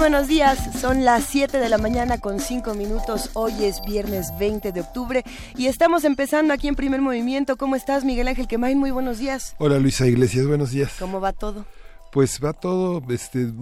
Buenos días, son las 7 de la mañana con 5 minutos, hoy es viernes 20 de octubre y estamos empezando aquí en primer movimiento. ¿Cómo estás Miguel Ángel Quemain? Muy buenos días. Hola Luisa Iglesias, buenos días. ¿Cómo va todo? Pues va todo, este,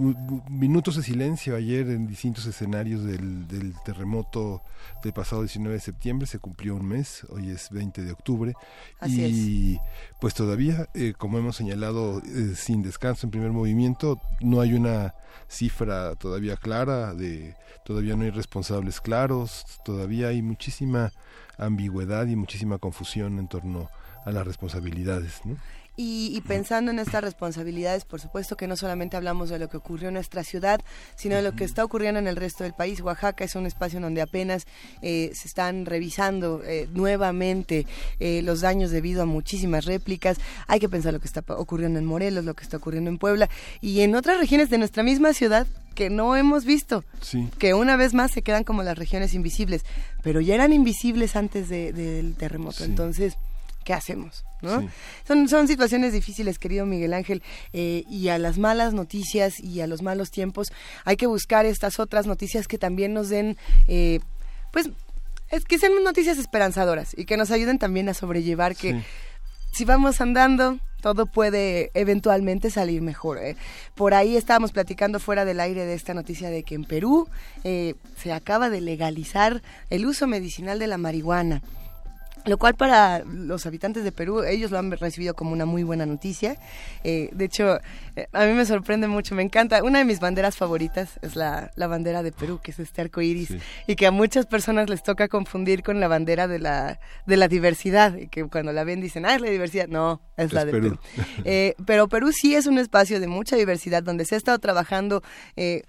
minutos de silencio ayer en distintos escenarios del, del, terremoto del pasado 19 de septiembre, se cumplió un mes, hoy es 20 de octubre, Así y es. pues todavía, eh, como hemos señalado, eh, sin descanso en primer movimiento, no hay una cifra todavía clara, de todavía no hay responsables claros, todavía hay muchísima ambigüedad y muchísima confusión en torno a las responsabilidades, ¿no? Y, y, pensando en estas responsabilidades, por supuesto que no solamente hablamos de lo que ocurrió en nuestra ciudad, sino de lo que está ocurriendo en el resto del país. Oaxaca es un espacio donde apenas eh, se están revisando eh, nuevamente eh, los daños debido a muchísimas réplicas. Hay que pensar lo que está ocurriendo en Morelos, lo que está ocurriendo en Puebla y en otras regiones de nuestra misma ciudad que no hemos visto, sí. que una vez más se quedan como las regiones invisibles, pero ya eran invisibles antes de, del terremoto. Sí. Entonces, ¿qué hacemos? ¿no? Sí. Son, son situaciones difíciles, querido Miguel Ángel, eh, y a las malas noticias y a los malos tiempos hay que buscar estas otras noticias que también nos den, eh, pues, es que sean noticias esperanzadoras y que nos ayuden también a sobrellevar que Sí. si vamos andando, todo puede eventualmente salir mejor. ¿eh? Por ahí estábamos platicando fuera del aire de esta noticia de que en Perú eh, se acaba de legalizar el uso medicinal de la marihuana. Lo cual para los habitantes de Perú, ellos lo han recibido como una muy buena noticia. Eh, de hecho, eh, a mí me sorprende mucho, me encanta. Una de mis banderas favoritas es la, la bandera de Perú, que es este arco iris, Sí. y que a muchas personas les toca confundir con la bandera de la, de la diversidad, y que cuando la ven dicen, ah, es la diversidad. No, es, la de Perú. Perú. Eh, pero Perú sí es un espacio de mucha diversidad donde se ha estado trabajando eh,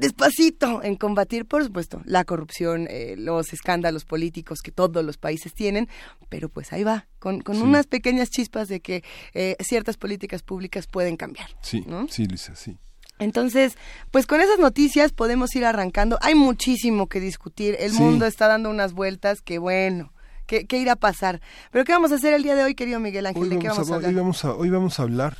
despacito en combatir, por supuesto, la corrupción, eh, los escándalos políticos que todos los países tienen, pero pues ahí va, con, con Sí. unas pequeñas chispas de que eh, ciertas políticas públicas pueden cambiar. Sí, ¿no? sí, Luisa, sí. Entonces, pues con esas noticias podemos ir arrancando. Hay muchísimo que discutir. El Sí. mundo está dando unas vueltas que bueno. ¿Qué, ¿Qué irá a pasar? Pero ¿qué vamos a hacer el día de hoy, querido Miguel Ángel? Hoy ¿De qué vamos, a, hablar? hoy, vamos a, hoy vamos a hablar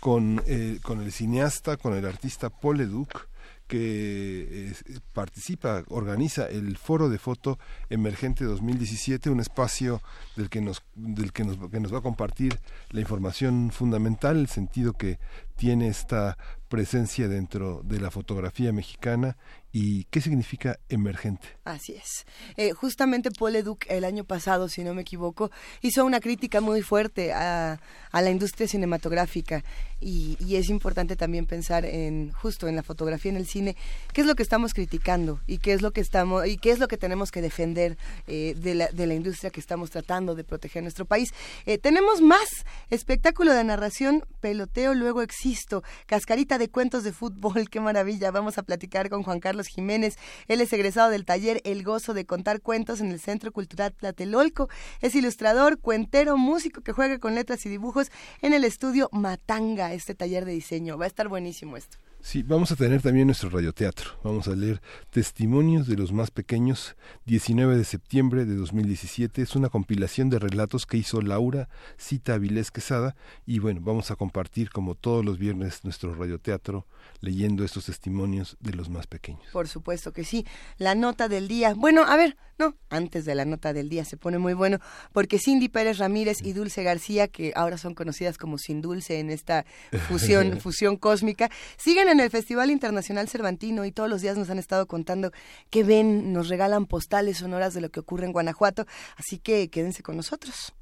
con, eh, con el cineasta, con el artista Paul Leduc, que participa, organiza el Foro de Foto Emergente 2017, un espacio del que nos, del que nos, que nos va a compartir la información fundamental, el sentido que tiene esta presencia dentro de la fotografía mexicana y qué significa emergente. Así es. Eh, justamente Paul Leduc el año pasado, si no me equivoco, hizo una crítica muy fuerte a, la industria cinematográfica y, es importante también pensar en justo en la fotografía, en el cine, qué es lo que estamos criticando y qué es lo que estamos y qué es lo que tenemos que defender eh, de, la, de la industria que estamos tratando de proteger en nuestro país. Eh, tenemos más espectáculo de narración, peloteo, luego existo, cascarita de cuentos de fútbol, qué maravilla. Vamos a platicar con Juan Carlos Jiménez. Él es egresado del taller El Gozo de Contar Cuentos en el Centro Cultural Tlatelolco. Es ilustrador, cuentero, músico que juega con letras y dibujos en el estudio Matanga, este taller de diseño. Va a estar buenísimo esto. Sí, vamos a tener también nuestro radioteatro. Vamos a leer Testimonios de los más pequeños, 19 de septiembre de 2017. Es una compilación de relatos que hizo Laura Cita Avilés Quesada. Y bueno, vamos a compartir como todos los viernes nuestro radioteatro leyendo estos testimonios de los más pequeños. Por supuesto que sí. La nota del día. Bueno, a ver, no, antes de la nota del día se pone muy bueno porque Cindy Pérez Ramírez y Dulce García, que ahora son conocidas como Sin Dulce en esta fusión, fusión cósmica, siguen en el Festival Internacional Cervantino y todos los días nos han estado contando qué ven, nos regalan postales sonoras de lo que ocurre en Guanajuato, así que quédense con nosotros.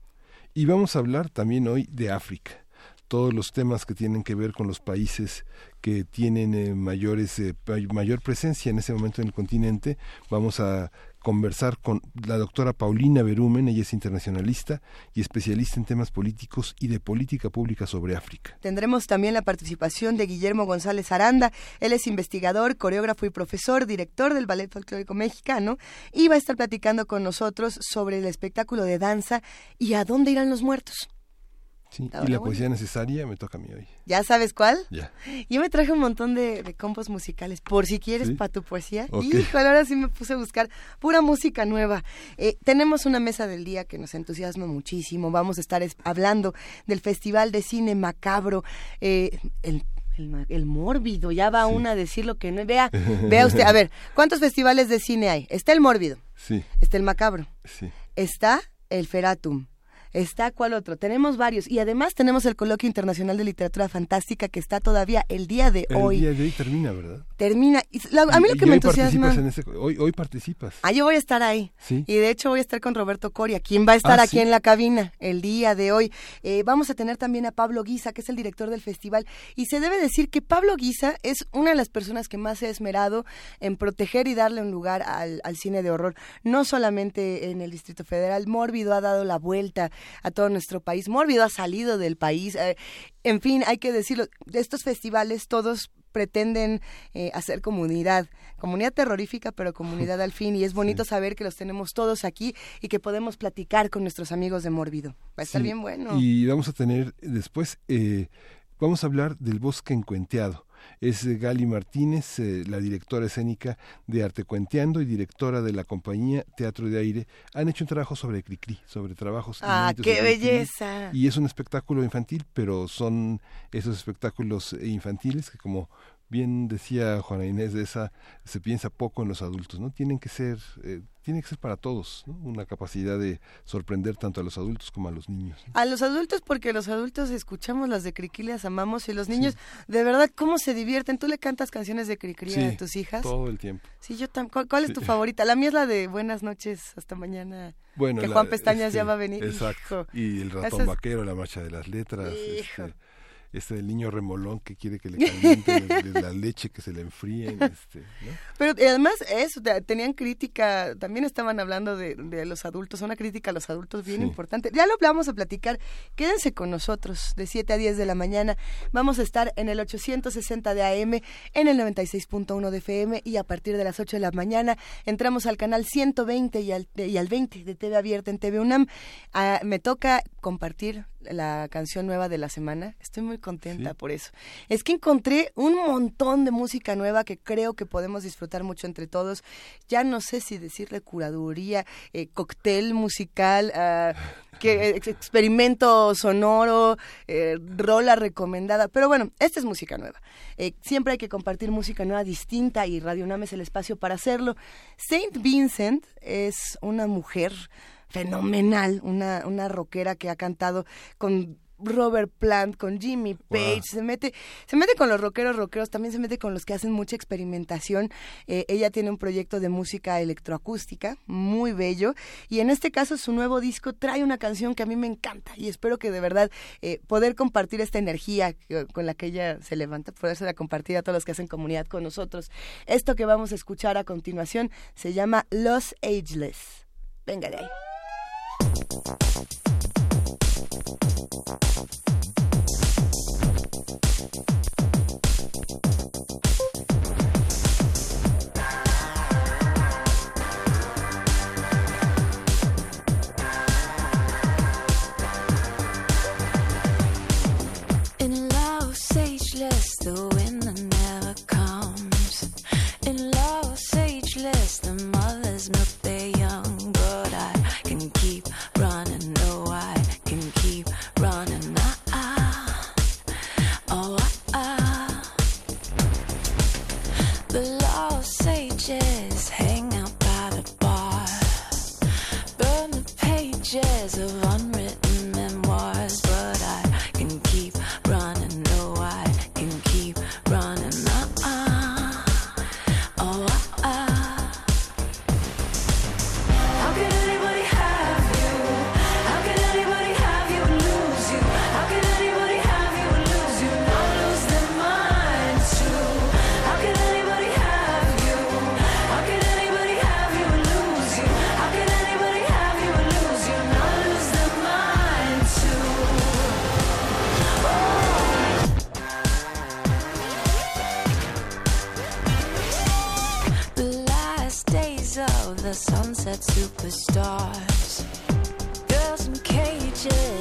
Y vamos a hablar también hoy de África todos los temas que tienen que ver con los países que tienen eh, mayores eh, mayor presencia en ese momento en el continente vamos a conversar con la doctora Paulina Berumen, ella es internacionalista y especialista en temas políticos y de política pública sobre África. Tendremos también la participación de Guillermo González Aranda, él es investigador, coreógrafo y profesor, director del Ballet Folclórico Mexicano, y va a estar platicando con nosotros sobre el espectáculo de danza y a dónde irán los muertos. Sí, y la poesía necesaria me toca a mí hoy. ¿Ya sabes cuál? Ya. Yo me traje un montón de, de compos musicales, por si quieres para tu poesía. Y ahora sí me puse a buscar pura música nueva. Eh, tenemos una mesa del día que nos entusiasma muchísimo. Vamos a estar hablando del Festival de Cine Macabro, eh, el el, mórbido, ya va una a decir lo que no. Vea, vea usted, a ver, ¿cuántos festivales de cine hay? Está el mórbido. Sí. Está el macabro. Sí. Está el feratum está cuál otro. Tenemos varios y además tenemos el Coloquio Internacional de Literatura Fantástica que está todavía el día de hoy. El día de hoy termina, ¿verdad? Termina. a mí lo que me entusiasma... hoy, hoy participas. Ah, yo voy a estar ahí. ¿Sí? Y de hecho voy a estar con Roberto Coria, quien va a estar ah, aquí en la cabina el día de hoy. Eh, vamos a tener también a Pablo Guisa, que es el director del festival. Y se debe decir que Pablo Guisa es una de las personas que más se ha esmerado en proteger y darle un lugar al, al cine de horror. No solamente en el Distrito Federal. Mórbido ha dado la vuelta a todo nuestro país. Mórbido ha salido del país. Eh, en fin, hay que decirlo, estos festivales todos pretenden eh, hacer comunidad, comunidad terrorífica, pero comunidad al fin. Y es bonito saber que los tenemos todos aquí y que podemos platicar con nuestros amigos de Mórbido. Va a estar bien bueno. Y vamos a tener después, eh, vamos a hablar del bosque encuenteado es eh, Gali Martínez, eh, la directora escénica de Arte Cuenteando y directora de la compañía Teatro de Aire. Han hecho un trabajo sobre Cricri, sobre trabajos. ¡Ah, qué belleza! Y es un espectáculo infantil, pero son esos espectáculos infantiles que como bien decía Juana Inés de esa, se piensa poco en los adultos, ¿no? Tienen que ser, eh, tiene que ser para todos, ¿no? Una capacidad de sorprender tanto a los adultos como a los niños. A los adultos porque los adultos escuchamos las de las amamos y los niños, de verdad, ¿cómo se divierten? ¿Tú le cantas canciones de Criqui a tus hijas? todo el tiempo. Sí, yo también. ¿Cuál, es tu favorita? La mía es la de Buenas noches, hasta mañana. Bueno, que Juan Pestañas ya este, va a venir. Exacto. y el ratón vaquero, la marcha de las letras. Este, este del niño remolón que quiere que le calienten la leche que se le enfríen este, pero además eso tenían crítica también estaban hablando de, los adultos una crítica a los adultos bien importante. Ya lo vamos a platicar. Quédense con nosotros de 7 a 10 de la mañana. Vamos a estar en el 860 de AM en el 96.1 de FM y a partir de las 8 de la mañana entramos al canal 120 y al, y al 20 de TV abierta en TV UNAM. Ah, me toca compartir la canción nueva de la semana. Estoy muy contenta por eso. Es que encontré un montón de música nueva que creo que podemos disfrutar mucho entre todos. Ya no sé si decirle curaduría, eh, cóctel musical, ah, que, eh, experimento sonoro, eh, rola recomendada. Pero bueno, esta es música nueva. siempre hay que compartir música nueva distinta y Radio Nam es el espacio para hacerlo. Saint Vincent es una mujer fenomenal, una, una rockera que ha cantado con Robert Plant, con Jimmy Page, se mete, se mete con los rockeros rockeros, también se mete con los que hacen mucha experimentación. Eh, ella tiene un proyecto de música electroacústica muy bello y en este caso su nuevo disco trae una canción que a mí me encanta y espero que de verdad eh, poder compartir esta energía con la que ella se levanta, poderse compartir a todos los que hacen comunidad con nosotros. Esto que vamos a escuchar a continuación se llama Los Ageless. Venga de ahí. フフフフフ。Superstars. Girls in cages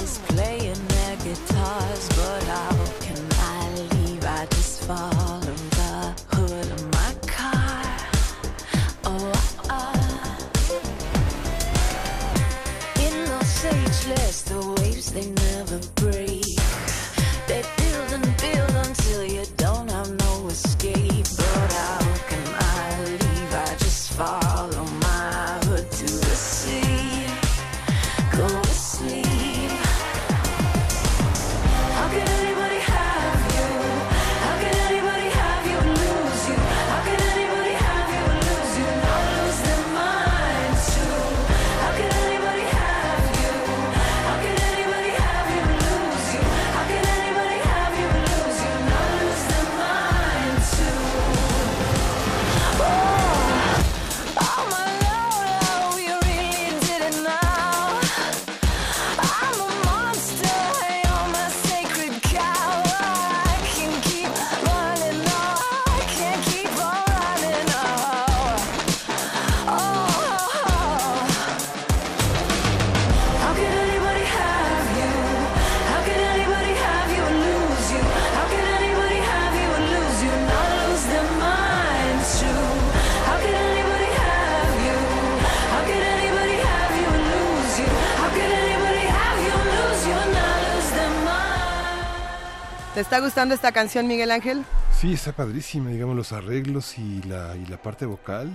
está gustando esta canción, Miguel Ángel? Sí, está padrísima, digamos, los arreglos y la, y la parte vocal.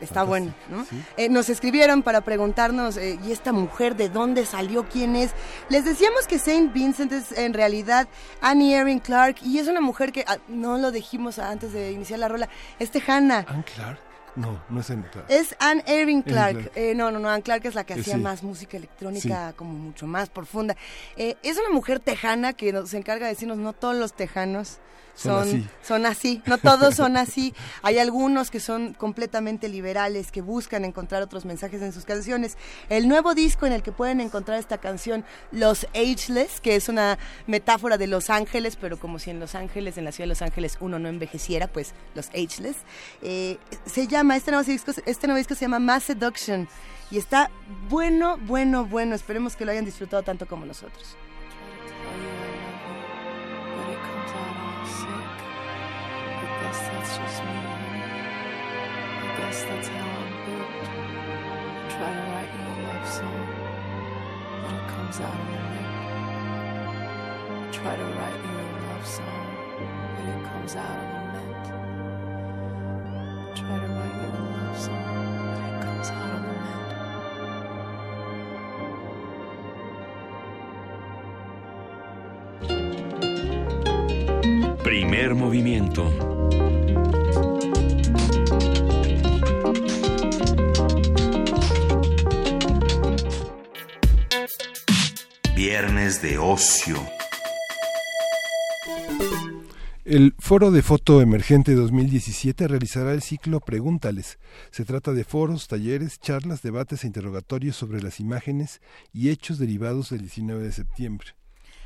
Está bueno, ¿no? sí. Eh, nos escribieron para preguntarnos, eh, ¿y esta mujer de dónde salió? ¿Quién es? Les decíamos que Saint Vincent es en realidad Annie Erin Clark y es una mujer que, ah, no lo dijimos antes de iniciar la rola, es tejana. Anne Clark. No, no es Anne Clark. Es Anne Erin Clark. Clark. Eh, no, no, no, Anne Clark es la que Eh, hacía sí. más música electrónica, como mucho más profunda. Eh, es una mujer tejana que nos se encarga de decirnos, no todos los tejanos Son son, así. son así, no todos son así. Hay algunos que son completamente liberales, que buscan encontrar otros mensajes en sus canciones. El nuevo disco en el que pueden encontrar esta canción, Los Ageless, que es una metáfora de Los Ángeles, pero como si en Los Ángeles, en la ciudad de Los Ángeles, uno no envejeciera, pues Los Ageless. Eh, se llama, este nuevo, disco, este nuevo disco se llama Mass Seduction y está bueno, bueno, bueno. Esperemos que lo hayan disfrutado tanto como nosotros. Just me. I guess that's how I'm built. I try to write you a love song, but it comes out of the neck. I try to write you a love song, but it comes out of lament. I try to write you a love song, but it comes out of lament. Primer movimiento. Viernes de ocio. El Foro de Foto Emergente 2017 realizará el ciclo Pregúntales. Se trata de foros, talleres, charlas, debates e interrogatorios sobre las imágenes y hechos derivados del 19 de septiembre.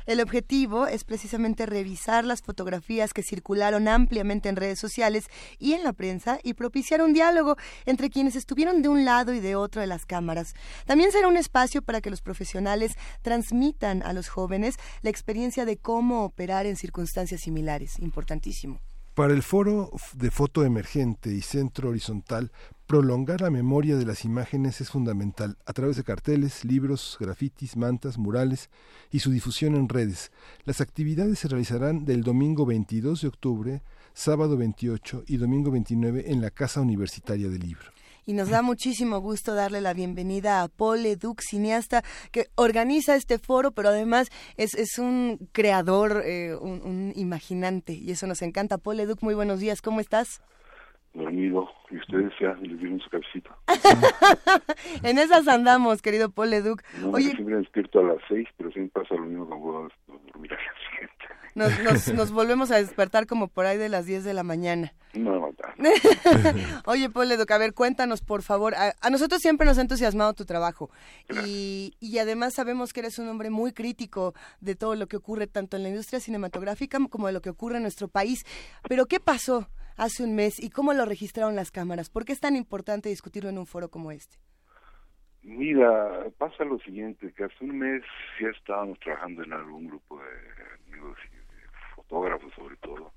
El objetivo es precisamente revisar las fotografías que circularon ampliamente en redes sociales y en la prensa y propiciar un diálogo entre quienes estuvieron de un lado y de otro de las cámaras. También será un espacio para que los profesionales transmitan a los jóvenes la experiencia de cómo operar en circunstancias similares. Importantísimo. Para el Foro de Foto Emergente y Centro Horizontal, prolongar la memoria de las imágenes es fundamental a través de carteles, libros, grafitis, mantas, murales y su difusión en redes. Las actividades se realizarán del domingo 22 de octubre, sábado 28 y domingo 29 en la Casa Universitaria del Libro. Y nos da muchísimo gusto darle la bienvenida a Paul Leduc, cineasta que organiza este foro, pero además es, es un creador, eh, un, imaginante, y eso nos encanta. Paul Leduc, muy buenos días, ¿cómo estás? Dormido y ustedes ya les dieron su cabecita. en esas andamos, querido Paul Leduc. No, Oye, yo siempre despierto a las seis, pero siempre pasa lo mismo cuando puedo dormir día siguiente. nos, nos, nos volvemos a despertar como por ahí de las 10 de la mañana. No, no, no. Oye, Paul Leduc, a ver, cuéntanos, por favor. A, a nosotros siempre nos ha entusiasmado tu trabajo. Y, y además sabemos que eres un hombre muy crítico de todo lo que ocurre tanto en la industria cinematográfica como de lo que ocurre en nuestro país. Pero, ¿qué pasó? Hace un mes y cómo lo registraron las cámaras? ¿Por qué es tan importante discutirlo en un foro como este? Mira, pasa lo siguiente, que hace un mes ya estábamos trabajando en algún grupo de amigos y de fotógrafos sobre todo,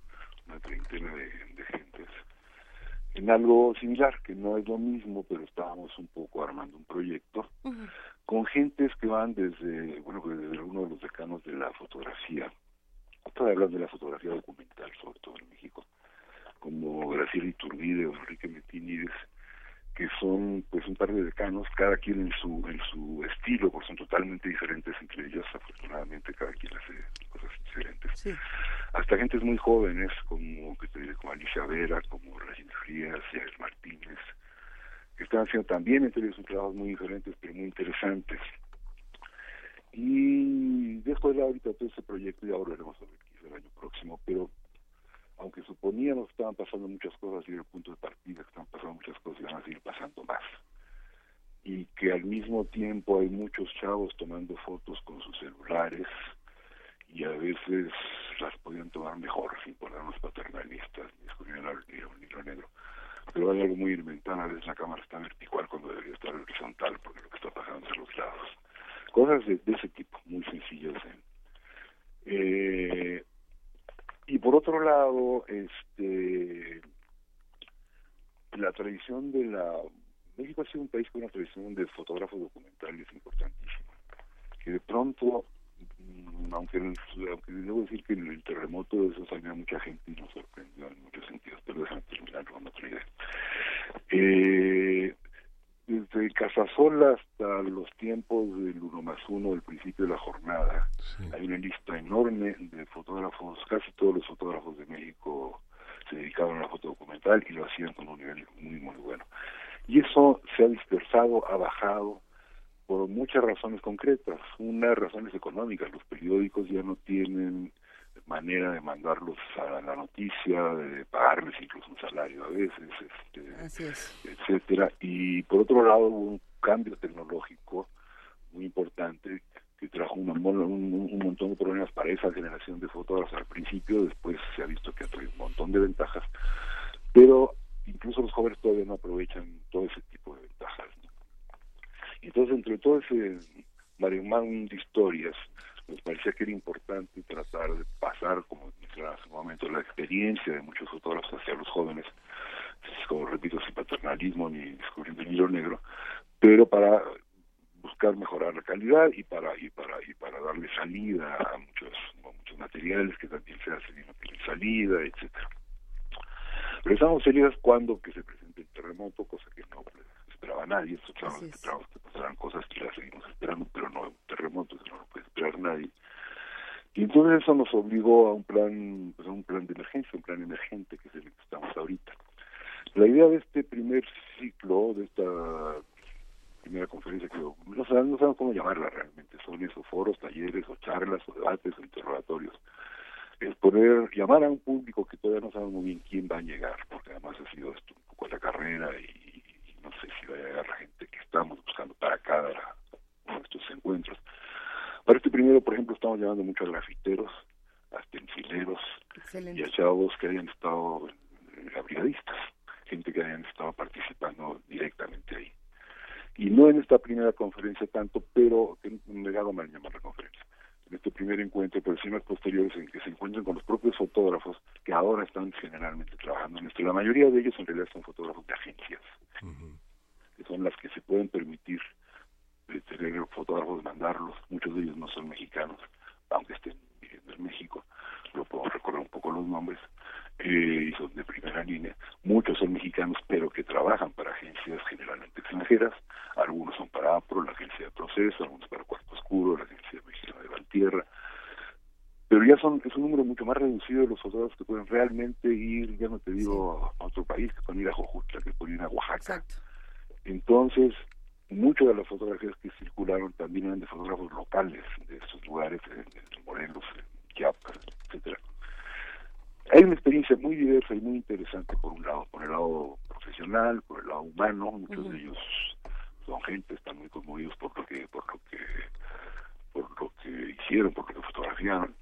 una treintena de, de gentes, en algo similar, que no es lo mismo, pero estábamos un poco armando un proyecto con gentes que van desde, bueno, pues desde uno de los decanos de la fotografía, estoy hablando de la fotografía documental, sobre todo en México, como Graciela Iturbide o Enrique Metinides, que son pues un par de decanos, cada quien en su en su estilo, porque son totalmente diferentes entre ellos, afortunadamente cada quien hace cosas diferentes. Sí. Hasta gentes muy jóvenes, como que te diré, como Alicia Vera, como Regina Frías, Yael Martínez, que están haciendo también entre ellos un trabajos muy diferentes, pero muy interesantes. Y dejo de lado ahorita todo ese proyecto y ahora veremos sobre el año próximo, pero aunque suponíamos que estaban pasando muchas cosas y el punto de partida, que estaban pasando muchas cosas y van a seguir pasando más. Y que al mismo tiempo hay muchos chavos tomando fotos con sus celulares y a veces las podían tomar mejor sin ponernos paternalistas ni esconder el hilo negro. Pero hay algo muy elemental, a veces la cámara está vertical cuando debería estar horizontal porque lo que está pasando es a los lados. Cosas de, ese tipo, muy sencillas. ¿eh? Eh, otro lado, este la tradición de la México ha sido un país con una tradición de fotógrafos documentales importantísima, que de pronto, mm, aunque, debo decir que en el terremoto de eso salió mucha gente nos sorprendió en muchos sentidos, pero déjame terminar con otra idea. Eh, desde Casasola hasta los tiempos del uno más uno, del principio de la jornada, Sí. hay una lista enorme de fotógrafos, casi todos los fotógrafos de México se dedicaban a la foto documental y lo hacían con un nivel muy, muy bueno. Y eso se ha dispersado, ha bajado por muchas razones concretas. Una, razones económicas. Los periódicos ya no tienen manera de mandarlos a la noticia, de pagarles incluso un salario a veces, este, es. etcétera y por otro lado hubo un cambio tecnológico muy importante que trajo un, un, un montón de problemas para esa generación de fotógrafos al principio después se ha visto que ha traído un montón de ventajas pero incluso los jóvenes todavía no aprovechan todo ese tipo de ventajas ¿no? entonces entre todo ese maremágnum de historias nos parecía que era importante tratar de pasar como mencionaba hace un momento la experiencia de muchos fotógrafos hacia los jóvenes como repito, sin paternalismo ni descubriendo el hilo negro, pero para buscar mejorar la calidad y para y para y para darle salida a muchos a muchos materiales que también se hacen y no tienen salida, etcétera. Pero estamos felices cuando que se presente el terremoto, cosa que no pues, esperaba nadie, esperábamos es. esperábamos que pasaran cosas que las seguimos esperando, pero no un terremoto, eso no lo puede esperar nadie. Y entonces eso nos obligó a un plan, pues a un plan de emergencia, un plan emergente que es el que estamos ahorita. La idea de este primer ciclo, de esta primera conferencia que no sabemos, no sabemos cómo llamarla realmente, son esos foros, talleres o charlas o debates o interrogatorios, es poder llamar a un público que todavía no sabemos muy bien quién va a llegar, porque además ha sido esto un poco la carrera y no sé si va a llegar la gente que estamos buscando para cada uno de estos encuentros. Para este primero, por ejemplo, estamos llamando mucho a grafiteros, a stencileros, y a chavos que hayan estado a brigadistas, gente que hayan estado participando directamente ahí. Y no en esta primera conferencia tanto, pero que me hago mal llamar la conferencia. En este primer encuentro, pero sí más posteriores en que se encuentran con los propios fotógrafos que ahora están generalmente trabajando en esto. La mayoría de ellos en realidad son fotógrafos de agencias, que son las que se pueden permitir de tener fotógrafos, mandarlos. Muchos de ellos no son mexicanos, aunque estén viviendo en México. Lo puedo recordar un poco los nombres. Eh, y son de primera línea. Muchos son mexicanos, pero que trabajan para agencias generalmente extranjeras. Algunos son para APRO, la agencia de proceso, algunos para Cuarto Oscuro, la agencia mexicana de Valtierra. Pero ya son es un número mucho más reducido de los fotógrafos que pueden realmente ir, ya no te digo a otro país, que pueden ir a Jojutla, que pueden ir a Oaxaca. Exacto. Entonces, muchas de las fotografías que circularon también eran de fotógrafos locales de estos lugares, en, en Morelos, en Chiapas, etcétera. Hay una experiencia muy diversa y muy interesante por un lado, por el lado profesional, por el lado humano, muchos de ellos son gente, están muy conmovidos por lo que, por lo que, por lo que hicieron, por lo que fotografiaron.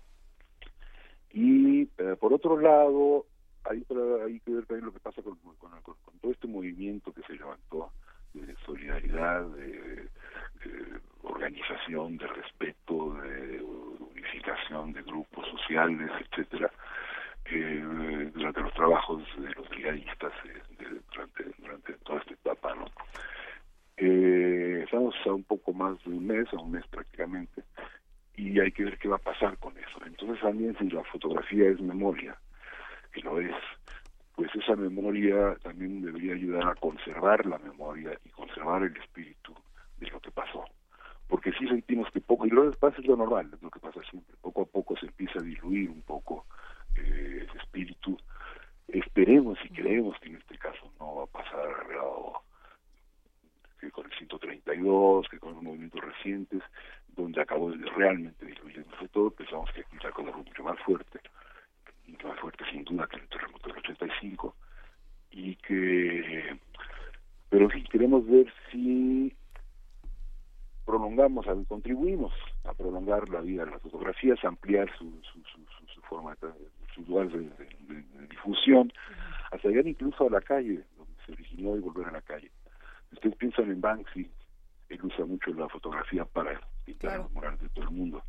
Y eh, por otro lado, hay, hay que ver también lo que pasa con, con, con, todo este movimiento que se levantó de solidaridad, de, organización, de respeto, de unificación de grupos sociales, etcétera, eh, durante los trabajos de los brigadistas eh, durante, durante toda esta etapa, ¿no? Eh, estamos a un poco más de un mes, a un mes prácticamente, y hay que ver qué va a pasar con eso. Entonces también si la fotografía es memoria, que lo es, pues esa memoria también debería ayudar a conservar la memoria y conservar el espíritu de lo que pasó. Porque sí sentimos que poco, y lo que pasa es lo normal, es lo que pasa siempre, poco a poco se empieza a diluir un poco eh, ese espíritu. Esperemos y creemos que en este caso no va a pasar al grado que con el 132, que con los movimientos recientes, donde acabó realmente diluyéndose todo, pensamos que aquí la cosa mucho más fuerte, mucho más fuerte sin duda que el terremoto del 85, y que, pero sí queremos ver si prolongamos, contribuimos a prolongar la vida de las fotografías, ampliar su, su, su, su forma, de, sus lugares de, difusión, hasta llegar incluso a la calle, donde se originó y volver a la calle. Ustedes piensan en Banksy, él usa mucho la fotografía para pintar los murales de todo el mundo.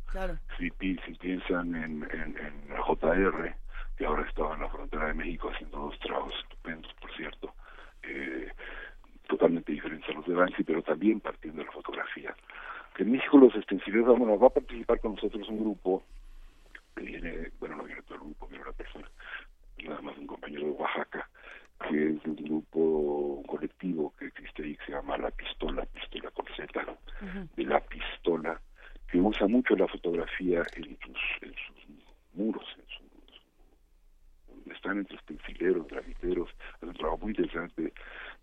Si, si piensan en, en, en JR, que ahora estaba en la frontera de México haciendo dos trabajos estupendos, por cierto, eh, totalmente diferentes a los de Banksy, pero también partiendo de la fotografía. Que en México los extensivos, bueno, va a participar con nosotros un grupo que viene, bueno, no viene todo el grupo, viene una persona, nada más un compañero de Oaxaca, que es un grupo colectivo que existe ahí que se llama La Pistola, Pistola con Z, de La Pistola, que usa mucho la fotografía en sus, en sus muros, en sus, están entre estencileros, grafiteros, es un trabajo muy interesante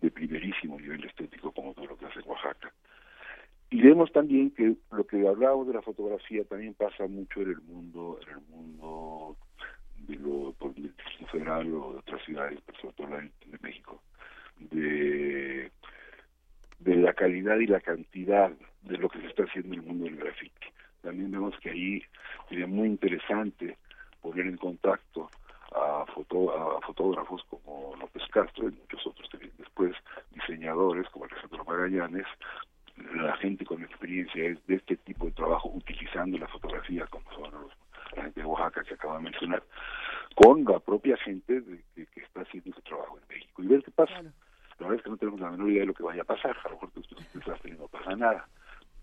de primerísimo nivel estético como todo lo que hace Oaxaca. Y vemos también que lo que hablábamos de la fotografía también pasa mucho en el mundo, en el mundo de lo del Distrito Federal o de otras ciudades, pero sobre todo de México, de, de la calidad y la cantidad de lo que se está haciendo en el mundo del graffiti. También vemos que ahí sería muy interesante poner en contacto a, foto, a fotógrafos como López Castro y muchos otros después diseñadores como Alejandro Magallanes, la gente con experiencia de este tipo de trabajo utilizando la fotografía como son los la gente de Oaxaca que acaba de mencionar, con la propia gente de, que, está haciendo ese trabajo en México. Y ver qué pasa. La verdad es que no tenemos la menor idea de lo que vaya a pasar, a lo mejor después desastre y no pasa nada,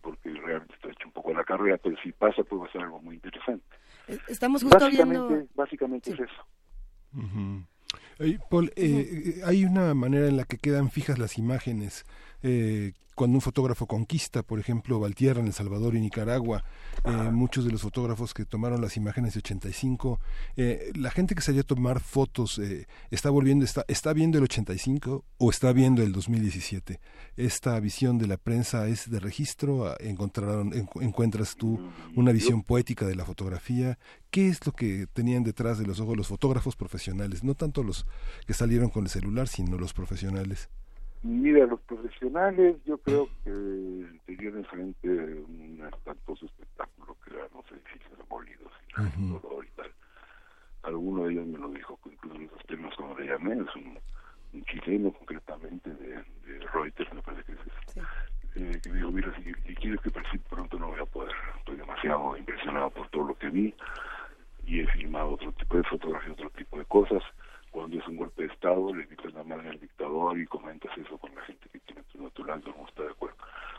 porque realmente está hecho un poco la carrera, pero si pasa puede ser algo muy interesante. Eh, estamos justo básicamente, viendo... Básicamente es eso. Paul, eh, eh, hay una manera en la que quedan fijas las imágenes eh, cuando un fotógrafo conquista, por ejemplo, Valtierra en El Salvador y Nicaragua, eh, muchos de los fotógrafos que tomaron las imágenes de 85, eh, la gente que salió a tomar fotos eh, está volviendo, está, está viendo el 85 o está viendo el 2017. Esta visión de la prensa es de registro, ah, encontraron, encuentras tú una visión poética de la fotografía. ¿Qué es lo que tenían detrás de los ojos los fotógrafos profesionales? No tanto los que salieron con el celular, sino los profesionales. Mira, los profesionales yo creo que tenían enfrente un espantoso espectáculo que eran los edificios demolidos y dolor y tal. Alguno de ellos me lo dijo, incluso en los temas como le llamé, es un, chileno concretamente de, Reuters, me parece que es eso, eh, que me dijo, mira, si, si quieres que participe pronto no voy a poder, estoy demasiado impresionado por todo lo que vi y he filmado otro tipo de fotografía, otro tipo de cosas cuando es un golpe de Estado, le invitas la madre al dictador y comentas eso con la gente que tiene tu natural, no está de acuerdo.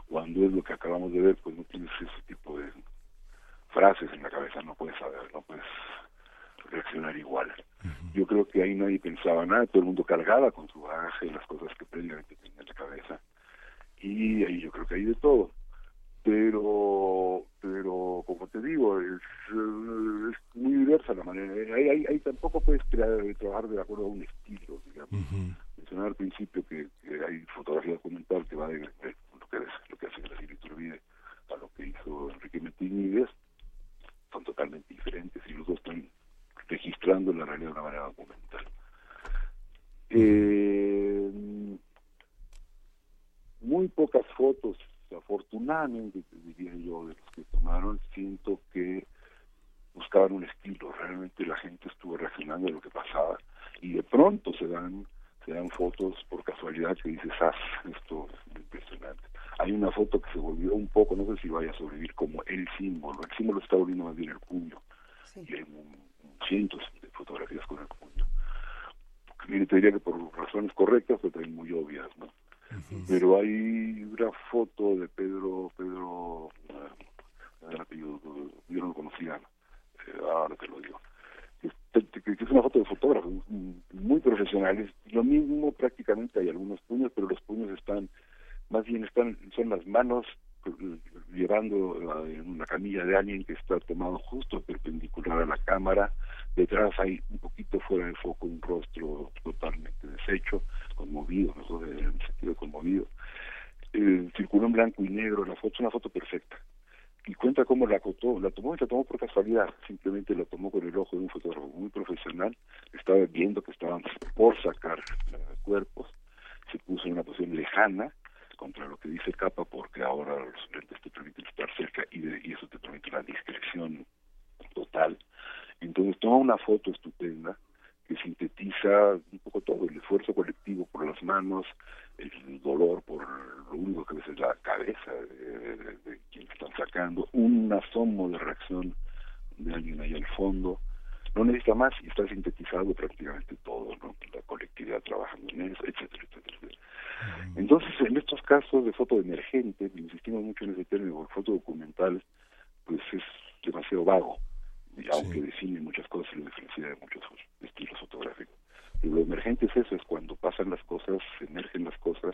Cuando es lo que acabamos de ver, pues no tienes ese tipo de frases en la cabeza, no puedes saber, no puedes reaccionar igual. Yo creo que ahí nadie pensaba nada, todo el mundo cargaba con su bagaje las cosas que previamente tenía en la cabeza. Y ahí yo creo que hay de todo pero pero como te digo es, muy diversa la manera. Ahí, ahí, ahí, tampoco puedes crear, trabajar de acuerdo a un estilo digamos. Mencionar al principio que, hay fotografía documental que va de, lo que lo que hace Graciela Iturbide a lo que hizo Enrique Martínez son totalmente diferentes y los dos están registrando la realidad de una manera documental. Eh, muy pocas fotos afortunadamente, diría yo, de los que tomaron, siento que buscaban un estilo, realmente la gente estuvo reaccionando a lo que pasaba y de pronto se dan se dan fotos por casualidad que dices, ah, esto es impresionante. Hay una foto que se volvió un poco, no sé si vaya a sobrevivir como el símbolo, el símbolo está volviendo más bien el puño, y hay cientos de fotografías con el puño. Mire, te diría que por razones correctas, pero también muy obvias, ¿no? Pero hay una foto de Pedro, Pedro, apellido, yo no lo conocía, eh, ahora te lo digo, que es una foto de fotógrafos muy profesionales. Lo mismo prácticamente hay algunos puños, pero los puños están, más bien están, son las manos eh, llevando en una camilla de alguien que está tomado justo perpendicular a la cámara. Detrás hay un poquito fuera de foco un rostro totalmente deshecho, conmovido, mejor en sentido conmovido. Eh, circuló en blanco y negro, la foto es una foto perfecta y cuenta cómo la acotó, la tomó y la tomó por casualidad, simplemente la tomó con el ojo de un fotógrafo muy profesional, estaba viendo que estaban por sacar eh, cuerpos, se puso en una posición lejana contra lo que dice capa porque ahora los lentes te permiten estar cerca y, y eso te permite la discreción total. Entonces toma una foto estupenda que sintetiza un poco todo, el esfuerzo colectivo por las manos, el dolor por lo único que ves es la cabeza de, de, quien están sacando, un asomo de reacción de alguien ahí al fondo, no necesita más y está sintetizado prácticamente todo, ¿no? la colectividad trabajando en eso, etcétera, etcétera, Entonces, en estos casos de foto emergente, insistimos mucho en ese término, foto documental, pues es demasiado vago, aunque define muchas cosas y lo diferencia de muchos estilos fotográficos. Y lo emergente es eso, es cuando pasan las cosas, emergen las cosas,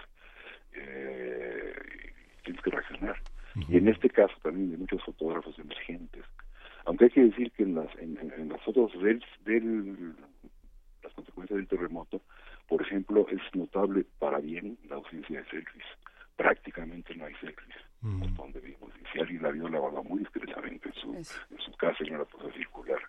eh, tienes que reaccionar. Y en este caso también de muchos fotógrafos emergentes. Aunque hay que decir que en las, en, las fotos del, del, las consecuencias del terremoto, por ejemplo, es notable para bien la ausencia de selfies. Prácticamente no hay selfies. donde vimos. Y si alguien la vio, la guardó muy discretamente en su, en su casa y no la puso circular.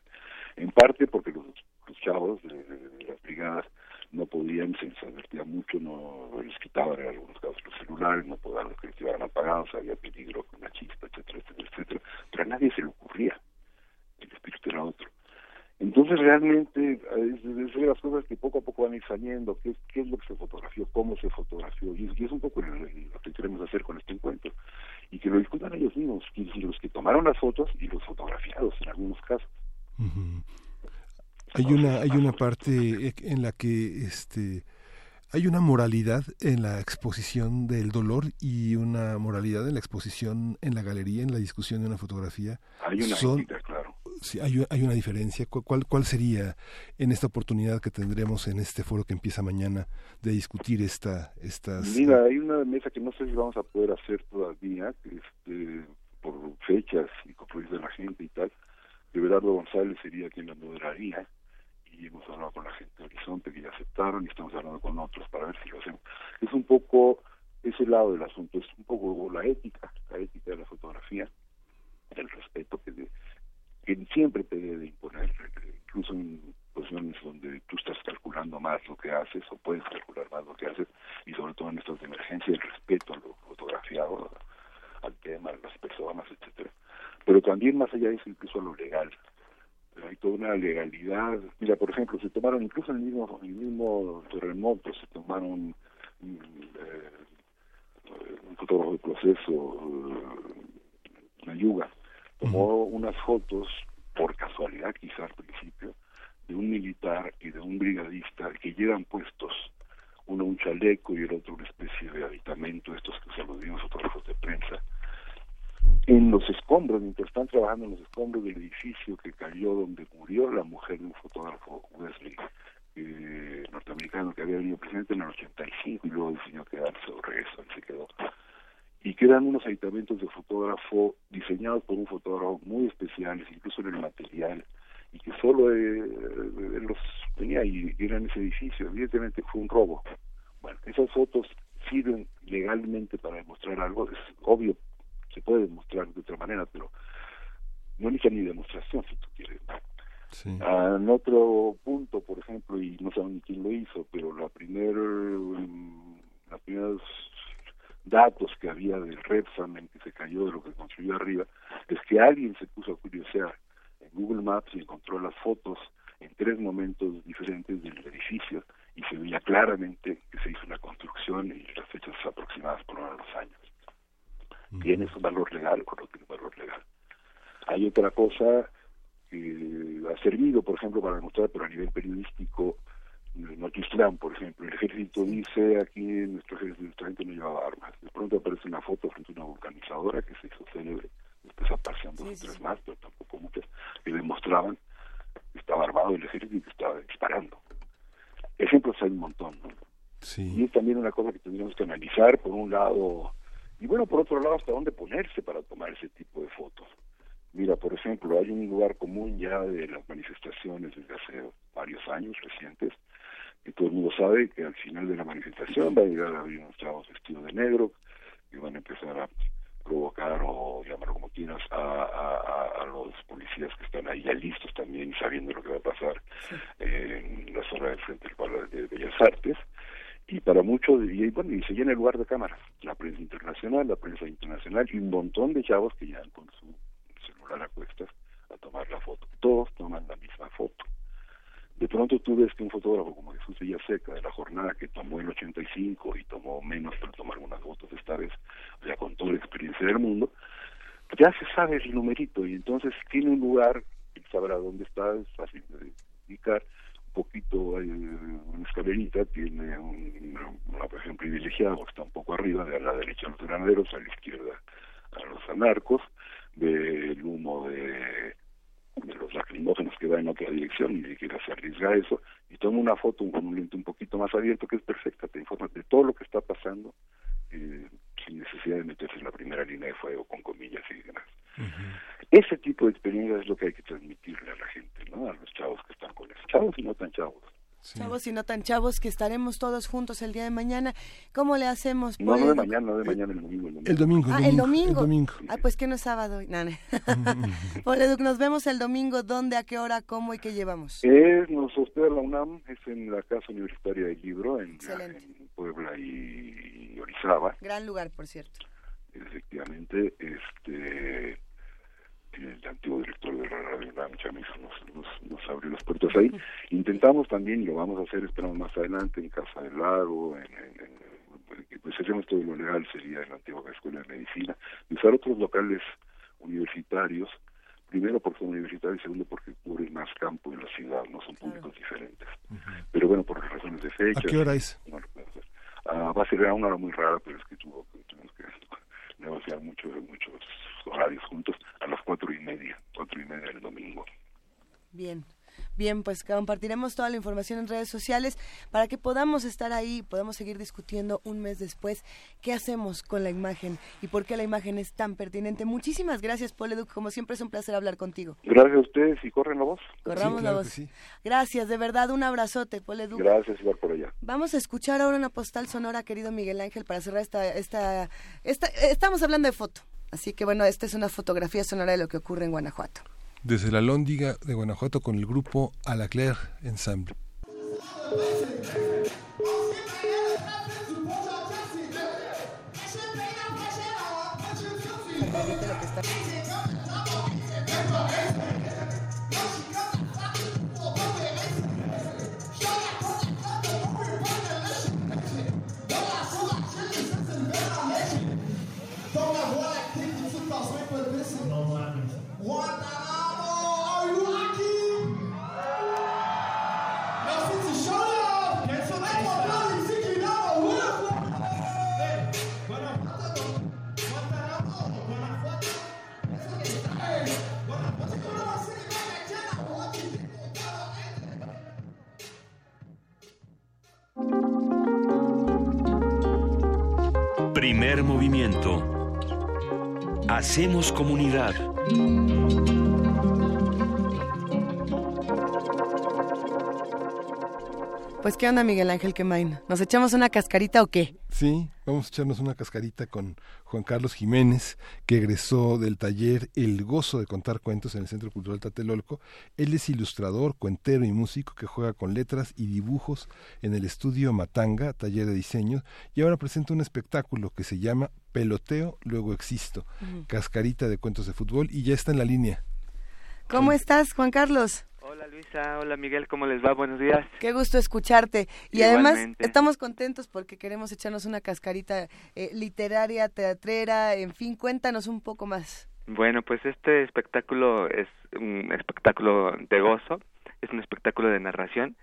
En parte porque los los chavos de, las brigadas no podían, se les advertía mucho, no les quitaban en algunos casos los celulares, no podían los que les iban apagados, había peligro con la chispa, etcétera, etcétera, etcétera, pero a nadie se le ocurría, el espíritu era otro. Entonces realmente es, de las cosas que poco a poco van a ir saliendo, qué, qué es lo que se fotografió, cómo se fotografió, y, es un poco lo que queremos hacer con este encuentro, y que lo discutan ellos mismos, los que tomaron las fotos y los fotografiados en algunos casos. Hay una, hay una parte en la que este hay una moralidad en la exposición del dolor y una moralidad en la exposición en la galería, en la discusión de una fotografía. Hay una Son, claro. Sí, hay, hay, una diferencia. ¿Cuál, ¿Cuál sería en esta oportunidad que tendremos en este foro que empieza mañana de discutir esta, estas... Mira, hay una mesa que no sé si vamos a poder hacer todavía, este, por fechas y compromisos de la gente y tal. Everardo González sería quien la moderaría y hemos hablado con la gente de Horizonte que ya aceptaron y estamos hablando con otros para ver si lo hacemos. Es un poco ese lado del asunto, es un poco la ética, la ética de la fotografía, el respeto que, que siempre te debe imponer, incluso en posiciones donde tú estás calculando más lo que haces o puedes calcular más lo que haces y sobre todo en estas de emergencia el respeto a lo fotografiado, al tema, a las personas, etcétera. Pero también más allá de eso, incluso a lo legal, hay toda una legalidad. Mira, por ejemplo, se tomaron incluso en el mismo, el mismo terremoto, se tomaron eh, un fotógrafo de proceso, eh, yuga tomó unas fotos, por casualidad quizás al principio, de un militar y de un brigadista que llevan puestos uno un chaleco y el otro una especie de aditamento, estos que se los dimos fotógrafos de prensa, en los escombros, mientras están trabajando en los escombros del edificio que cayó donde murió la mujer de un fotógrafo Wesley eh, norteamericano que había venido presente en el 85 y luego decidió quedarse o regresó y se quedó. Y quedan unos aditamentos de fotógrafo diseñados por un fotógrafo muy especiales, incluso en el material, y que solo eh, los tenía y era en ese edificio. Evidentemente fue un robo. Bueno, esas fotos sirven legalmente para demostrar algo, es obvio se puede demostrar de otra manera, pero no necesita ni demostración si tú quieres. Ah, en otro punto, por ejemplo, y no saben ni quién lo hizo, pero la primer, um, los primeros datos que había del Repsamen que se cayó de lo que construyó arriba, es que alguien se puso a curiosear en Google Maps y encontró las fotos en tres momentos diferentes del edificio y se veía claramente que se hizo una construcción y las fechas aproximadas por uno de los años. ¿Tiene su valor legal o no tiene valor legal? Hay otra cosa que ha servido, por ejemplo, para demostrar, pero a nivel periodístico, Notislán, por ejemplo, el ejército dice aquí nuestro ejército, nuestra gente no llevaba armas. De pronto aparece una foto frente a una vulcanizadora que se hizo célebre, después aparecían dos o tres más, pero tampoco muchas, que demostraban que estaba armado el ejército y que estaba disparando. Ejemplos hay un montón, ¿no? Sí. Y es también una cosa que tendríamos que analizar, por un lado, y bueno, por otro lado, hasta dónde ponerse para tomar ese tipo de fotos. Mira, por ejemplo, hay un lugar común ya de las manifestaciones desde hace varios años recientes, que todo el mundo sabe que al final de la manifestación va a llegar a haber unos chavos vestidos de negro que van a empezar a provocar o llamarlo como quieras a, a, a, los policías que están ahí ya listos también sabiendo lo que va a pasar en la zona del frente del Palacio de Bellas Artes. Y para muchos y bueno y se llena el lugar de cámaras la prensa internacional la prensa internacional y un montón de chavos que llegan con su celular a cuestas a tomar la foto. Todos toman la misma foto de pronto tú ves que un fotógrafo como Jesús Seca de la jornada que tomó el 85 y tomó menos pero tomó algunas fotos esta vez, o sea, con toda la experiencia del mundo, ya se sabe el numerito y entonces tiene un lugar, él sabrá dónde está, es fácil de indicar, un poquito, hay una escalerita, tiene un, una región privilegiada, porque está un poco arriba, de a la derecha a los granaderos, a la izquierda a los anarcos, del humo de de los lacrimógenos que va en otra dirección, ni siquiera se arriesga a eso, y toma una foto con un lente un poquito más abierto, que es perfecta, te informa de todo lo que está pasando, eh, sin necesidad de meterse en la primera línea de fuego con comillas y demás. Ese tipo de experiencia es lo que hay que transmitirle a la gente, ¿no? A los chavos que están con eso, chavos y no tan chavos. Sí. Chavos y no tan chavos, que estaremos todos juntos el día de mañana. ¿Cómo le hacemos? No, no de mañana, no de mañana, el domingo. El domingo, el domingo. Ah, el domingo. El domingo. Ah, pues que no es sábado. No, no. Poleduc, nos vemos el domingo. ¿Dónde, a qué hora, cómo y qué llevamos? Es, nos hospeda la UNAM, es en la Casa Universitaria del Libro, en, en Puebla y, y Orizaba. Gran lugar, por cierto. Efectivamente, este el antiguo director de la radio UNAM, Chamizo, nos, nos, nos, abrió las puertas ahí. Intentamos también, y lo vamos a hacer, esperamos más adelante, en Casa del Lago, en, en, en pues hacemos todo lo legal, sería en la antigua Escuela de Medicina, y usar otros locales universitarios, primero porque son universitarios y segundo porque cubren más campo en la ciudad, no son públicos claro. diferentes. Uh -huh. Pero bueno, por razones de fecha. ¿A qué hora es? No lo puedo hacer. Uh, va a ser a una hora muy rara, pero es que tuvo, tuvimos que negociar mucho, muchos horarios juntos a las cuatro y media, cuatro y media del domingo. Bien. Bien, pues compartiremos toda la información en redes sociales para que podamos estar ahí, podamos seguir discutiendo un mes después qué hacemos con la imagen y por qué la imagen es tan pertinente. Muchísimas gracias, Paul Educ. Como siempre es un placer hablar contigo. Gracias a ustedes y corren la voz. Corramos sí, claro la voz. Sí. Gracias, de verdad, un abrazote, Paul Educ. Gracias, igual por allá. Vamos a escuchar ahora una postal sonora, querido Miguel Ángel, para cerrar esta, esta, esta, estamos hablando de foto. Así que bueno, esta es una fotografía sonora de lo que ocurre en Guanajuato. Desde la Lóndiga de Guanajuato con el grupo Alacler Ensemble. Hacemos comunidad. Pues qué onda Miguel Ángel Quemain, ¿nos echamos una cascarita o qué? Sí, vamos a echarnos una cascarita con Juan Carlos Jiménez, que egresó del taller El Gozo de Contar Cuentos en el Centro Cultural Tatelolco. Él es ilustrador, cuentero y músico que juega con letras y dibujos en el estudio Matanga, taller de diseño, y ahora presenta un espectáculo que se llama Peloteo, luego existo, uh -huh. cascarita de cuentos de fútbol, y ya está en la línea. ¿Cómo estás, Juan Carlos? Hola Luisa, hola Miguel, ¿cómo les va? Buenos días. Qué gusto escucharte. Y además estamos contentos porque queremos echarnos una cascarita eh, literaria, teatrera, en fin, cuéntanos un poco más. Bueno, pues este espectáculo es un espectáculo de gozo, es un espectáculo de narración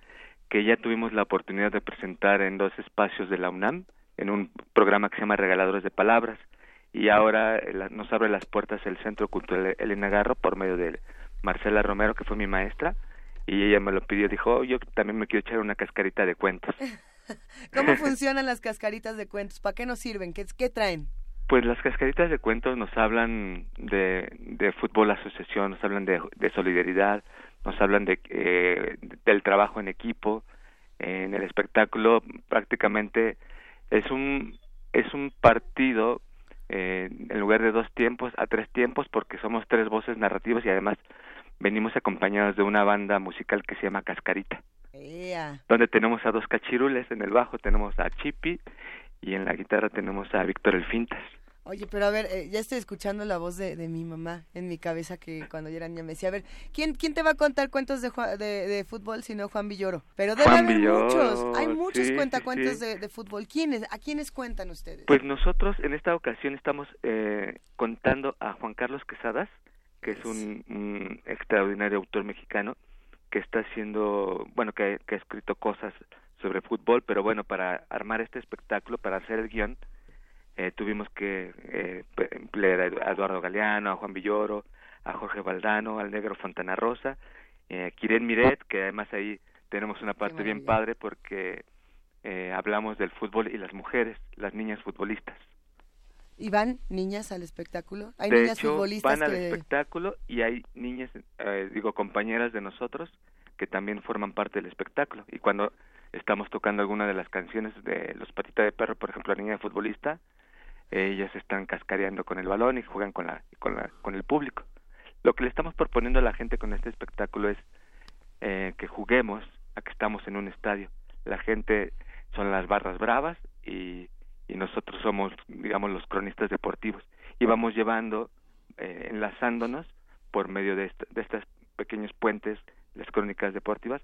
que ya tuvimos la oportunidad de presentar en dos espacios de la UNAM, en un programa que se llama Regaladores de Palabras, y ahora eh, nos abre las puertas el Centro Cultural Elena Garro por medio de Marcela Romero, que fue mi maestra, y ella me lo pidió, dijo, "Oh, yo también me quiero echar una cascarita de cuentos. ¿Cómo funcionan las cascaritas de cuentos? ¿Para qué nos sirven? ¿Qué, qué traen? Pues las cascaritas de cuentos nos hablan de, de fútbol asociación, nos hablan de, de solidaridad, nos hablan de, eh, del trabajo en equipo. En el espectáculo prácticamente es un es un partido eh, en lugar de dos tiempos a tres tiempos porque somos tres voces narrativas y además venimos acompañados de una banda musical que se llama Cascarita Ea. donde tenemos a dos cachirules, en el bajo tenemos a Chipi y en la guitarra tenemos a Víctor El Fintas. Oye, pero a ver, eh, ya estoy escuchando la voz de, de mi mamá en mi cabeza que cuando yo era niña me decía, a ver, ¿quién, quién te va a contar cuentos de, de, de fútbol si no Juan Villoro? Pero debe Juan haber Villoro, muchos, hay muchos sí, cuentacuentos sí. De, de fútbol. ¿Quiénes? ¿A quiénes cuentan ustedes? Pues nosotros en esta ocasión estamos eh, contando a Juan Carlos Quesadas, que es un, un extraordinario autor mexicano que está haciendo, bueno, que, que ha escrito cosas sobre fútbol, pero bueno, para armar este espectáculo, para hacer el guion, eh, tuvimos que eh, emplear a Eduardo Galeano, a Juan Villoro, a Jorge Valdano, al negro Fontana Rosa, eh, Kiren Miret, que además ahí tenemos una parte bien padre porque eh, hablamos del fútbol y las mujeres, las niñas futbolistas. ¿Y van niñas al espectáculo? ¿Hay de niñas hecho, futbolistas van al que... espectáculo y hay niñas, eh, digo, compañeras de nosotros que también forman parte del espectáculo. Y cuando estamos tocando alguna de las canciones de Los Patitas de Perro, por ejemplo, la niña futbolista, eh, ellas están cascareando con el balón y juegan con, la, con, la, con el público. Lo que le estamos proponiendo a la gente con este espectáculo es eh, que juguemos a que estamos en un estadio. La gente son las barras bravas y, y nosotros somos, digamos, los cronistas deportivos. Y vamos llevando, eh, enlazándonos por medio de, est- de estos pequeños puentes, las crónicas deportivas,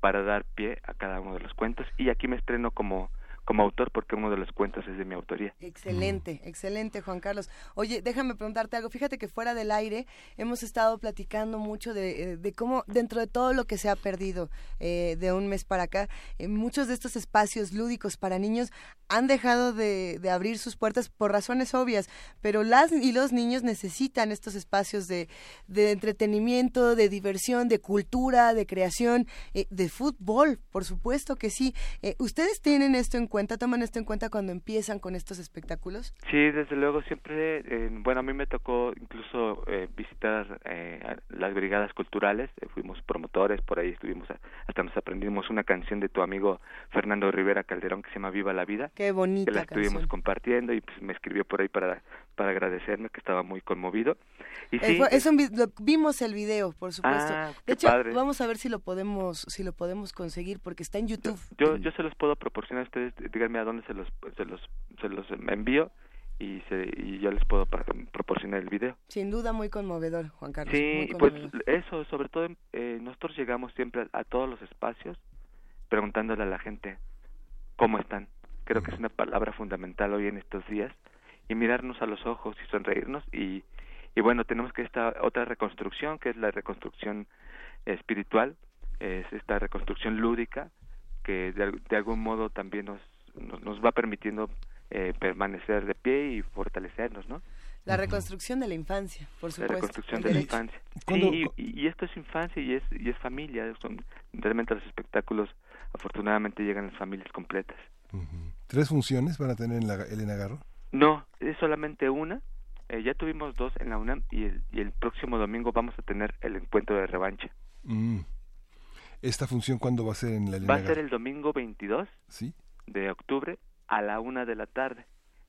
para dar pie a cada uno de los cuentos. Y aquí me estreno como, como autor porque uno de los cuentos es de mi autoría. Excelente, excelente, Juan Carlos. Oye, déjame preguntarte algo. Fíjate que fuera del aire hemos estado platicando mucho de, eh, de cómo, dentro de todo lo que se ha perdido eh, de un mes para acá, eh, muchos de estos espacios lúdicos para niños han dejado de, de abrir sus puertas por razones obvias, pero las y los niños necesitan estos espacios de, de entretenimiento, de diversión, de cultura, de creación, eh, de fútbol, por supuesto que sí. Eh, ¿Ustedes tienen esto en cuenta, toman esto en cuenta cuando empiezan con estos espectáculos? Sí, desde luego, siempre, eh, bueno, a mí me tocó incluso eh, visitar eh, las brigadas culturales, eh, fuimos promotores, por ahí estuvimos, a- hasta nos aprendimos una canción de tu amigo Fernando Rivera Calderón que se llama Viva la Vida, Qué bonita que la estuvimos canción. compartiendo y pues me escribió por ahí para, para agradecerme que estaba muy conmovido. Y Eh, sí, fue- es un vi- lo- vimos el video, por supuesto. Ah, de hecho, padre. vamos a ver si lo podemos, si lo podemos conseguir, porque está en YouTube. yo, yo se los puedo proporcionar a ustedes, díganme a dónde se los, se los, se los envío y, se, y yo les puedo proporcionar el video. Sin duda muy conmovedor, Juan Carlos. Sí, pues eso, sobre todo eh, nosotros llegamos siempre a, a todos los espacios preguntándole a la gente cómo están. Creo que es una palabra fundamental hoy en estos días y mirarnos a los ojos y sonreírnos y, y bueno, tenemos que esta otra reconstrucción que es la reconstrucción espiritual, es esta reconstrucción lúdica que de, de algún modo también nos, nos, nos va permitiendo eh, permanecer de pie y fortalecernos, ¿no? La reconstrucción de la infancia, por la supuesto. reconstrucción el de la infancia. ¿Cuándo- Sí, y, y esto es infancia y es y es familia, son realmente los espectáculos afortunadamente llegan a las familias completas. Ujú. ¿Tres funciones van a tener en la Elena Garro? No, es solamente una. eh, ya tuvimos dos en la UNAM y el, y el próximo domingo vamos a tener el encuentro de revancha. Mm. ¿Esta función cuándo va a ser en la Elena Va a ser el domingo 22 ¿Sí? de octubre a la una de la tarde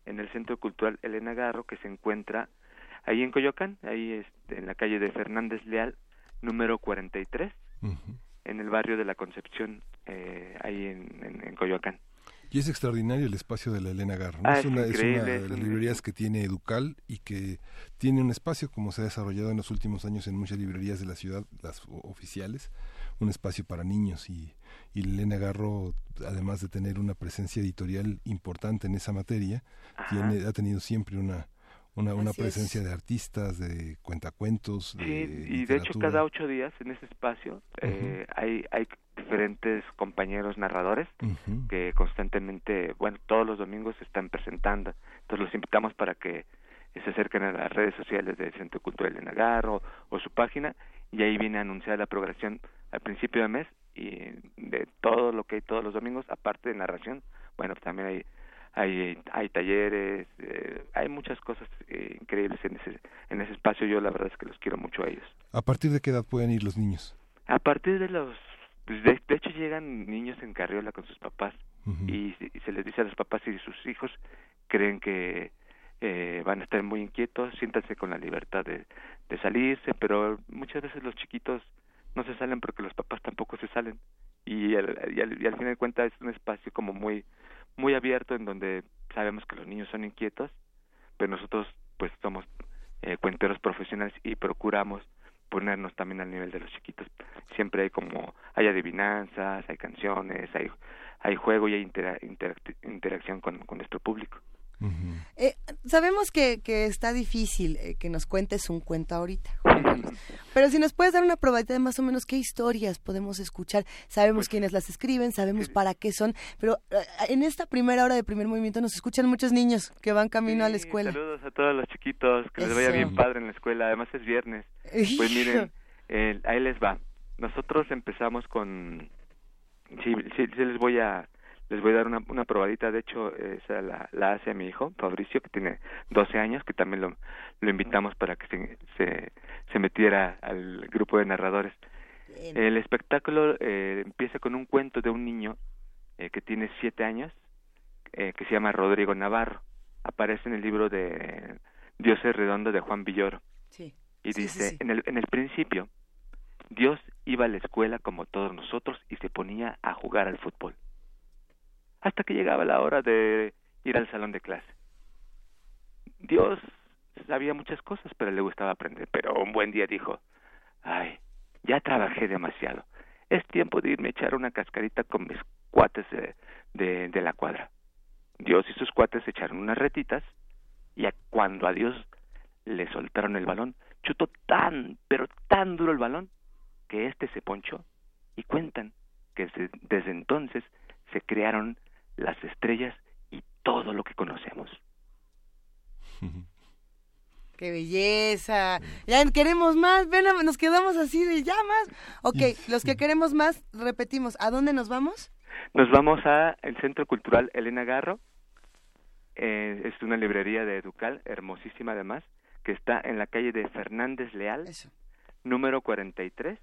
en el Centro Cultural Elena Garro que se encuentra ahí en Coyoacán, ahí este, en la calle de Fernández Leal, número 43. Ujú. en el barrio de la Concepción, eh, ahí en, en, en Coyoacán. Y es extraordinario el espacio de la Elena Garro. Ah, es, una, es una increíble, de las librerías que tiene Educal y que tiene un espacio como se ha desarrollado en los últimos años en muchas librerías de la ciudad, las oficiales, un espacio para niños. Y, y Elena Garro, además de tener una presencia editorial importante en esa materia, tiene, ha tenido siempre una una, una Así es. presencia de artistas, de cuentacuentos, de Sí, y de hecho cada ocho días en ese espacio eh, hay, hay diferentes compañeros narradores que constantemente, bueno, todos los domingos se están presentando. Entonces los invitamos para que se acerquen a las redes sociales del Centro Cultural de Nagarro o su página y ahí viene anunciada la programación al principio del mes y de todo lo que hay todos los domingos, aparte de narración, bueno, pues también hay hay, hay talleres, eh, hay muchas cosas eh, increíbles en ese, en ese espacio. Yo la verdad es que los quiero mucho a ellos. ¿A partir de qué edad pueden ir los niños? A partir de los... pues, de, de hecho llegan niños en carriola con sus papás y, se- y se les dice a los papás si sus hijos creen que eh, van a estar muy inquietos, siéntanse con la libertad de, de salirse, pero muchas veces los chiquitos no se salen porque los papás tampoco se salen y al, y al, y al final de cuentas es un espacio como muy muy abierto en donde sabemos que los niños son inquietos, pero nosotros pues somos eh, cuenteros profesionales y procuramos ponernos también al nivel de los chiquitos. Siempre hay como, hay adivinanzas, hay canciones, hay, hay juego y hay intera- interac- interacción con, con nuestro público. Eh, sabemos que, que está difícil eh, que nos cuentes un cuento ahorita, Juan Carlos. pero si nos puedes dar una probadita de más o menos qué historias podemos escuchar. Sabemos Pues, quiénes las escriben, sabemos para qué son, pero eh, en esta primera hora de primer movimiento nos escuchan muchos niños que van camino a la escuela. Saludos a todos los chiquitos, que les vaya bien padre en la escuela, además es viernes. Pues miren, eh, ahí les va. Nosotros empezamos con, sí, sí, sí les voy a, les voy a dar una, una probadita. De hecho, esa la, la hace mi hijo Fabricio, que tiene 12 años, que también lo, lo invitamos para que se, se, se metiera al grupo de narradores. Bien. El espectáculo eh, empieza con un cuento de un niño eh, que tiene siete años, eh, que se llama Rodrigo Navarro. Aparece en el libro de Dios es redondo de Juan Villoro. Sí. Y sí, dice, sí. En, el, en el principio, Dios iba a la escuela como todos nosotros y se ponía a jugar al fútbol. Hasta que llegaba la hora de ir al salón de clase. Dios sabía muchas cosas, pero le gustaba aprender. Pero un buen día dijo, ay, ya trabajé demasiado. Es tiempo de irme a echar una cascarita con mis cuates de, de, la cuadra. Dios y sus cuates echaron unas retitas y a- cuando a Dios le soltaron el balón, chutó tan, pero tan duro el balón que éste se ponchó y cuentan que desde entonces se crearon las estrellas y todo lo que conocemos. ¡Qué belleza! Ya queremos más, ven, nos quedamos así de ya más. Ok, los que queremos más, repetimos, ¿a dónde nos vamos? Nos vamos a el Centro Cultural Elena Garro. Eh, es una librería de Educal, hermosísima además, que está en la calle de Fernández Leal, Eso. número 43,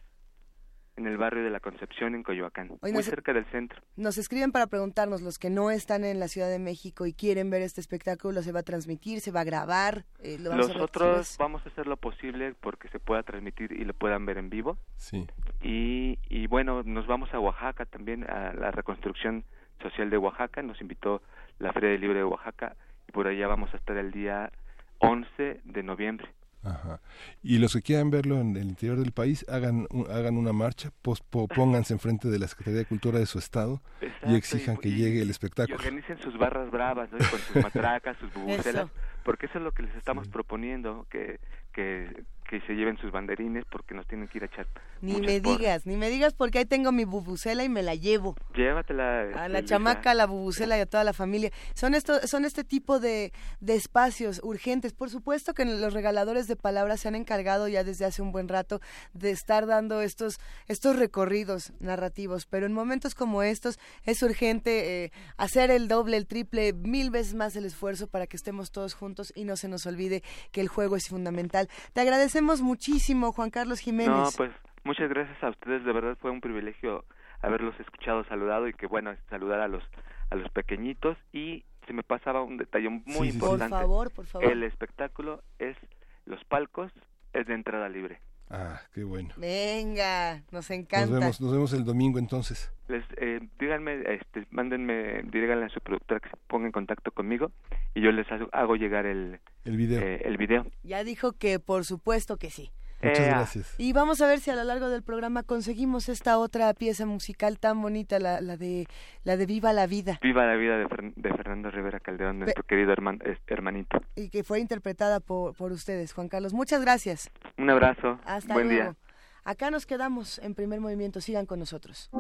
en el barrio de la Concepción, en Coyoacán, Oye, muy cerca del centro. Nos escriben para preguntarnos, los que no están en la Ciudad de México y quieren ver este espectáculo, ¿se va a transmitir, se va a grabar? Eh, ¿lo vamos a Nosotros después? vamos a hacer lo posible porque se pueda transmitir y lo puedan ver en vivo. Sí. Y, y bueno, nos vamos a Oaxaca también, a la reconstrucción social de Oaxaca. Nos invitó la Feria del Libro de Oaxaca y por allá vamos a estar el día 11 de noviembre. Ajá. Y los que quieran verlo en el interior del país, hagan, un- hagan una marcha, pos- po- pónganse enfrente de la Secretaría de Cultura de su estado Exacto, y exijan que llegue el Y espectáculo. organicen sus barras bravas, ¿no? Y con sus matracas, sus bubucelas, Eso. porque eso es lo que les estamos proponiendo, que, que, que se lleven sus banderines porque nos tienen que ir a echar Ni me porras. digas, ni me digas porque ahí tengo mi bubucela y me la llevo. Llévatela. A la Luisa. chamaca, a la bubucela y a toda la familia. Son esto, son este tipo de, de espacios urgentes. Por supuesto que los regaladores de palabras se han encargado ya desde hace un buen rato de estar dando estos, estos recorridos narrativos, pero en momentos como estos es urgente eh, hacer el doble, el triple, mil veces más el esfuerzo para que estemos todos juntos y no se nos olvide que el juego es fundamental. Te agradecemos muchísimo, Juan Carlos Jiménez. No, pues muchas gracias a ustedes, de verdad fue un privilegio haberlos escuchado, saludado y que bueno, saludar a los a los pequeñitos y se me pasaba un detalle muy Sí, sí. por importante. favor, por favor. El espectáculo es los palcos es de entrada libre. Ah, qué bueno. Venga, nos encanta. Nos vemos, nos vemos el domingo entonces. Les, eh, díganme, este, mándenme, díganle a su productora que se ponga en contacto conmigo y yo les hago, hago llegar el, El video. eh, el video. Ya dijo que por supuesto que sí. Muchas Eh, gracias. Y vamos a ver si a lo largo del programa conseguimos esta otra pieza musical tan bonita, la, la de la de Viva la Vida, Viva la vida de, Fer- de Fernando Rivera Calderón, nuestro querido herman- hermanito. y que fue interpretada por, por ustedes, Juan Carlos. Muchas gracias. Un abrazo, Hasta buen luego. día. Acá nos quedamos en primer movimiento. Sigan con nosotros.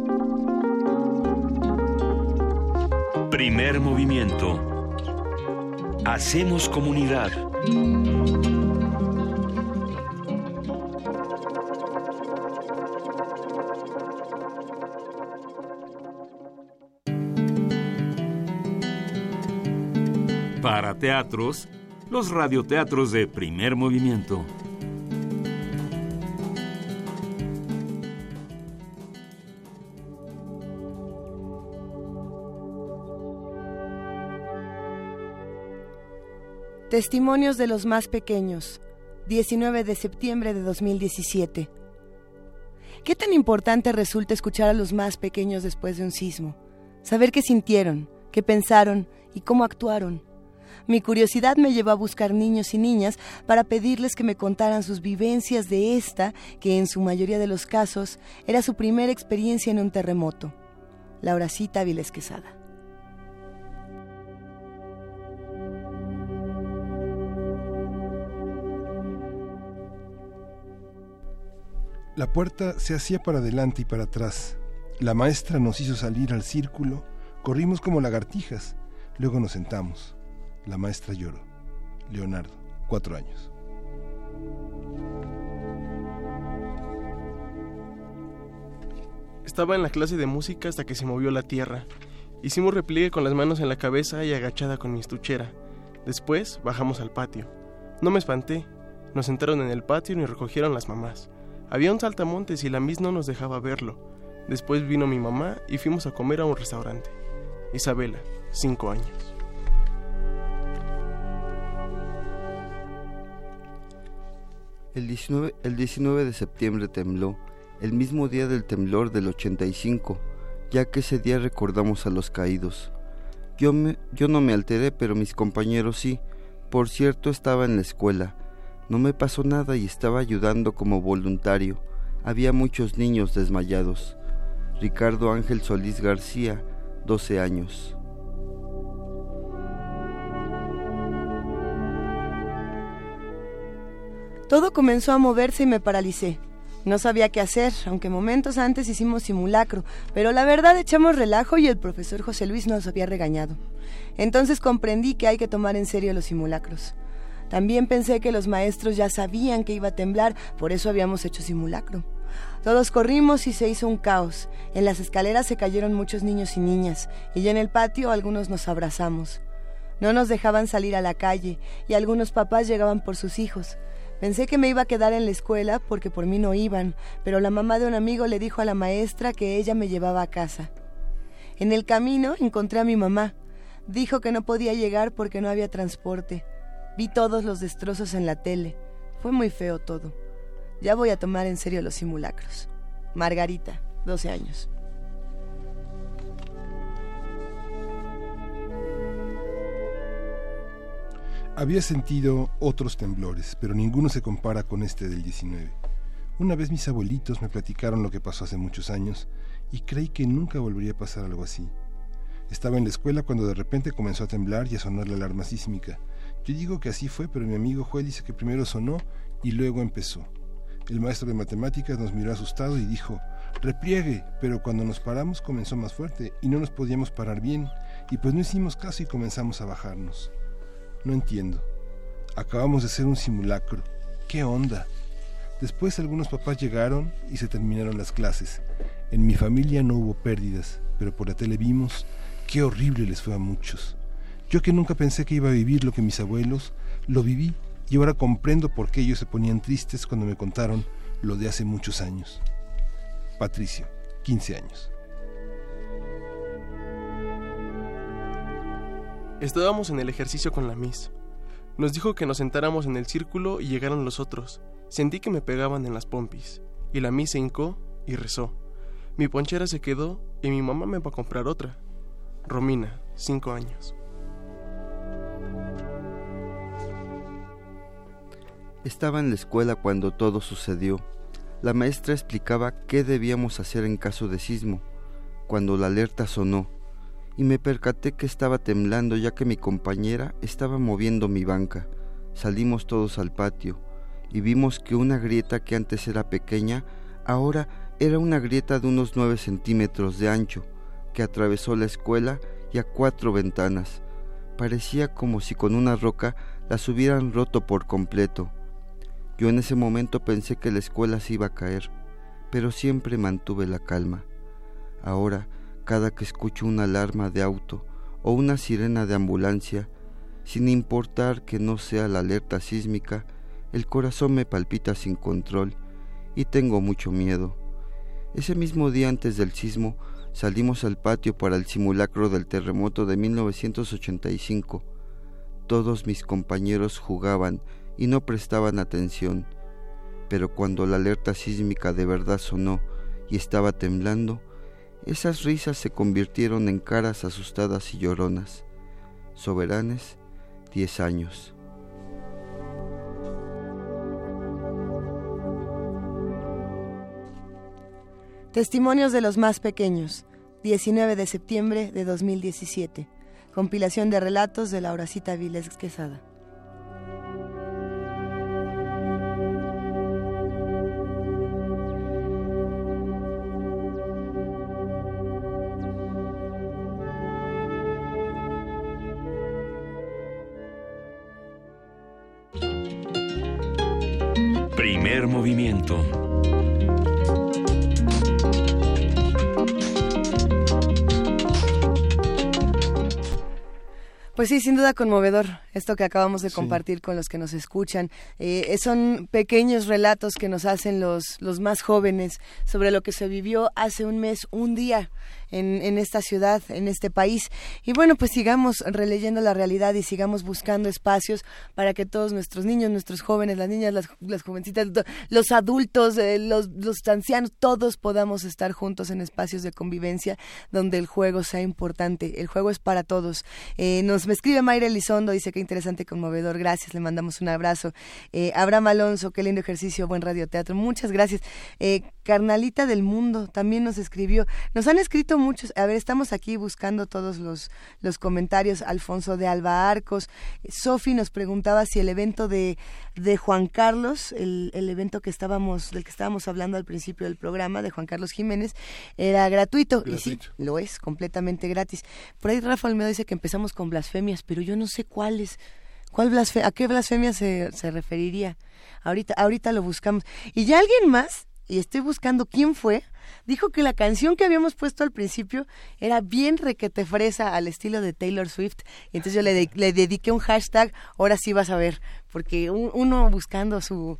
Primer movimiento. Hacemos comunidad. Para teatros, los radioteatros de primer movimiento. Testimonios de los más pequeños. 19 de septiembre de 2017. ¿Qué tan importante resulta escuchar a los más pequeños después de un sismo? Saber qué sintieron, qué pensaron y cómo actuaron. Mi curiosidad me llevó a buscar niños y niñas para pedirles que me contaran sus vivencias de esta, que en su mayoría de los casos era su primera experiencia en un terremoto. Lauracita Viles Quesada. La puerta se hacía para adelante y para atrás. La maestra nos hizo salir al círculo, corrimos como lagartijas, luego nos sentamos. La maestra lloró. Leonardo, cuatro años. Estaba en la clase de música hasta que se movió la tierra. Hicimos repliegue con las manos en la cabeza y agachada con mi estuchera. Después bajamos al patio. No me espanté. Nos sentaron en el patio y nos recogieron las mamás. Había un saltamontes y la Miss no nos dejaba verlo. Después vino mi mamá y fuimos a comer a un restaurante. Isabela, cinco años. El 19, el 19 de septiembre tembló, el mismo día del temblor del 85, ya que ese día recordamos a los caídos. Yo, yo no me alteré, pero mis compañeros sí. Por cierto, estaba en la escuela. No me pasó nada y estaba ayudando como voluntario. Había muchos niños desmayados. Ricardo Ángel Solís García, 12 años. Todo comenzó a moverse y me paralicé. No sabía qué hacer, aunque momentos antes hicimos simulacro, pero la verdad echamos relajo y el profesor José Luis nos había regañado. Entonces comprendí que hay que tomar en serio los simulacros. También pensé que los maestros ya sabían que iba a temblar, por eso habíamos hecho simulacro. Todos corrimos y se hizo un caos. En las escaleras se cayeron muchos niños y niñas, y ya en el patio algunos nos abrazamos. No nos dejaban salir a la calle, y algunos papás llegaban por sus hijos. Pensé que me iba a quedar en la escuela porque por mí no iban, pero la mamá de un amigo le dijo a la maestra que ella me llevaba a casa. En el camino encontré a mi mamá. Dijo que no podía llegar porque no había transporte. Vi todos los destrozos en la tele. Fue muy feo todo. Ya voy a tomar en serio los simulacros. Margarita, 12 años. Había sentido otros temblores, pero ninguno se compara con este del 19. Una vez mis abuelitos me platicaron lo que pasó hace muchos años y creí que nunca volvería a pasar algo así. Estaba en la escuela cuando de repente comenzó a temblar y a sonar la alarma sísmica. Yo digo que así fue, pero mi amigo Joel dice que primero sonó y luego empezó. El maestro de matemáticas nos miró asustado y dijo, repliegue, pero cuando nos paramos comenzó más fuerte y no nos podíamos parar bien, y pues no hicimos caso y comenzamos a bajarnos. No entiendo. Acabamos de hacer un simulacro. ¿Qué onda? Después algunos papás llegaron y se terminaron las clases. En mi familia no hubo pérdidas, pero por la tele vimos qué horrible les fue a muchos. Yo que nunca pensé que iba a vivir lo que mis abuelos, lo viví y ahora comprendo por qué ellos se ponían tristes cuando me contaron lo de hace muchos años. Patricio, 15 años. Estábamos en el ejercicio con la Miss. Nos dijo que nos sentáramos en el círculo y llegaron los otros. Sentí que me pegaban en las pompis, y la mí se hincó y rezó. Mi ponchera se quedó y mi mamá me va a comprar otra. Romina, cinco años. Estaba en la escuela cuando todo sucedió. La maestra explicaba qué debíamos hacer en caso de sismo, cuando la alerta sonó, y me percaté que estaba temblando ya que mi compañera estaba moviendo mi banca. Salimos todos al patio y vimos que una grieta que antes era pequeña, ahora era una grieta de unos nueve centímetros de ancho, que atravesó la escuela y a cuatro ventanas. Parecía como si con una roca las hubieran roto por completo. Yo en ese momento pensé que la escuela se iba a caer, pero siempre mantuve la calma. Ahora, cada que escucho una alarma de auto o una sirena de ambulancia, sin importar que no sea la alerta sísmica, el corazón me palpita sin control y tengo mucho miedo. Ese mismo día antes del sismo salimos al patio para el simulacro del terremoto de 1985. Todos mis compañeros jugaban y no prestaban atención, pero cuando la alerta sísmica de verdad sonó y estaba temblando, esas risas se convirtieron en caras asustadas y lloronas. Soberanes, diez años. Testimonios de los más pequeños, 19 de septiembre de 2017. Compilación de relatos de Lauracita Viles Quesada. Movimiento. Pues sí, sin duda conmovedor esto que acabamos de compartir con los que nos escuchan. Eh, son pequeños relatos que nos hacen los, los más jóvenes sobre lo que se vivió hace un mes, un día en, en esta ciudad, en este país. Y bueno, pues sigamos releyendo la realidad y sigamos buscando espacios para que todos nuestros niños, nuestros jóvenes, las niñas, las, las jovencitas, los adultos, eh, los, los ancianos, todos podamos estar juntos en espacios de convivencia donde el juego sea importante. El juego es para todos. Eh, nos me escribe Mayra Elizondo, dice que interesante conmovedor. Gracias, le mandamos un abrazo. Eh, Abraham Alonso, qué lindo ejercicio, buen radioteatro. Muchas gracias. Eh, Carnalita del Mundo también nos escribió. Nos han escrito muchos. A ver, estamos aquí buscando todos los, los comentarios. Alfonso de Alba Arcos. Sofi nos preguntaba si el evento de, de Juan Carlos, el, el evento que estábamos, del que estábamos hablando al principio del programa, de Juan Carlos Jiménez, era gratuito. Y sí, lo es, completamente gratis. Por ahí Rafa Olmedo dice que empezamos con blasfemias, pero yo no sé cuáles. ¿Cuál blasfe ¿A qué blasfemia se, se referiría? Ahorita, ahorita lo buscamos. Y ya alguien más, y estoy buscando quién fue, dijo que la canción que habíamos puesto al principio era bien requete fresa al estilo de Taylor Swift. Entonces yo le, le dediqué un hashtag, ahora sí vas a ver, porque un- uno buscando su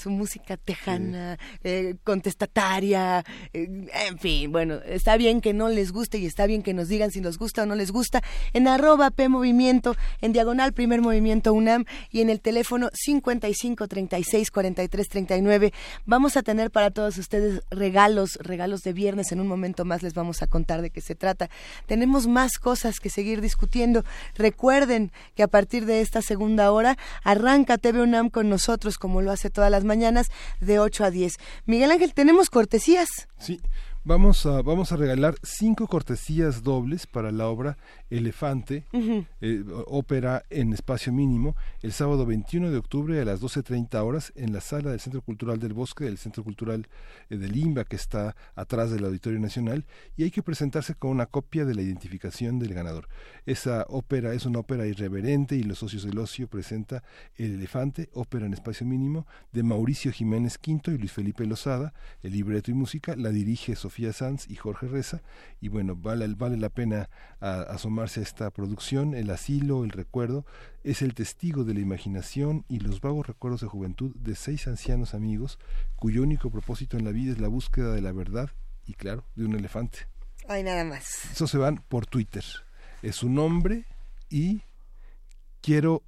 su música tejana, eh, contestataria, eh, en fin, bueno, está bien que no les guste y está bien que nos digan si nos gusta o no les gusta en arroba P Movimiento, en diagonal Primer Movimiento UNAM y en el teléfono 55 36 43 39. Vamos a tener para todos ustedes regalos, regalos de viernes. En un momento más les vamos a contar de qué se trata. Tenemos más cosas que seguir discutiendo. Recuerden que a partir de esta segunda hora arranca TV UNAM con nosotros, como lo hace todas las mañanas, de 8 a 10. Miguel Ángel, tenemos cortesías. Sí, vamos a, vamos a regalar cinco cortesías dobles para la obra Elefante, eh, ópera en espacio mínimo, el sábado 21 de octubre a las 12.30 horas en la sala del Centro Cultural del Bosque, del Centro Cultural eh, de Limba, que está atrás del Auditorio Nacional, y hay que presentarse con una copia de la identificación del ganador. Esa ópera es una ópera irreverente y Los Socios del Ocio presenta El Elefante, ópera en espacio mínimo, de Mauricio Jiménez Quinto y Luis Felipe Lozada, el libreto y música, la dirige Sofía Sanz y Jorge Reza, y bueno, vale, vale la pena a- asomarse a esta producción, El Asilo, El Recuerdo, es el testigo de la imaginación y los vagos recuerdos de juventud de seis ancianos amigos cuyo único propósito en la vida es la búsqueda de la verdad y claro, de un elefante. Ay, nada más. Eso se van por Twitter. Es su nombre y quiero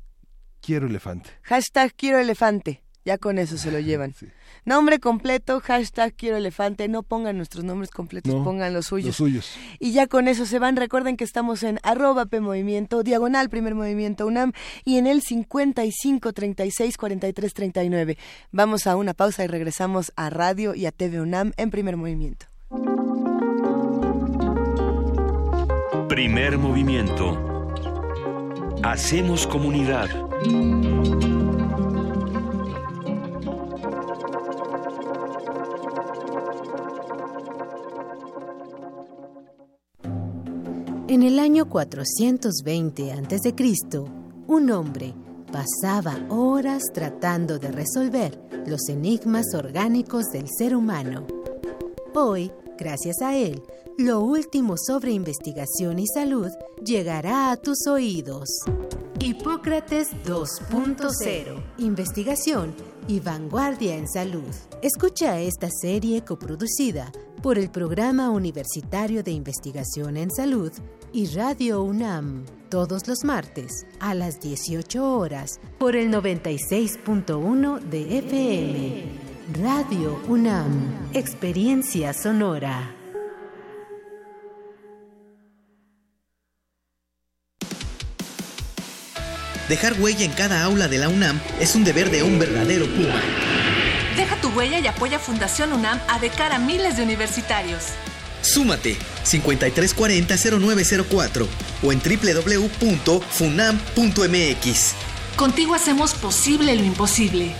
quiero elefante. Hashtag quiero elefante. Ya con eso se lo llevan. Nombre completo, hashtag quiero elefante. No pongan nuestros nombres completos, No, pongan los suyos. Los suyos. Y ya con eso se van. Recuerden que estamos en arroba P Movimiento, diagonal Primer Movimiento UNAM y en el 55 36 43 39. Vamos a una pausa y regresamos a Radio y a TV UNAM en Primer Movimiento. Primer movimiento. Hacemos comunidad. En el año 420 a.C., un hombre pasaba horas tratando de resolver los enigmas orgánicos del ser humano. Hoy, gracias a él, lo último sobre investigación y salud llegará a tus oídos. Hipócrates 2.0. Investigación y vanguardia en salud. Escucha esta serie coproducida por el Programa Universitario de Investigación en Salud y Radio UNAM todos los martes a las 18 horas por el 96.1 de FM. Radio UNAM, Experiencia Sonora. Dejar huella en cada aula de la UNAM es un deber de un verdadero Puma. Deja tu huella y apoya Fundación UNAM a de cara a miles de universitarios. Súmate 5340-0904 o en www.funam.mx. Contigo hacemos posible lo imposible.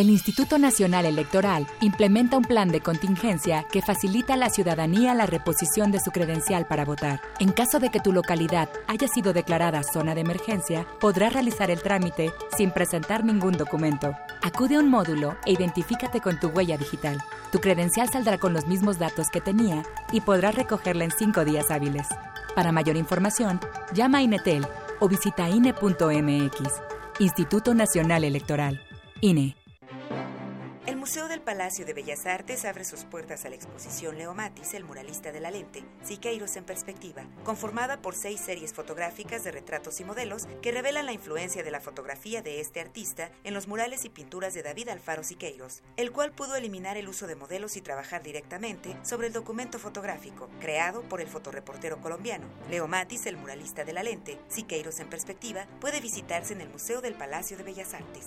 El Instituto Nacional Electoral implementa un plan de contingencia que facilita a la ciudadanía la reposición de su credencial para votar. En caso de que tu localidad haya sido declarada zona de emergencia, podrás realizar el trámite sin presentar ningún documento. Acude a un módulo e identifícate con tu huella digital. Tu credencial saldrá con los mismos datos que tenía y podrás recogerla en cinco días hábiles. Para mayor información, llama a Inetel o visita INE.mx. Instituto Nacional Electoral. INE. El Museo del Palacio de Bellas Artes abre sus puertas a la exposición Leo Matis, el muralista de la lente, Siqueiros en perspectiva, conformada por seis series fotográficas de retratos y modelos que revelan la influencia de la fotografía de este artista en los murales y pinturas de David Alfaro Siqueiros, el cual pudo eliminar el uso de modelos y trabajar directamente sobre el documento fotográfico, creado por el fotoreportero colombiano. Leo Matis, el muralista de la lente, Siqueiros en perspectiva, puede visitarse en el Museo del Palacio de Bellas Artes.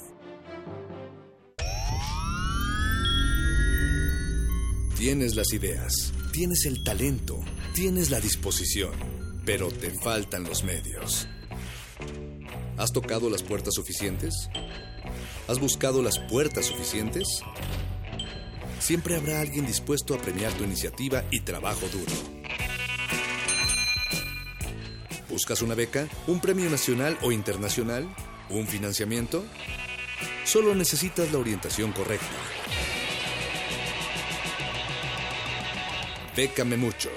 Tienes las ideas, tienes el talento, tienes la disposición, pero te faltan los medios. ¿Has tocado las puertas suficientes? ¿Has buscado las puertas suficientes? Siempre habrá alguien dispuesto a premiar tu iniciativa y trabajo duro. ¿Buscas una beca? ¿Un premio nacional o internacional? ¿Un financiamiento? Solo necesitas la orientación correcta. Bécame mucho.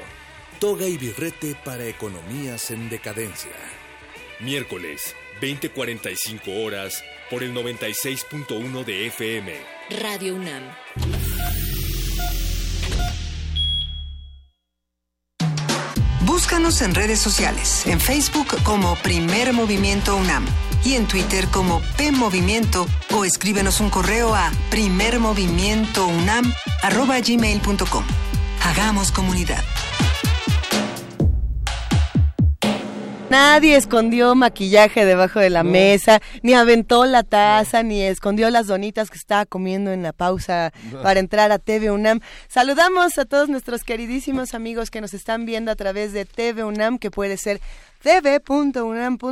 Toga y birrete para economías en decadencia. Miércoles, 20:45 horas, por el 96.1 de FM. Radio UNAM. Búscanos en redes sociales, en Facebook como Primer Movimiento UNAM y en Twitter como P Movimiento o escríbenos un correo a primermovimientounam@gmail.com. Hagamos comunidad. Nadie escondió maquillaje debajo de la mesa, ni aventó la taza, ni escondió las donitas que estaba comiendo en la pausa No. para entrar a TV UNAM. Saludamos a todos nuestros queridísimos amigos que nos están viendo a través de TV UNAM, que puede ser tv.unam.mx,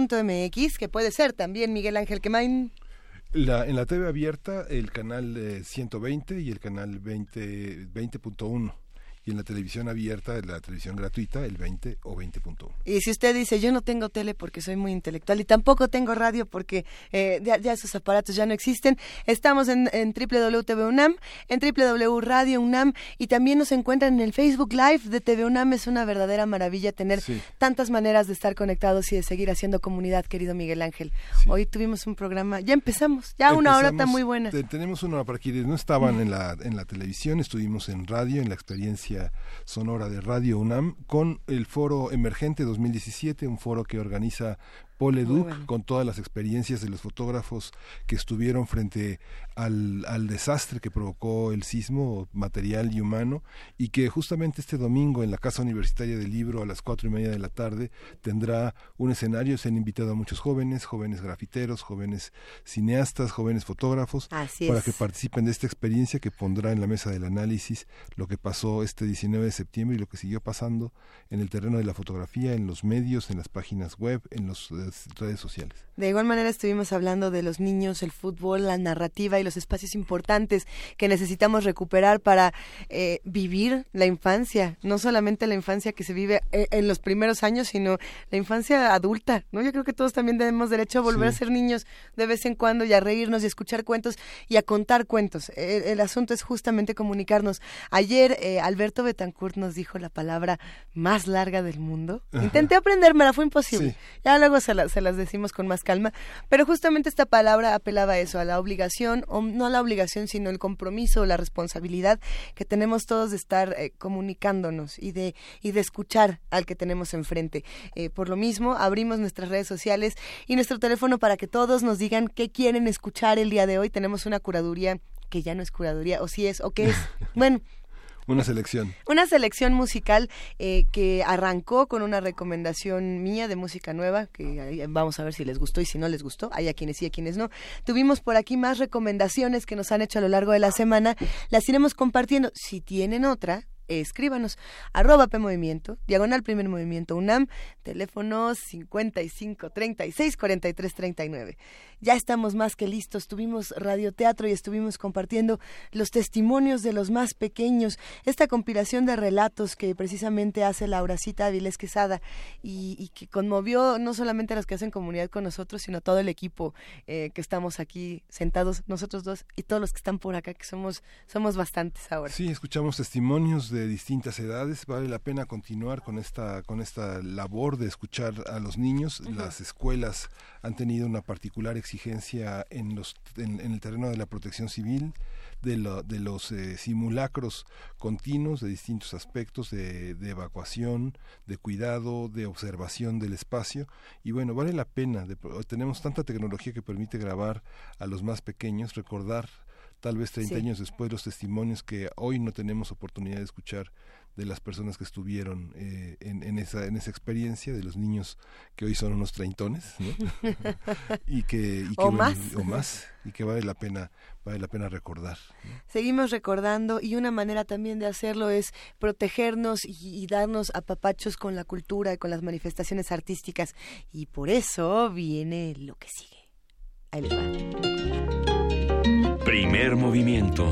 que puede ser también Miguel Ángel Quemain. La, en la TV abierta, el canal eh, 120 y el canal 20 20.1. Y en la televisión abierta, la televisión gratuita, el 20 o 20.1. Y si usted dice, yo no tengo tele porque soy muy intelectual y tampoco tengo radio porque eh, ya, ya esos aparatos ya no existen, estamos en, en www.tv UNAM, en www.radio UNAM y también nos encuentran en el Facebook Live de TV UNAM. Es una verdadera maravilla tener Sí. tantas maneras de estar conectados y de seguir haciendo comunidad, querido Miguel Ángel. Hoy tuvimos un programa, ya empezamos, ya una hora Empezamos, muy buena. te- tenemos una hora para quienes no estaban en la, en la televisión, estuvimos en radio, en la experiencia sonora de Radio UNAM, con el Foro Emergente 2017, un foro que organiza Paul Educ, con todas las experiencias de los fotógrafos que estuvieron frente al, al, desastre que provocó el sismo material y humano y que justamente este domingo en la Casa Universitaria del Libro a las cuatro y media de la tarde tendrá un escenario. Se han invitado a muchos jóvenes, jóvenes grafiteros, jóvenes cineastas, jóvenes fotógrafos, para que participen de esta experiencia que pondrá en la mesa del análisis lo que pasó este 19 de septiembre y lo que siguió pasando en el terreno de la fotografía, en los medios, en las páginas web, en las redes sociales. De igual manera estuvimos hablando de los niños, el fútbol, la narrativa y los espacios importantes que necesitamos recuperar para eh, vivir la infancia, no solamente la infancia que se vive eh, en los primeros años, sino la infancia adulta, ¿no? Yo creo que todos también tenemos derecho a volver a ser niños de vez en cuando y a reírnos y a escuchar cuentos y a contar cuentos. El, asunto es justamente comunicarnos. Ayer eh, Alberto Betancourt nos dijo la palabra más larga del mundo. Intenté aprendérmela, fue imposible. Ya luego se, se las decimos con más calma, pero justamente esta palabra apelaba a eso, a la obligación, o no a la obligación, sino el compromiso, la responsabilidad que tenemos todos de estar eh, comunicándonos y de, y de escuchar al que tenemos enfrente. Eh, por lo mismo, abrimos nuestras redes sociales y nuestro teléfono para que todos nos digan qué quieren escuchar el día de hoy. Tenemos una curaduría que ya no es curaduría, o si es, o qué es. bueno, una selección. Una selección musical eh, que arrancó con una recomendación mía de música nueva, que vamos a ver si les gustó y si no les gustó. Hay a quienes sí, a quienes no. Tuvimos por aquí más recomendaciones que nos han hecho a lo largo de la semana. Las iremos compartiendo. Si tienen otra, escríbanos arroba P Movimiento, diagonal primer movimiento UNAM, teléfono 55 36 43 39 ya estamos más que listos. Tuvimos radioteatro y estuvimos compartiendo los testimonios de los más pequeños, esta compilación de relatos que precisamente hace Lauracita Avilés Quesada y, que conmovió no solamente a los que hacen comunidad con nosotros, sino a todo el equipo eh, que estamos aquí sentados, nosotros dos y todos los que están por acá, que somos, somos bastantes ahora. Sí, escuchamos testimonios de distintas edades. Vale la pena continuar con esta, con esta labor de escuchar a los niños. Las escuelas han tenido una particular exigencia en, los, en, el terreno de la protección civil, de, de los eh, simulacros continuos de distintos aspectos de, de, evacuación, de cuidado, de observación del espacio. Y bueno, vale la pena, tenemos tanta tecnología que permite grabar a los más pequeños, recordar tal vez 30 años después los testimonios que hoy no tenemos oportunidad de escuchar de las personas que estuvieron eh, en, en, esa, en esa experiencia, de los niños que hoy son unos treintones, y que, o, más. o más, y que vale la pena, vale la pena recordar. Seguimos recordando, y una manera también de hacerlo es protegernos y, y darnos apapachos con la cultura y con las manifestaciones artísticas, y por eso viene lo que sigue. Ahí les va. Primer movimiento.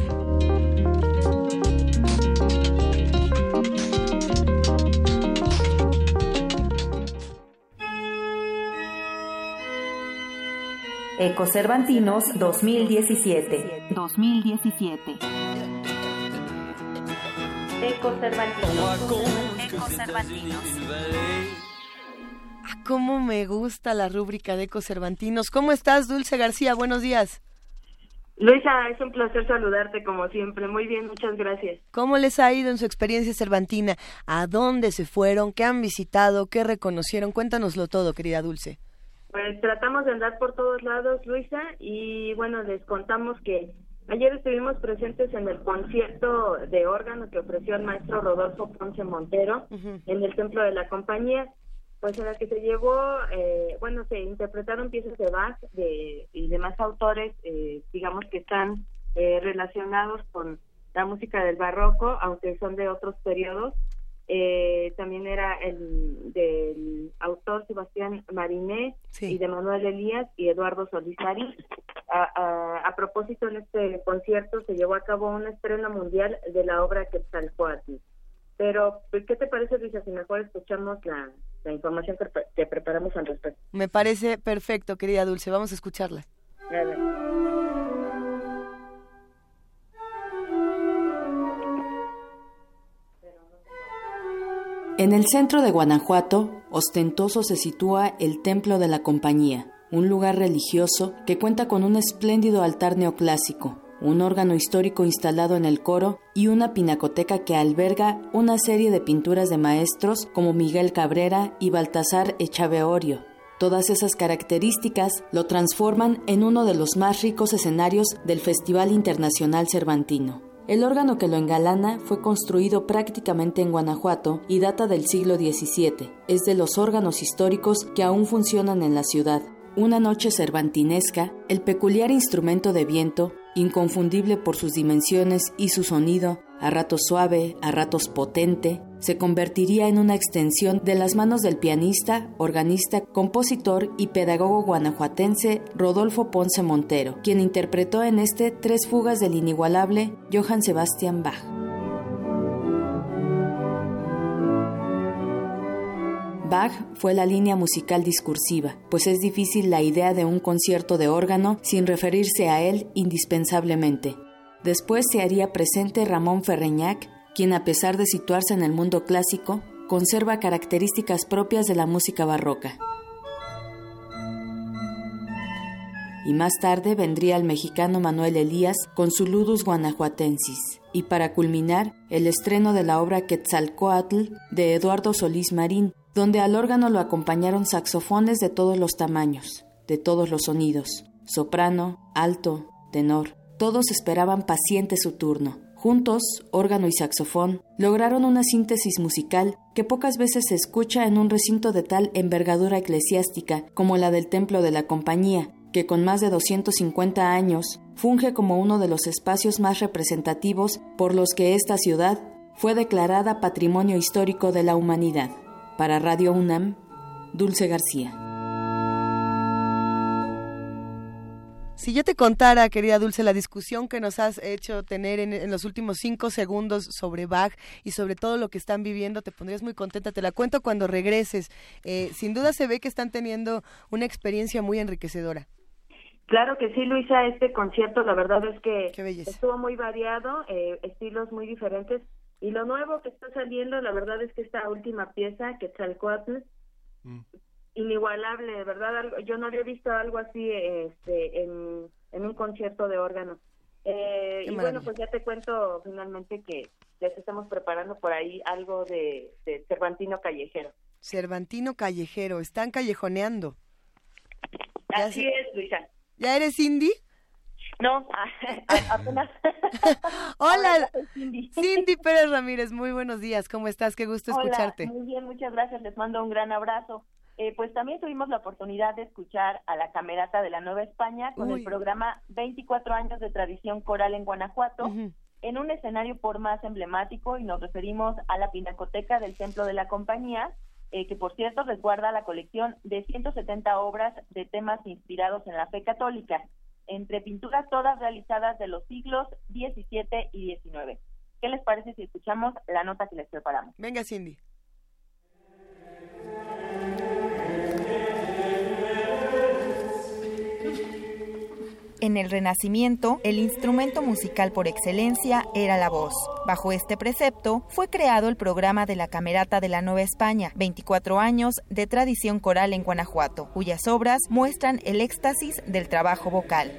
Ecocervantinos 2017. 2017. Ecocervantinos. Ecocervantinos. Ah, cómo me gusta la rúbrica de Ecocervantinos. ¿Cómo estás, Dulce García? Buenos días. Luisa, es un placer saludarte como siempre. Muy bien, muchas gracias. ¿Cómo les ha ido en su experiencia cervantina? ¿A dónde se fueron? ¿Qué han visitado? ¿Qué reconocieron? Cuéntanoslo todo, querida Dulce. Pues tratamos de andar por todos lados, Luisa, y bueno, les contamos que ayer estuvimos presentes en el concierto de órgano que ofreció el maestro Rodolfo Ponce Montero en el Templo de la Compañía, pues en la que se llevó, eh, bueno, se interpretaron piezas de Bach de, y demás autores, eh, digamos que están eh, relacionados con la música del barroco, aunque son de otros periodos, eh, también era el del autor Sebastián Mariné y de Manuel Elías y Eduardo Solizari. A, a, propósito, en este concierto se llevó a cabo una estreno mundial de la obra Quetzalcoatl. Pero, pues, ¿qué te parece, Luisa, si mejor escuchamos la, la información que, que, preparamos al respecto? Me parece perfecto, querida Dulce. Vamos a escucharla. En el centro de Guanajuato, ostentoso se sitúa el Templo de la Compañía, un lugar religioso que cuenta con un espléndido altar neoclásico, un órgano histórico instalado en el coro y una pinacoteca que alberga una serie de pinturas de maestros como Miguel Cabrera y Baltasar Echaveorio, Todas esas características lo transforman en uno de los más ricos escenarios del Festival Internacional Cervantino. El órgano que lo engalana fue construido prácticamente en Guanajuato y data del siglo XVII. Es de los órganos históricos que aún funcionan en la ciudad. Una noche cervantinesca, el peculiar instrumento de viento, inconfundible por sus dimensiones y su sonido, a ratos suave, a ratos potente, se convertiría en una extensión de las manos del pianista, organista, compositor y pedagogo guanajuatense Rodolfo Ponce Montero, quien interpretó en este tres fugas del inigualable Johann Sebastian Bach. Bach fue la línea musical discursiva, pues es difícil la idea de un concierto de órgano sin referirse a él indispensablemente. Después se haría presente Ramón Ferreñac, quien a pesar de situarse en el mundo clásico, conserva características propias de la música barroca. Y más tarde vendría el mexicano Manuel Elías con su Ludus Guanajuatensis. Y para culminar, el estreno de la obra Quetzalcoatl de Eduardo Solís Marín, donde al órgano lo acompañaron saxofones de todos los tamaños, de todos los sonidos, soprano, alto, tenor. Todos esperaban paciente su turno. Juntos, órgano y saxofón, lograron una síntesis musical que pocas veces se escucha en un recinto de tal envergadura eclesiástica como la del Templo de la Compañía, que con más de 250 años funge como uno de los espacios más representativos por los que esta ciudad fue declarada Patrimonio Histórico de la Humanidad. Para Radio UNAM, Dulce García. Si yo te contara, querida Dulce, la discusión que nos has hecho tener en, los últimos cinco segundos sobre Bach y sobre todo lo que están viviendo, te pondrías muy contenta. Te la cuento cuando regreses. Eh, sin duda se ve que están teniendo una experiencia muy enriquecedora. Claro que sí, Luisa, este concierto la verdad es que estuvo muy variado, eh, estilos muy diferentes y lo nuevo que está saliendo, la verdad es que esta última pieza, que mm. inigualable, ¿verdad? Yo no había visto algo así este, en, un concierto de órgano. Eh, y bueno, pues ya te cuento finalmente que les estamos preparando por ahí algo de, Cervantino Callejero. Cervantino Callejero, están callejoneando. Así es, Luisa. ¿Ya eres Cindy? No, apenas. Hola, Cindy. Pérez Ramírez, muy buenos días, ¿cómo estás? Qué gusto escucharte. Muy bien, muchas gracias, les mando un gran abrazo. Eh, pues también tuvimos la oportunidad de escuchar a la Camerata de la Nueva España con el programa 24 años de tradición coral en Guanajuato, en un escenario por más emblemático y nos referimos a la Pinacoteca del Templo de la Compañía, eh, que por cierto resguarda la colección de 170 obras de temas inspirados en la fe católica entre pinturas todas realizadas de los siglos XVII y XIX. ¿Qué les parece si escuchamos la nota que les preparamos? Venga, Cindy. En el Renacimiento, el instrumento musical por excelencia era la voz. Bajo este precepto, fue creado el programa de la Camerata de la Nueva España, 24 años de tradición coral en Guanajuato, cuyas obras muestran el éxtasis del trabajo vocal.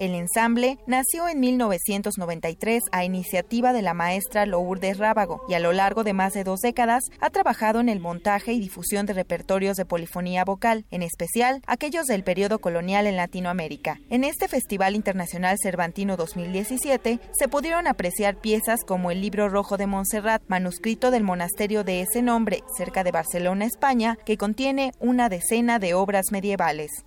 El ensamble nació en 1993 a iniciativa de la maestra Lourdes Rábago y a lo largo de más de dos décadas ha trabajado en el montaje y difusión de repertorios de polifonía vocal, en especial aquellos del periodo colonial en Latinoamérica. En este Festival Internacional Cervantino 2017 se pudieron apreciar piezas como el Libro Rojo de Montserrat, manuscrito del monasterio de ese nombre, cerca de Barcelona, España, que contiene una decena de obras medievales.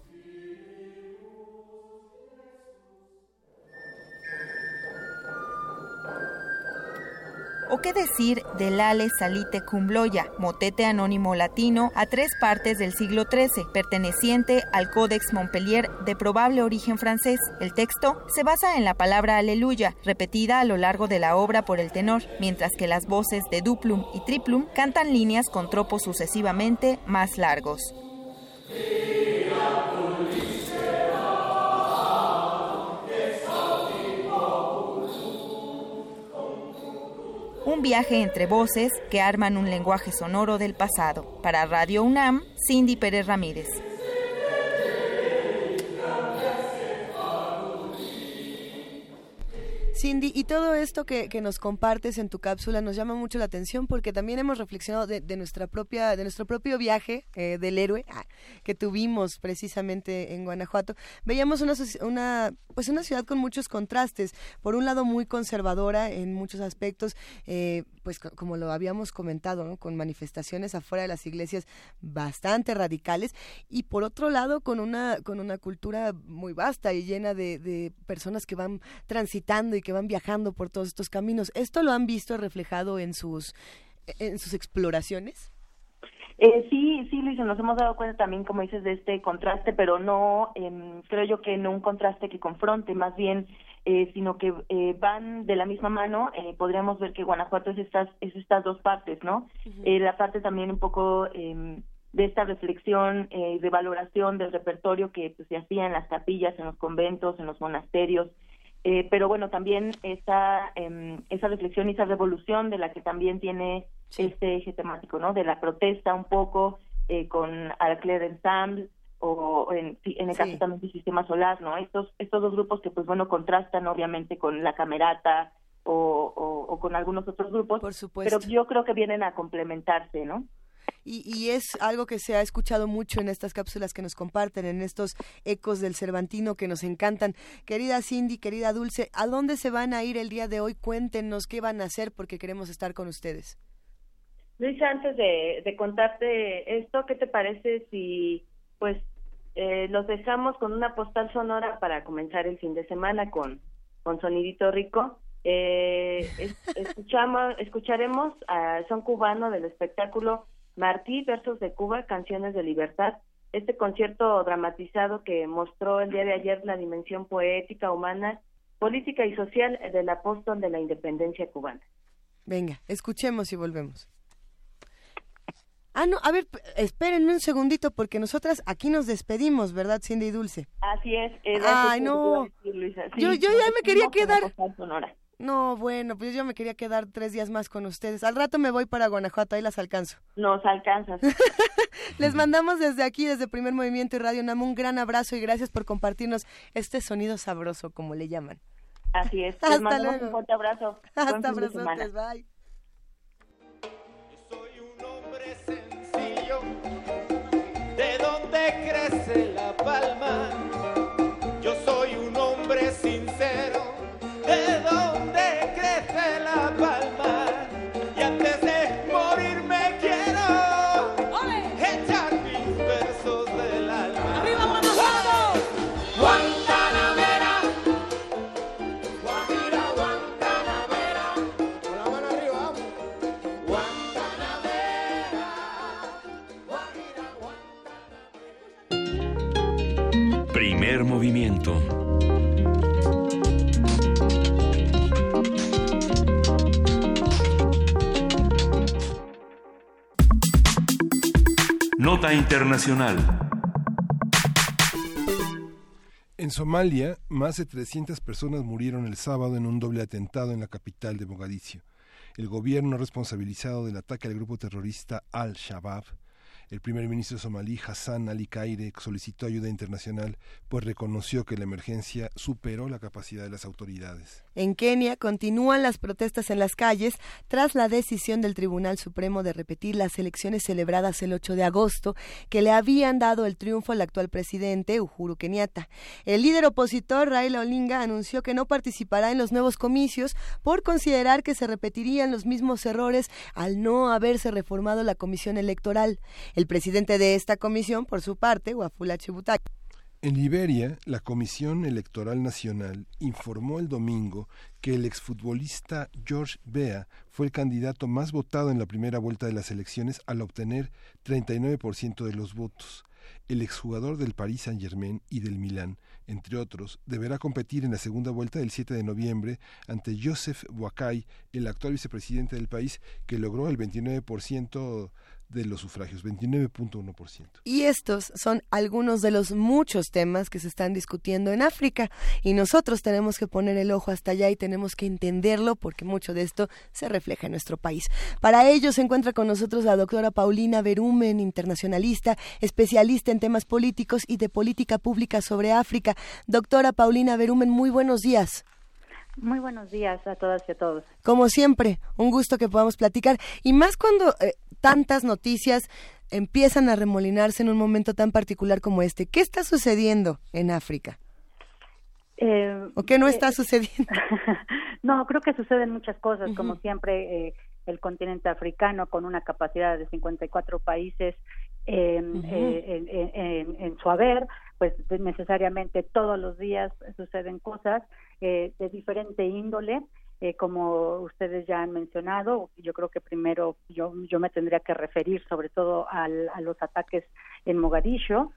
¿O qué decir del Ale Salite Cumbloya, motete anónimo latino a tres partes del siglo XIII, perteneciente al Codex Montpellier de probable origen francés? El texto se basa en la palabra aleluya, repetida a lo largo de la obra por el tenor, mientras que las voces de duplum y triplum cantan líneas con tropos sucesivamente más largos. Un viaje entre voces que arman un lenguaje sonoro del pasado. Para Radio UNAM, Cindy Pérez Ramírez. Cindy, y todo esto que, que, nos compartes en tu cápsula nos llama mucho la atención porque también hemos reflexionado de, de nuestra propia, de nuestro propio viaje eh, del héroe ah, que tuvimos precisamente en Guanajuato. Veíamos una, una, pues una ciudad con muchos contrastes. Por un lado muy conservadora en muchos aspectos, eh, pues como lo habíamos comentado, ¿no? con manifestaciones afuera de las iglesias bastante radicales, y por otro lado con una, con una cultura muy vasta y llena de, de personas que van transitando y que van viajando por todos estos caminos. ¿Esto lo han visto reflejado en sus, en sus exploraciones? Eh, sí, sí, Luisa, nos hemos dado cuenta también, como dices, de este contraste, pero no, eh, creo yo que no un contraste que confronte, más bien, eh, sino que eh, van de la misma mano. Eh, podríamos ver que Guanajuato es estas, es estas dos partes, ¿no? Uh -huh. la parte también un poco de esta reflexión, de valoración del repertorio que pues, se hacía en las capillas, en los conventos, en los monasterios, eh, pero bueno, también esa, eh, esa reflexión y esa revolución de la que también tiene sí. este eje temático, ¿no? De la protesta un poco eh, con Alcler Ensemble o en, en el caso sí. también del Sistema Solar, ¿no? Estos, estos dos grupos que pues bueno contrastan obviamente con la Camerata o, o, o con algunos otros grupos, Por supuesto. pero yo creo que vienen a complementarse, ¿no? Y, y, es algo que se ha escuchado mucho en estas cápsulas que nos comparten, en estos ecos del Cervantino que nos encantan. Querida Cindy, querida Dulce, ¿a dónde se van a ir el día de hoy? Cuéntenos qué van a hacer porque queremos estar con ustedes. Luisa, antes de, de contarte esto, ¿qué te parece si pues eh, los dejamos con una postal sonora para comenzar el fin de semana con, con Sonidito Rico? Eh, es, escuchamos, escucharemos a Son Cubano del espectáculo Martí, Versos de Cuba, Canciones de Libertad, este concierto dramatizado que mostró el día de ayer la dimensión poética, humana, política y social del apóstol de la independencia cubana. Venga, escuchemos y volvemos. Ah, no, a ver, espérenme un segundito porque nosotras aquí nos despedimos, ¿verdad, Cindy y Dulce? Así es. Ay, no. Decir, sí, yo, yo ya me quería quedar. No, bueno, pues yo me quería quedar tres días más con ustedes. Al rato me voy para Guanajuato, ahí las alcanzo. Nos alcanzas. Les mandamos desde aquí, desde Primer Movimiento y Radio Nam, un gran abrazo y gracias por compartirnos este sonido sabroso, como le llaman. Así es. Les Hasta mandamos luego. un fuerte abrazo. Hasta abrazotes, bye. sencillo, de donde crece la palma. Yo soy un hombre sincero, Nota Internacional. En Somalia, más de 300 personas murieron el sábado en un doble atentado en la capital de Mogadiscio. El gobierno responsabilizado del ataque al grupo terrorista Al-Shabaab el primer ministro somalí Hassan Ali Kaire solicitó ayuda internacional, pues reconoció que la emergencia superó la capacidad de las autoridades. En Kenia continúan las protestas en las calles tras la decisión del Tribunal Supremo de repetir las elecciones celebradas el 8 de agosto que le habían dado el triunfo al actual presidente Uhuru Kenyatta. El líder opositor Raila Olinga anunció que no participará en los nuevos comicios por considerar que se repetirían los mismos errores al no haberse reformado la comisión electoral. El presidente de esta comisión, por su parte, Wafula Chibutaki, en Liberia, la Comisión Electoral Nacional informó el domingo que el exfutbolista George Bea fue el candidato más votado en la primera vuelta de las elecciones al obtener 39% de los votos. El exjugador del Paris Saint-Germain y del Milán, entre otros, deberá competir en la segunda vuelta del 7 de noviembre ante Joseph Boakai, el actual vicepresidente del país, que logró el 29% de los sufragios, 29.1%. Y estos son algunos de los muchos temas que se están discutiendo en África y nosotros tenemos que poner el ojo hasta allá y tenemos que entenderlo porque mucho de esto se refleja en nuestro país. Para ello se encuentra con nosotros la doctora Paulina Berumen, internacionalista, especialista en temas políticos y de política pública sobre África. Doctora Paulina Berumen, muy buenos días. Muy buenos días a todas y a todos. Como siempre, un gusto que podamos platicar y más cuando eh, tantas noticias empiezan a remolinarse en un momento tan particular como este. ¿Qué está sucediendo en África? Eh, ¿O qué no eh, está sucediendo? no, creo que suceden muchas cosas, como siempre. Eh, el continente africano con una capacidad de 54 países eh, en, en, en, su haber, pues necesariamente todos los días suceden cosas eh, de diferente índole. Eh, como ustedes ya han mencionado, yo creo que primero yo, yo me tendría que referir sobre todo al, a los ataques en Mogadishu,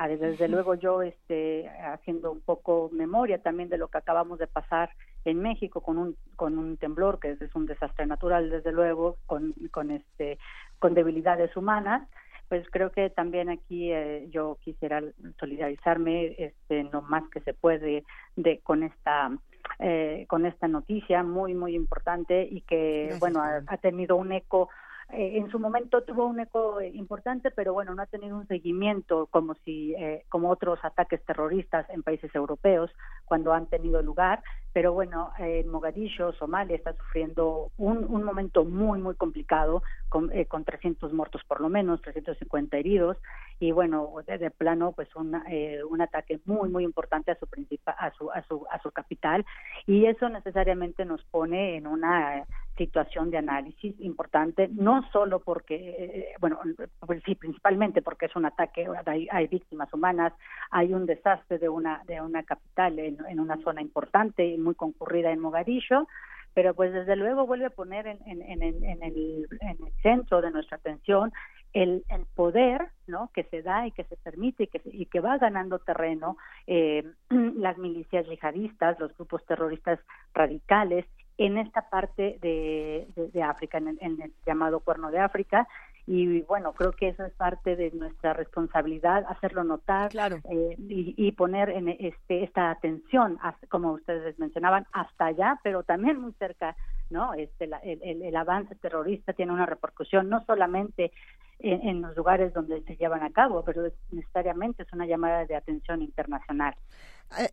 Ah, desde luego yo este haciendo un poco memoria también de lo que acabamos de pasar en México con un con un temblor que es un desastre natural desde luego con con este con debilidades humanas pues creo que también aquí eh, yo quisiera solidarizarme este lo más que se puede de con esta eh, con esta noticia muy muy importante y que Gracias, bueno ha, ha, tenido un eco eh, en su momento tuvo un eco importante, pero bueno, no ha tenido un seguimiento como si eh, como otros ataques terroristas en países europeos cuando han tenido lugar. Pero bueno, eh, Mogadishu, Somalia, está sufriendo un, un momento muy, muy complicado, con, eh, con 300 muertos por lo menos, 350 heridos, y bueno, de, de plano, pues un, eh, un ataque muy, muy importante a su, principal, a, su, a, su, a su capital, y eso necesariamente nos pone en una situación de análisis importante, no solo porque, eh, bueno, pues sí, principalmente porque es un ataque, hay, víctimas humanas, hay un desastre de una, de una capital en, una zona importante y muy concurrida en Mogadishu, pero pues desde luego vuelve a poner en, en, en, el, en el centro de nuestra atención el, el, poder ¿no? que se da y que se permite y que, y que va ganando terreno eh, las milicias yihadistas, los grupos terroristas radicales en esta parte de, de, de África, en el, en el, llamado Cuerno de África. Y bueno, creo que eso es parte de nuestra responsabilidad, hacerlo notar claro. eh, y, y, poner en este, esta atención, como ustedes mencionaban, hasta allá, pero también muy cerca, ¿no? Este, la, el, el, el, avance terrorista tiene una repercusión no solamente en, en, los lugares donde se llevan a cabo, pero necesariamente es una llamada de atención internacional.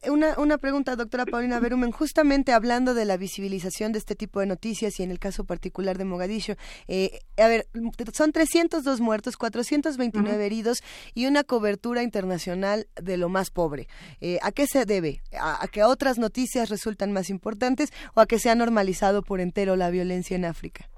Una, una pregunta, doctora Paulina Berumen, justamente hablando de la visibilización de este tipo de noticias y en el caso particular de Mogadishu, eh, a ver, son 302 muertos, 429 uh -huh. heridos y una cobertura internacional de lo más pobre. Eh, ¿A qué se debe? ¿A, ¿A que otras noticias resultan más importantes o a que se ha normalizado por entero la violencia en África?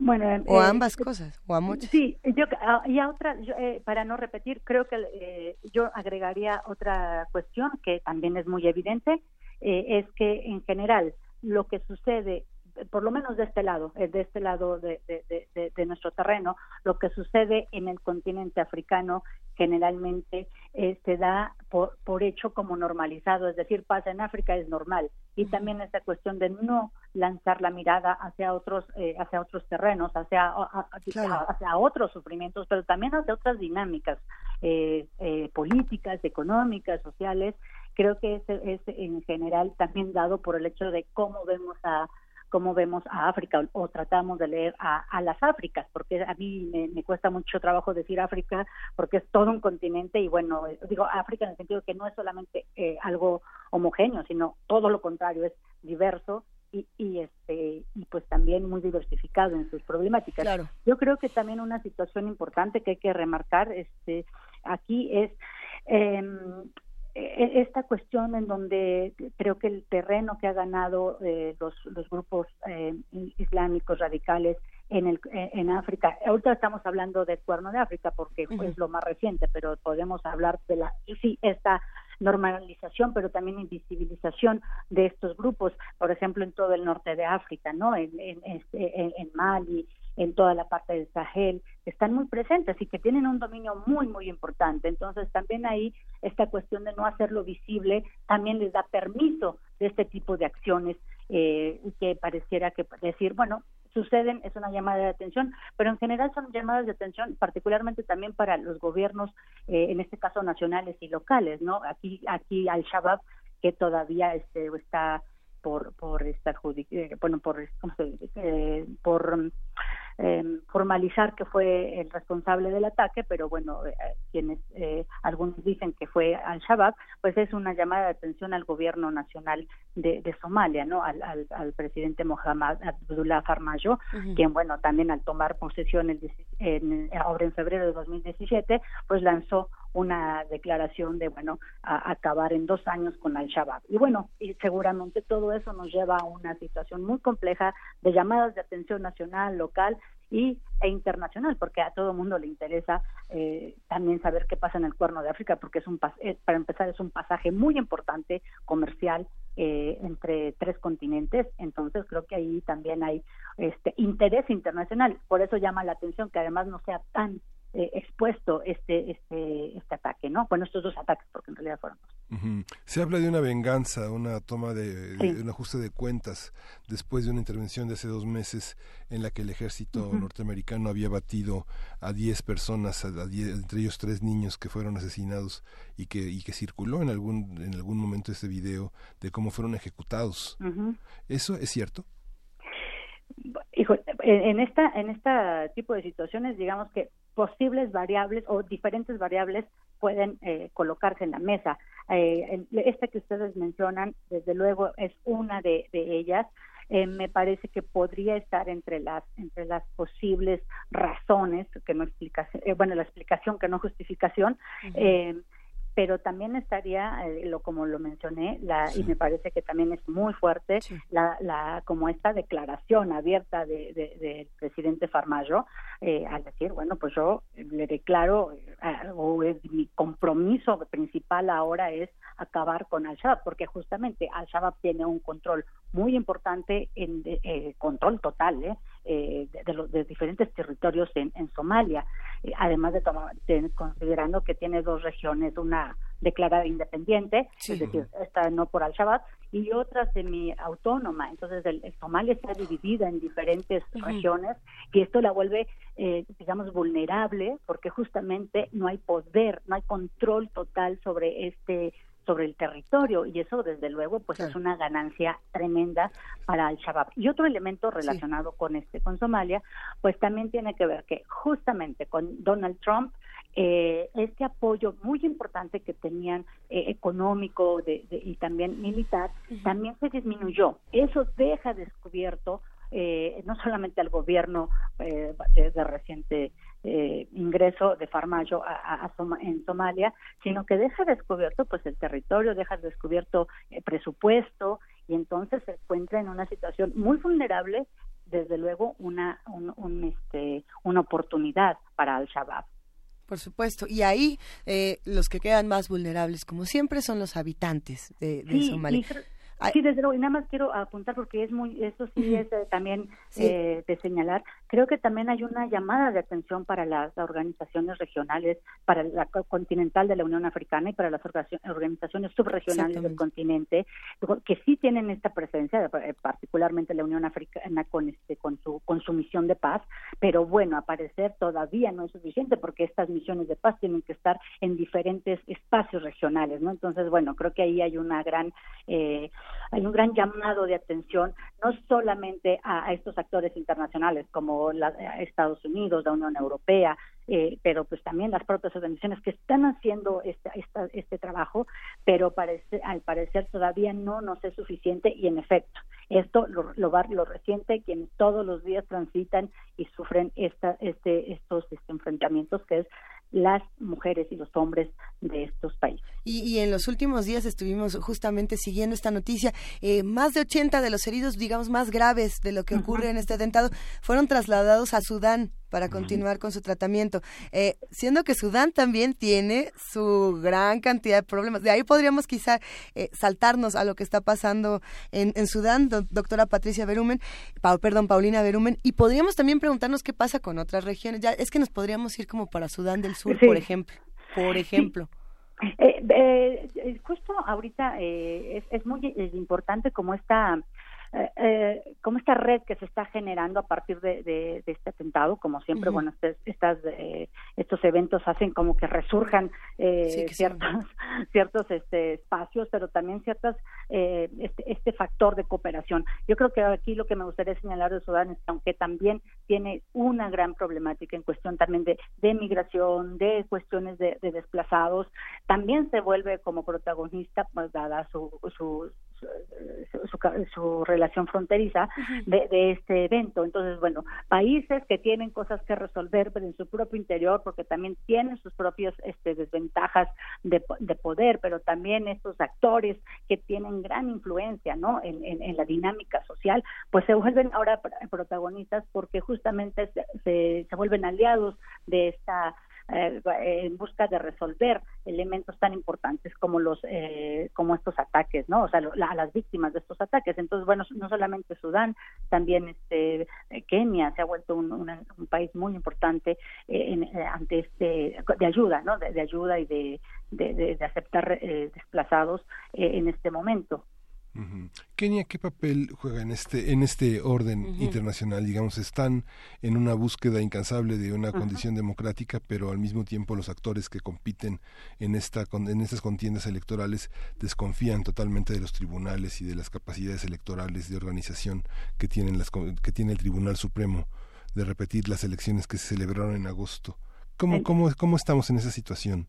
Bueno, o a ambas eh, cosas, o a muchas. Sí, yo, y a otra, yo, eh, para no repetir, creo que eh, yo agregaría otra cuestión que también es muy evidente, eh, es que en general lo que sucede, por lo menos de este lado, de este lado de, de, de, de nuestro terreno, lo que sucede en el continente africano generalmente eh, se da por, por, hecho como normalizado, es decir, pasa en África es normal. Y también esta cuestión de no lanzar la mirada hacia otros eh, hacia otros terrenos, hacia, claro. hacia otros sufrimientos, pero también hacia otras dinámicas eh, eh, políticas, económicas, sociales. Creo que es, es en general también dado por el hecho de cómo vemos a cómo vemos a África o, o tratamos de leer a, a, las Áfricas, porque a mí me, me, cuesta mucho trabajo decir África porque es todo un continente y bueno, digo África en el sentido de que no es solamente eh, algo homogéneo, sino todo lo contrario, es diverso y, y, este y pues también muy diversificado en sus problemáticas. Claro. Yo creo que también una situación importante que hay que remarcar este aquí es eh, esta cuestión en donde creo que el terreno que ha ganado eh, los, los grupos eh, islámicos radicales en el en África ahorita estamos hablando del cuerno de África porque uh -huh. es lo más reciente pero podemos hablar de la sí esta normalización pero también invisibilización de estos grupos por ejemplo en todo el norte de África no en en, en, en Mali en toda la parte del Sahel, están muy presentes y que tienen un dominio muy, muy importante. Entonces, también ahí esta cuestión de no hacerlo visible también les da permiso de este tipo de acciones eh, que pareciera que decir, bueno, suceden, es una llamada de atención, pero en general son llamadas de atención particularmente también para los gobiernos, eh, en este caso nacionales y locales, ¿no? Aquí, aquí Al-Shabaab, que todavía este, está por por esta eh, bueno por ¿cómo se dice? Eh, por em, formalizar que fue el responsable del ataque, pero bueno, eh, quienes algunos dicen que fue al-Shabaab, pues es una llamada de atención al gobierno nacional de, Somalia, ¿no? Al, al, presidente Mohamed Abdullah Farmajo, quien, bueno, también al tomar posesión el, en, ahora en febrero de 2017, pues lanzó una declaración de, bueno, acabar en dos años con Al-Shabaab. Y bueno, y seguramente todo eso nos lleva a una situación muy compleja de llamadas de atención nacional, local y, e internacional, porque a todo mundo le interesa eh, también saber qué pasa en el Cuerno de África, porque es un eh, para empezar es un pasaje muy importante comercial eh, entre tres continentes, entonces creo que ahí también hay este interés internacional, por eso llama la atención que además no sea tan eh, expuesto este este este ataque, ¿no? Bueno, estos dos ataques, porque en realidad fueron dos. Se habla de una venganza, una toma de, un ajuste de cuentas después de una intervención de hace dos meses en la que el ejército norteamericano había batido a 10 personas, a entre ellos tres niños que fueron asesinados y que y que circuló en algún en algún momento este video de cómo fueron ejecutados. ¿Eso es cierto? Hijo, en esta en este tipo de situaciones, digamos que posibles variables o diferentes variables pueden eh, colocarse en la mesa. Eh, esta que ustedes mencionan, desde luego, es una de, ellas. Eh, me parece que podría estar entre las entre las posibles razones que no explicación, bueno, la explicación que no justificación pero también estaría, eh, lo como lo mencioné, la, y me parece que también es muy fuerte, la, la, como esta declaración abierta del de, presidente Farmajo, eh, al decir, bueno, pues yo le declaro, eh, o es, mi compromiso principal ahora es acabar con Al-Shabaab, porque justamente Al-Shabaab tiene un control muy importante, en eh, control total, ¿eh? De, los de diferentes territorios en, en Somalia, eh, además de, tomar, considerando que tiene dos regiones, una declarada independiente, es decir, esta no por Al-Shabaab, y otra semi-autónoma. Entonces, el, Somalia está dividida en diferentes regiones y esto la vuelve, eh, digamos, vulnerable porque justamente no hay poder, no hay control total sobre este sobre el territorio y eso desde luego pues es una ganancia tremenda para al Shabab. Y otro elemento relacionado con este con Somalia pues también tiene que ver que justamente con Donald Trump eh, este apoyo muy importante que tenían eh, económico de, y también militar también se disminuyó. Eso deja descubierto eh, no solamente al gobierno eh, de, reciente eh, ingreso de Farmajo a, en Somalia, sino que deja descubierto pues el territorio, deja descubierto el presupuesto y entonces se encuentra en una situación muy vulnerable, desde luego una un, este una oportunidad para Al Shabaab. Por supuesto. Y ahí los que quedan más vulnerables, como siempre, son los habitantes de, Somalia. Sí, desde luego, y nada más quiero apuntar porque es muy, eso sí es eh, también Eh, de señalar, creo que también hay una llamada de atención para las organizaciones regionales, para la continental de la Unión Africana y para las organizaciones subregionales del continente, que sí tienen esta presencia, eh, particularmente la Unión Africana con este, con su, con su misión de paz, pero bueno, a parecer todavía no es suficiente porque estas misiones de paz tienen que estar en diferentes espacios regionales, ¿no? Entonces, bueno, creo que ahí hay una gran eh, hay un gran llamado de atención no solamente a, estos actores internacionales como la, Estados Unidos, la Unión Europea, eh, pero pues también las propias organizaciones que están haciendo este, este trabajo, pero parece, al parecer todavía no nos es suficiente y en efecto, esto lo, lo, lo reciente, quienes todos los días transitan y sufren esta, este, estos este, enfrentamientos, que es las mujeres y los hombres de estos países. Y, en los últimos días estuvimos justamente siguiendo esta noticia. Eh, más de 80 de los heridos, digamos, más graves de lo que ocurre en este atentado, fueron trasladados a Sudán para continuar con su tratamiento, eh, siendo que Sudán también tiene su gran cantidad de problemas. De ahí podríamos quizá eh, saltarnos a lo que está pasando en, en Sudán, doctora Patricia Berumen, perdón, Paulina Berumen, y podríamos también preguntarnos qué pasa con otras regiones. Ya es que nos podríamos ir como para Sudán del Sur, por ejemplo. Por ejemplo. Eh, justo ahorita es, es muy importante como esta eh, eh, como esta red que se está generando a partir de, de, este atentado, como siempre, bueno, este, estas, eh, estos eventos hacen como que resurjan eh, ciertos, ciertos este, espacios, pero también ciertas este, este factor de cooperación. Yo creo que aquí lo que me gustaría señalar de Sudán es que aunque también tiene una gran problemática en cuestión también de, de migración, de cuestiones de, de desplazados, también se vuelve como protagonista, pues dada su, su su, relación fronteriza de, este evento. Entonces, bueno, países que tienen cosas que resolver pero en su propio interior, porque también tienen sus propias este, desventajas de, poder, pero también estos actores que tienen gran influencia ¿no? En, en, la dinámica social, pues se vuelven ahora protagonistas porque justamente se, se vuelven aliados de esta eh, en busca de resolver elementos tan importantes como los eh, como estos ataques no o sea a las víctimas de estos ataques. Entonces bueno no solamente Sudán también este Kenia se ha vuelto un, país muy importante eh, en, ante este de ayuda no de, ayuda y de, de, de aceptar desplazados en este momento Kenia, ¿qué papel juega en este en este orden internacional? Digamos, están en una búsqueda incansable de una condición democrática, pero al mismo tiempo los actores que compiten en esta en estas contiendas electorales desconfían totalmente de los tribunales y de las capacidades electorales de organización que tienen las que tiene el Tribunal Supremo de repetir las elecciones que se celebraron en agosto. ¿Cómo, cómo, cómo estamos en esa situación?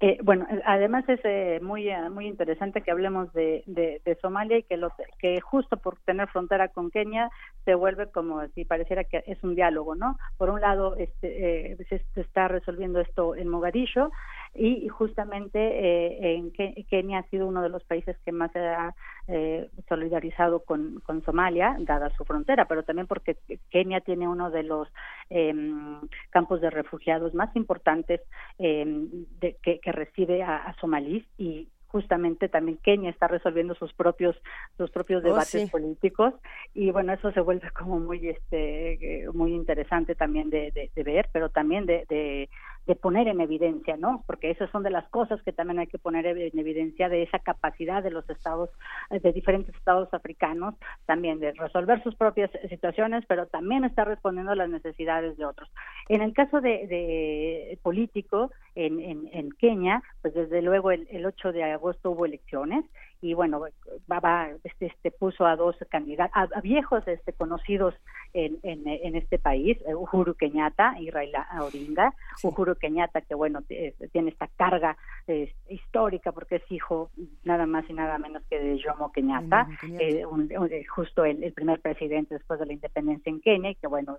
Eh, bueno, además es eh, muy eh, muy interesante que hablemos de, de, Somalia y que lo, que justo por tener frontera con Kenia se vuelve como si pareciera que es un diálogo, ¿no? Por un lado, este, se, está resolviendo esto en Mogadishu y justamente eh, en Kenia ha sido uno de los países que más se ha eh, solidarizado con, con, Somalia, dada su frontera, pero también porque Kenia tiene uno de los em, campos de refugiados más importantes em, de, que, que, recibe a, a somalíes y justamente también Kenia está resolviendo sus propios sus propios oh, debates políticos y bueno eso se vuelve como muy este muy interesante también de, de, ver pero también de, de, de poner en evidencia, ¿no? Porque esas son de las cosas que también hay que poner en evidencia de esa capacidad de los estados, de diferentes estados africanos, también de resolver sus propias situaciones, pero también está respondiendo a las necesidades de otros. En el caso de, político, en, en, Kenia, pues desde luego el, el 8 de agosto hubo elecciones y bueno va, este, este, puso a dos candidatos a, viejos este conocidos en, en, este país eh, Uhuru Kenyatta y Raila Odinga. Uhuru Kenyatta que bueno tiene esta carga histórica porque es hijo nada más y nada menos que de Jomo Kenyatta, eh, eh, justo el, primer presidente después de la independencia en Kenia que bueno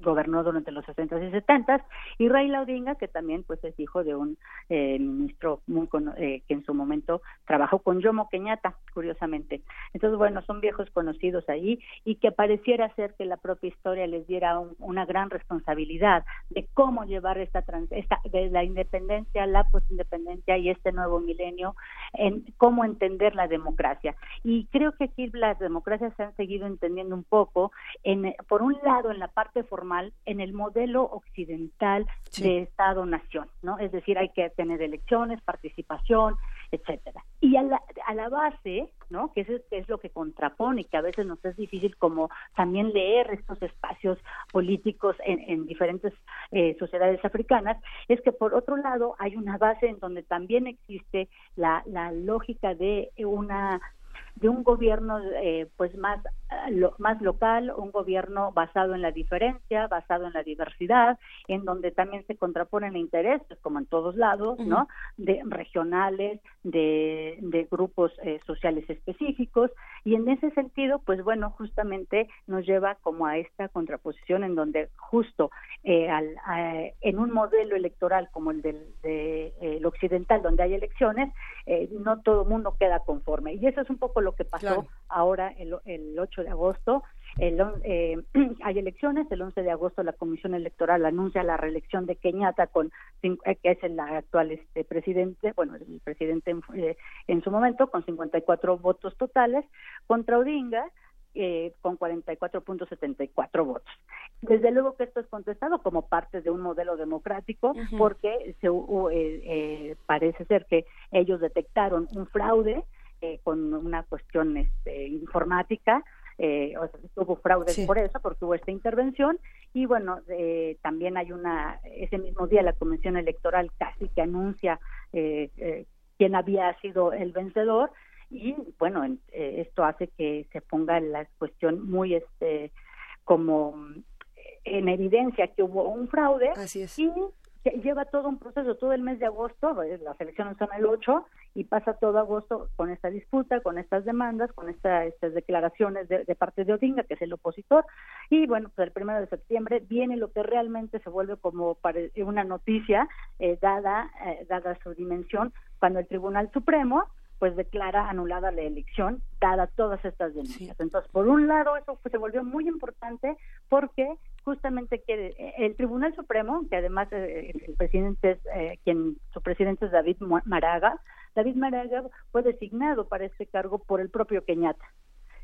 gobernó durante los 60 y 70 y Raila Odinga que también pues es hijo de un ministro muy que en su momento trabajó con Jomo Kenyatta, curiosamente. Entonces, bueno, son viejos conocidos ahí y que pareciera ser que la propia historia les diera una gran responsabilidad de cómo llevar esta, esta de la independencia, la posindependencia y este nuevo milenio, en cómo entender la democracia. Y creo que aquí las democracias se han seguido entendiendo un poco, en, por un lado, en la parte formal, en el modelo occidental de Estado-nación, ¿no? Es decir, hay que tener elecciones, participación, etcétera. Y a la, a la base, ¿no? Que es, es lo que contrapone, que a veces nos es difícil como también leer estos espacios políticos en, en diferentes eh, sociedades africanas, es que por otro lado hay una base en donde también existe la, la lógica de una de un gobierno eh, pues más eh, más local, un gobierno basado en la diferencia, basado en la diversidad, en donde también se contraponen intereses, como en todos lados, ¿no? De regionales, de, de grupos eh, sociales específicos, y en ese sentido, pues bueno, justamente nos lleva como a esta contraposición en donde justo al, en un modelo electoral como el del de, el occidental, donde hay elecciones, no todo el mundo queda conforme, y eso es un poco lo que pasó ahora el, el 8 de agosto. El, eh, hay elecciones, el 11 de agosto la Comisión Electoral anuncia la reelección de Kenyatta, con, eh, que es el actual este, presidente, bueno, el presidente en, eh, en su momento, con 54 votos totales, contra Odinga, eh, con 44.74 votos. Desde luego que esto es contestado como parte de un modelo democrático porque se, eh, parece ser que ellos detectaron un fraude que con una cuestión este, informática eh, o sea, hubo fraudes por eso, porque hubo esta intervención. Y bueno, eh, también hay una, ese mismo día la Comisión Electoral casi que anuncia eh, eh, quién había sido el vencedor. Y bueno, en- eh, esto hace que se ponga la cuestión muy este como en evidencia que hubo un fraude y que lleva todo un proceso, todo el mes de agosto, pues, las elecciones son el 8 y pasa todo agosto con esta disputa, con estas demandas, con esta- estas declaraciones de, de parte de Odinga, que es el opositor, y bueno, pues el primero de septiembre viene lo que realmente se vuelve como una noticia eh, dada, eh, dada su dimensión, cuando el Tribunal Supremo pues declara anulada la elección, dada todas estas denuncias. Entonces, por un lado, eso se volvió muy importante porque justamente eh, el Tribunal Supremo, que además eh, el presidente es eh, quien su presidente es David Maraga, David Maraga fue designado para este cargo por el propio Kenyatta.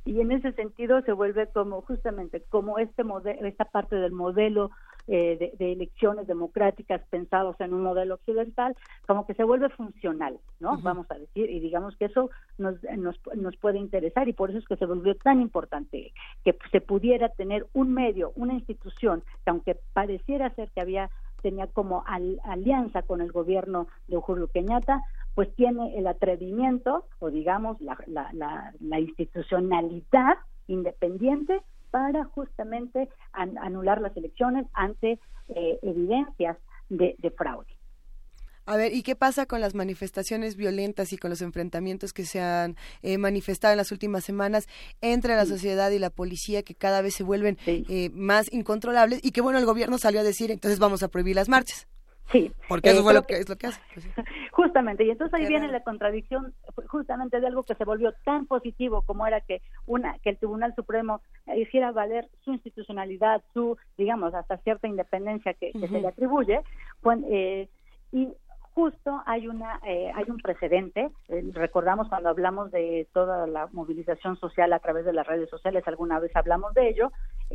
Y en ese sentido se vuelve como justamente como este modelo, esta parte del modelo eh, de, de elecciones democráticas pensados en un modelo occidental, como que se vuelve funcional, ¿no? Vamos a decir, y digamos que eso nos, nos, nos puede interesar y por eso es que se volvió tan importante que se pudiera tener un medio, una institución que aunque pareciera ser que había tenía como al- alianza con el gobierno de Uhuru Kenyatta, pues tiene el atrevimiento o digamos la, la, la, la institucionalidad independiente para justamente an- anular las elecciones ante eh, evidencias de, de fraude. A ver, ¿y qué pasa con las manifestaciones violentas y con los enfrentamientos que se han eh, manifestado en las últimas semanas entre la sociedad y la policía que cada vez se vuelven eh, más incontrolables y que bueno, el gobierno salió a decir, entonces vamos a prohibir las marchas? Sí. Porque eso Eh, fue lo que, es lo que hace. pues sí. Justamente, y entonces ahí viene la contradicción justamente de algo que se volvió tan positivo como era que una que el Tribunal Supremo hiciera valer su institucionalidad, su, digamos, hasta cierta independencia que, que se le atribuye, cuan- eh, y justo hay una eh, hay un precedente eh, recordamos cuando hablamos de toda la movilización social a través de las redes sociales alguna vez hablamos de ello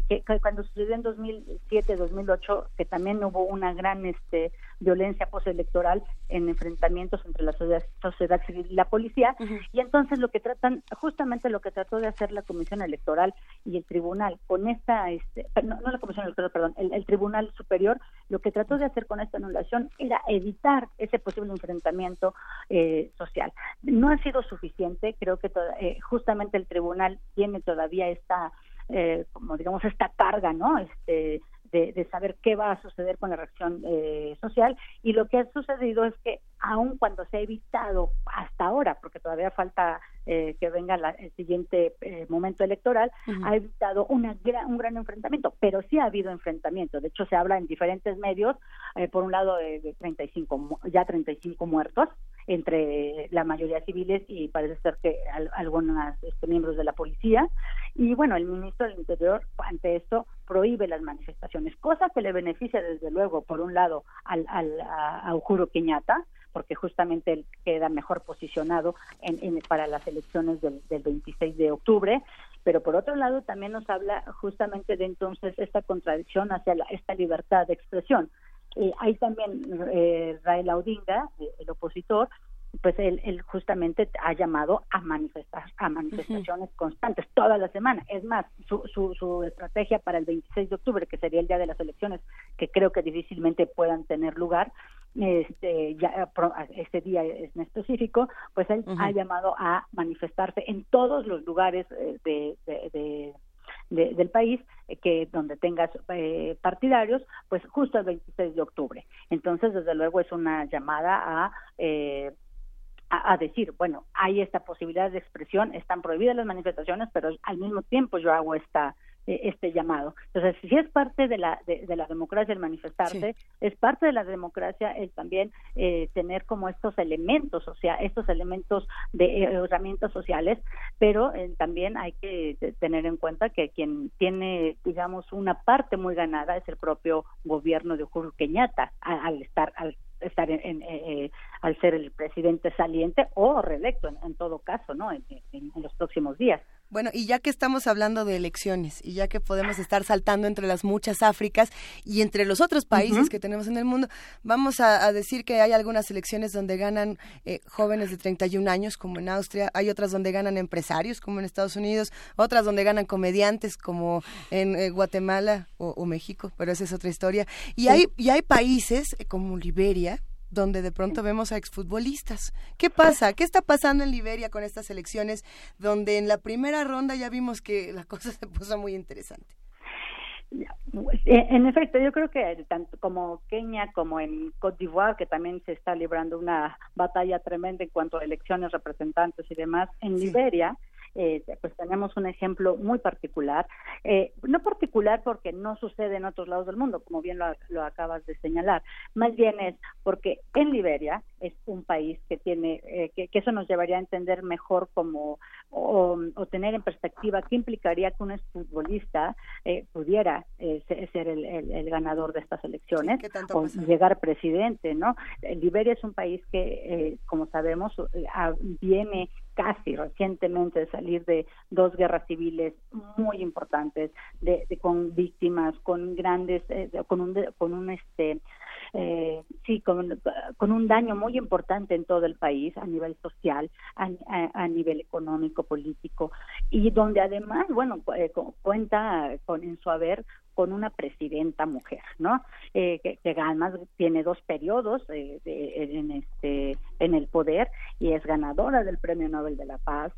que, que cuando sucedió en 2007 2008 que también hubo una gran este violencia postelectoral en enfrentamientos entre la sociedad, sociedad civil y la policía. Y entonces lo que tratan justamente lo que trató de hacer la comisión electoral y el tribunal con esta este no, no la comisión electoral perdón el, el tribunal superior lo que trató de hacer con esta anulación era evitar ese posible enfrentamiento eh, social. No ha sido suficiente creo que toda- eh, justamente el tribunal tiene todavía esta eh, como digamos esta carga no este de, de saber qué va a suceder con la reacción eh, social. Y lo que ha sucedido es que aun cuando se ha evitado hasta ahora porque todavía falta eh, que venga la- el siguiente eh, momento electoral ha evitado una gran- un gran enfrentamiento. Pero sí ha habido enfrentamiento. De hecho se habla en diferentes medios eh, por un lado de, de 35 mu- ya 35 muertos entre la mayoría civiles y parece ser que al- algunos este, miembros de la policía. Y bueno el ministro del Interior ante esto prohíbe las manifestaciones cosa que le beneficia desde luego por un lado al, al a, a Kenyatta porque justamente él queda mejor posicionado en, en- para las elecciones del, del 26 de octubre. Pero por otro lado también nos habla justamente de entonces esta contradicción hacia la- esta libertad de expresión eh, hay también eh, Raila Odinga, eh, el opositor, pues él, él justamente ha llamado a manifestar a manifestaciones constantes toda la semana. Es más, su, su, su estrategia para el 26 de octubre, que sería el día de las elecciones, que creo que difícilmente puedan tener lugar, este, ya, este día en específico, pues él ha llamado a manifestarse en todos los lugares eh, de- de- de de- del país eh, que donde tengas eh, partidarios, pues justo el 26 de octubre. Entonces, desde luego es una llamada a eh, a, a decir, bueno, hay esta posibilidad de expresión, están prohibidas las manifestaciones, pero al mismo tiempo yo hago esta eh, este llamado. Entonces, si es parte de la de, de la democracia el manifestarse, es parte de la democracia el también eh, tener como estos elementos, o sea, estos elementos de eh, herramientas sociales, pero eh, también hay que te- tener en cuenta que quien tiene, digamos, una parte muy ganada es el propio gobierno de Uhuru Kenyatta al estar al estar en, al ser el presidente saliente o reelecto en, todo caso, ¿no? en los próximos días. Bueno, y ya que estamos hablando de elecciones y ya que podemos estar saltando entre las muchas Áfricas y entre los otros países que tenemos en el mundo, vamos a, decir que hay algunas elecciones donde ganan eh, jóvenes de 31 años, como en Austria, hay otras donde ganan empresarios, como en Estados Unidos, otras donde ganan comediantes, como en eh, Guatemala o, México, pero esa es otra historia. Y, hay, y hay países eh, como Liberia, donde de pronto vemos a exfutbolistas. ¿Qué pasa? ¿Qué está pasando en Liberia con estas elecciones donde en la primera ronda ya vimos que la cosa se puso muy interesante? En efecto, yo creo que tanto como Kenia como en Côte d'Ivoire, que también se está librando una batalla tremenda en cuanto a elecciones, representantes y demás, en Liberia, eh, pues tenemos un ejemplo muy particular, eh, no particular porque no sucede en otros lados del mundo, como bien lo, acabas de señalar, más bien es porque en Liberia es un país que tiene, eh, que, eso nos llevaría a entender mejor como, o, tener en perspectiva qué implicaría que un futbolista pudiera ser el, ganador de estas elecciones o llegar presidente, ¿no? Liberia es un país que, como sabemos, viene casi recientemente de salir de dos guerras civiles muy importantes, de, con víctimas, con grandes, eh, con un, con un este, eh, sí, con, con, un daño muy importante en todo el país a nivel social, a, nivel económico, político, y donde además, bueno, eh, cuenta con en su haber con una presidenta mujer, ¿no? Eh, que, además tiene dos periodos eh, en este en el poder y es ganadora del Premio Nobel de la Paz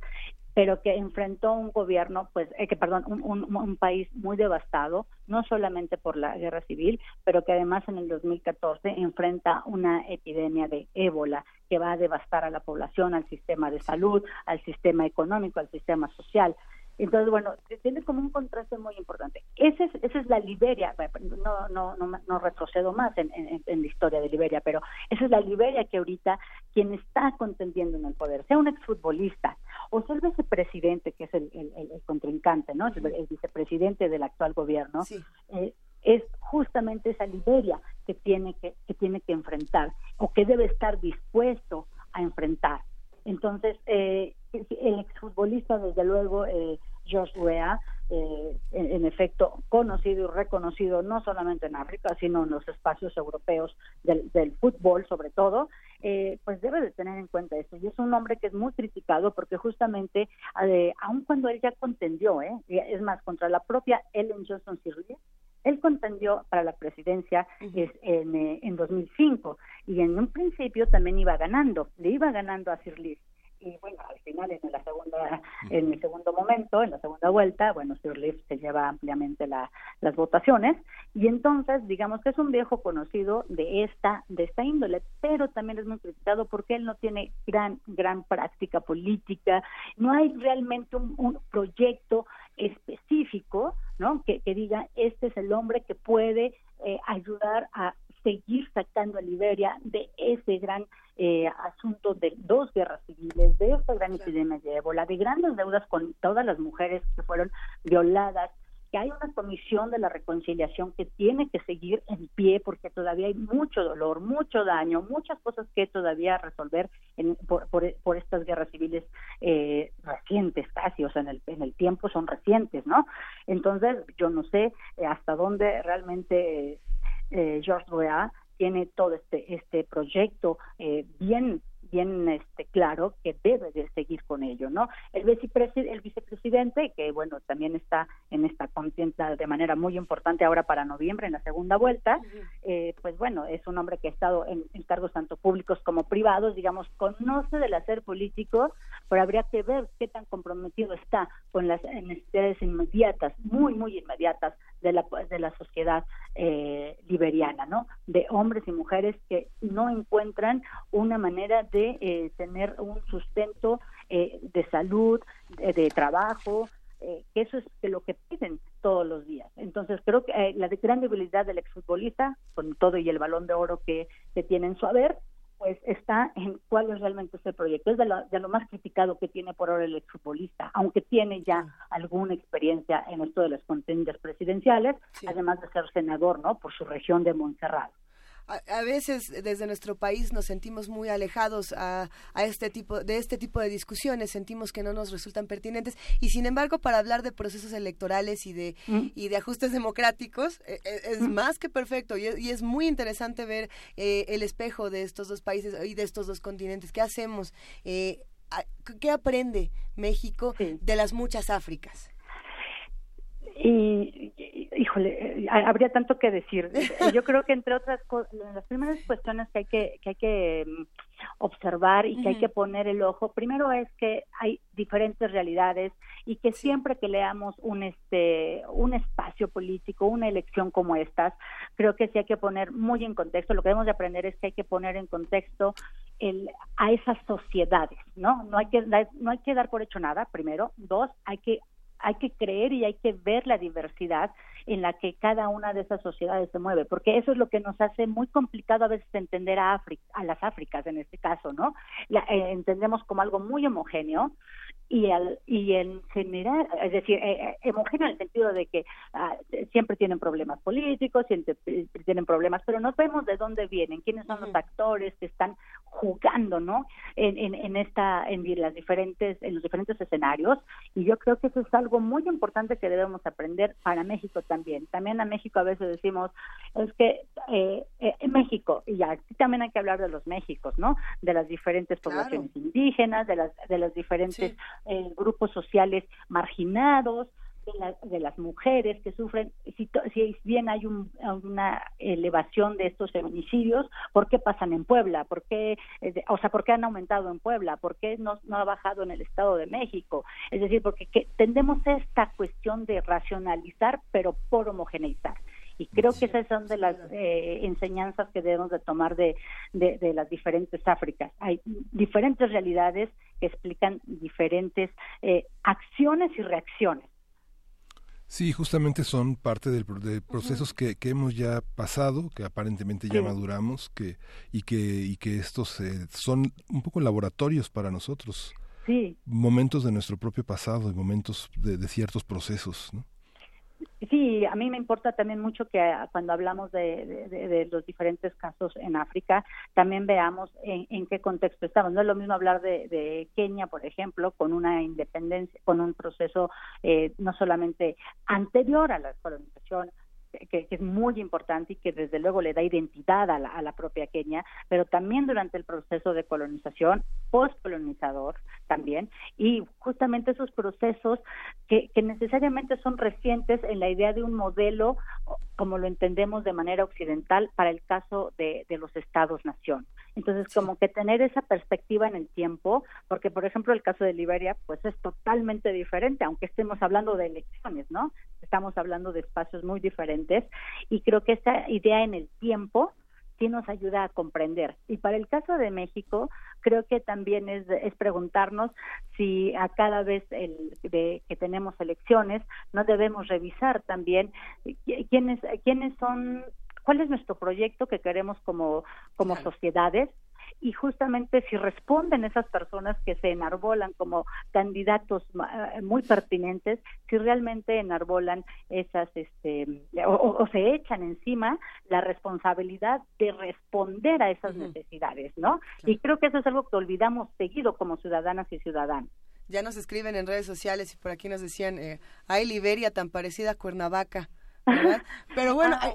pero que enfrentó un gobierno, pues, eh, que perdón, un, país muy devastado, no solamente por la guerra civil, pero que además en el 2014 enfrenta una epidemia de ébola que va a devastar a la población, al sistema de salud, al sistema económico, al sistema social. Entonces, bueno, tiene como un contraste muy importante. Esa es, esa es la Liberia, no, no, no, no retrocedo más en, en, la historia de Liberia, pero esa es la Liberia que ahorita quien está contendiendo en el poder, sea un exfutbolista o sea el vicepresidente, que es el, el, contrincante, ¿no? El, vicepresidente del actual gobierno, eh, es justamente esa Liberia que tiene que, que tiene que enfrentar o que debe estar dispuesto a enfrentar. Entonces, eh, el exfutbolista, desde luego, eh, George Weah, eh, en, efecto, conocido y reconocido no solamente en África, sino en los espacios europeos del, fútbol, sobre todo, eh, pues debe de tener en cuenta eso. Y es un hombre que es muy criticado porque justamente, eh, aun cuando él ya contendió, eh, es más, contra la propia Ellen Johnson Sirleaf, él contendió para la presidencia es, en, en 2005 y en un principio también iba ganando, le iba ganando a Sirleaf y bueno, al final en la segunda, en el segundo momento, en la segunda vuelta, bueno, Sirleaf se lleva ampliamente la, las votaciones y entonces digamos que es un viejo conocido de esta, de esta índole, pero también es muy criticado porque él no tiene gran, gran práctica política, no hay realmente un, un proyecto específico, ¿no? Que, que diga este es el hombre que puede eh, ayudar a seguir sacando a Liberia de ese gran eh, asunto de dos guerras civiles, de esta gran epidemia de ébola, de grandes deudas con todas las mujeres que fueron violadas, que hay una comisión de la reconciliación que tiene que seguir en pie porque todavía hay mucho dolor, mucho daño, muchas cosas que todavía resolver en, por, por, estas guerras civiles eh, recientes casi, o sea, en el, en el tiempo son recientes, ¿no? Entonces, yo no sé eh, hasta dónde realmente eh, George Weah tiene todo este este proyecto eh, bien bien este claro que debe de seguir con ello no el vicepresidente el vicepresidente que bueno también está en esta contienda de manera muy importante ahora para noviembre en la segunda vuelta eh, pues bueno es un hombre que ha estado en, cargos tanto públicos como privados digamos conoce del hacer político pero habría que ver qué tan comprometido está con las necesidades inmediatas muy muy inmediatas de la, de la sociedad eh, liberiana, ¿no? De hombres y mujeres que no encuentran una manera de eh, tener un sustento eh, de salud, de, trabajo, que eso es lo que piden todos los días. Entonces creo que la gran debilidad del exfutbolista, con todo y el balón de oro que, que tiene en su haber, pues está en cuál es realmente ese proyecto. Es de lo, más criticado que tiene por ahora el exfutbolista, aunque tiene ya alguna experiencia en esto de las contiendas presidenciales, además de ser senador, ¿no? Por su región de Montserrat. A, veces desde nuestro país nos sentimos muy alejados a, a, este tipo de este tipo de discusiones sentimos que no nos resultan pertinentes y sin embargo para hablar de procesos electorales y de mm. y de ajustes democráticos e, e, es mm. más que perfecto y es, muy interesante ver eh, el espejo de estos dos países y de estos dos continentes qué hacemos eh, qué aprende México de las muchas Áfricas y, híjole, habría tanto que decir. Yo creo que entre otras cosas, las primeras cuestiones que hay que, que hay que mm, observar y que hay que poner el ojo, primero es que hay diferentes realidades y que siempre que leamos un este un espacio político, una elección como estas, creo que sí hay que poner muy en contexto. Lo que debemos de aprender es que hay que poner en contexto el, a esas sociedades, ¿no? No hay que no hay que dar por hecho nada. Primero, dos, hay que hay que creer y hay que ver la diversidad en la que cada una de esas sociedades se mueve, porque eso es lo que nos hace muy complicado a veces entender a África, a las Áfricas en este caso, ¿no? La, eh, entendemos como algo muy homogéneo y, al, y en general, es decir, eh, eh, homogéneo en el sentido de que ah, siempre tienen problemas políticos, siempre tienen problemas, pero no vemos de dónde vienen, quiénes son los actores que están jugando, ¿no? En, en, en esta, en las diferentes, en los diferentes escenarios, y yo creo que eso es algo muy importante que debemos aprender para México también. También a México a veces decimos, es que eh, en México, y aquí también hay que hablar de los Méxicos, ¿no? De las diferentes poblaciones indígenas, de las, de los diferentes eh, grupos sociales marginados, de, las mujeres que sufren, si, si bien hay una elevación de estos feminicidios, ¿por qué pasan en Puebla? ¿Por qué, eh, o sea, por qué han aumentado en Puebla? ¿Por qué no, no ha bajado en el Estado de México? Es decir, porque que, tendemos esta cuestión de racionalizar, pero por homogeneizar y creo que esas son de las eh, enseñanzas que debemos de tomar de, de, las diferentes Áfricas. Hay diferentes realidades que explican diferentes eh, acciones y reacciones. Sí, justamente son parte del, de procesos que, que, hemos ya pasado, que aparentemente ya maduramos, que y que y que estos eh, son un poco laboratorios para nosotros. Sí. Momentos de nuestro propio pasado y momentos de, de ciertos procesos, ¿no? Sí, a mí me importa también mucho que ah, cuando hablamos de, los diferentes casos en África, también veamos en, qué contexto estamos. No es lo mismo hablar de, Kenia, por ejemplo, con una independencia, con un proceso eh, no solamente anterior a la colonización, que, es muy importante y que desde luego le da identidad a la, a la propia Kenia, pero también durante el proceso de colonización, postcolonizador también, y justamente esos procesos que, que necesariamente son recientes en la idea de un modelo como lo entendemos de manera occidental para el caso de, de los estados-nación. Entonces, como que tener esa perspectiva en el tiempo, porque por ejemplo el caso de Liberia, pues es totalmente diferente, aunque estemos hablando de elecciones, ¿no? Estamos hablando de espacios muy diferentes y creo que esta idea en el tiempo sí nos ayuda a comprender. Y para el caso de México, creo que también es, es preguntarnos si a cada vez el, de, que tenemos elecciones no debemos revisar también quiénes, quiénes son cuál es nuestro proyecto que queremos como, como sociedades y justamente si responden esas personas que se enarbolan como candidatos eh, muy pertinentes, si realmente enarbolan esas, este, o, se echan encima la responsabilidad de responder a esas necesidades, ¿no? Y creo que eso es algo que olvidamos seguido como ciudadanas y ciudadanos. Ya nos escriben en redes sociales y por aquí nos decían, eh, hay Liberia tan parecida a Cuernavaca. Pero bueno, ah,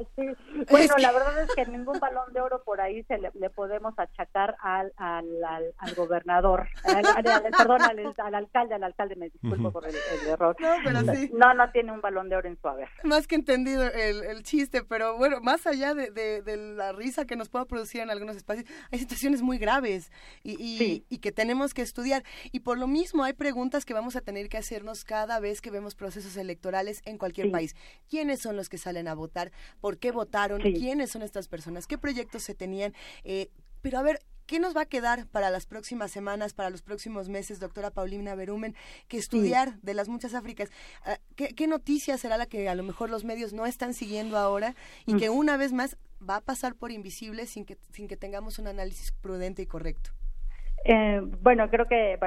bueno, la verdad es que ningún balón de oro por ahí se le, podemos achacar al, al, al, gobernador, perdón, al, alcalde, al alcalde, me disculpo por el, error. No, pero sí. No, no tiene un balón de oro en su haber. Más que entendido el, el chiste, pero bueno, más allá de, de, la risa que nos pueda producir en algunos espacios, hay situaciones muy graves y, y, y que tenemos que estudiar. Y por lo mismo hay preguntas que vamos a tener que hacernos cada vez que vemos procesos electorales en cualquier país. ¿Quiénes son los que salen a votar, por qué votaron, quiénes son estas personas, qué proyectos se tenían. Eh, pero a ver, ¿Qué nos va a quedar para las próximas semanas, para los próximos meses, doctora Paulina Berumen, que estudiar de las muchas Áfricas? Ah, ¿Qué, ¿Qué, noticia será la que a lo mejor los medios no están siguiendo ahora y que mm. una vez más va a pasar por invisible sin que, sin que tengamos un análisis prudente y correcto? Eh, bueno, creo que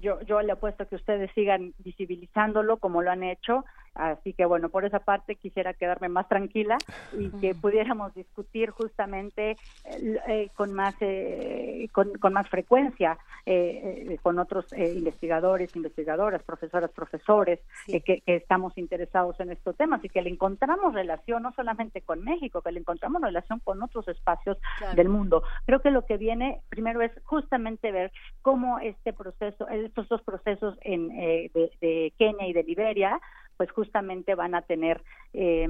yo, yo le apuesto que ustedes sigan visibilizándolo como lo han hecho Así que bueno, por esa parte quisiera quedarme más tranquila y que pudiéramos discutir justamente eh, eh, con más eh, con, con, más frecuencia eh, con otros investigadores, investigadoras, profesoras, profesores que, que, estamos interesados en estos temas y que le encontramos relación no solamente con México, que le encontramos relación con otros espacios claro. del mundo. Creo que lo que viene primero es justamente ver cómo este proceso, estos dos procesos en, de, de Kenia y de Liberia pues justamente van a tener eh,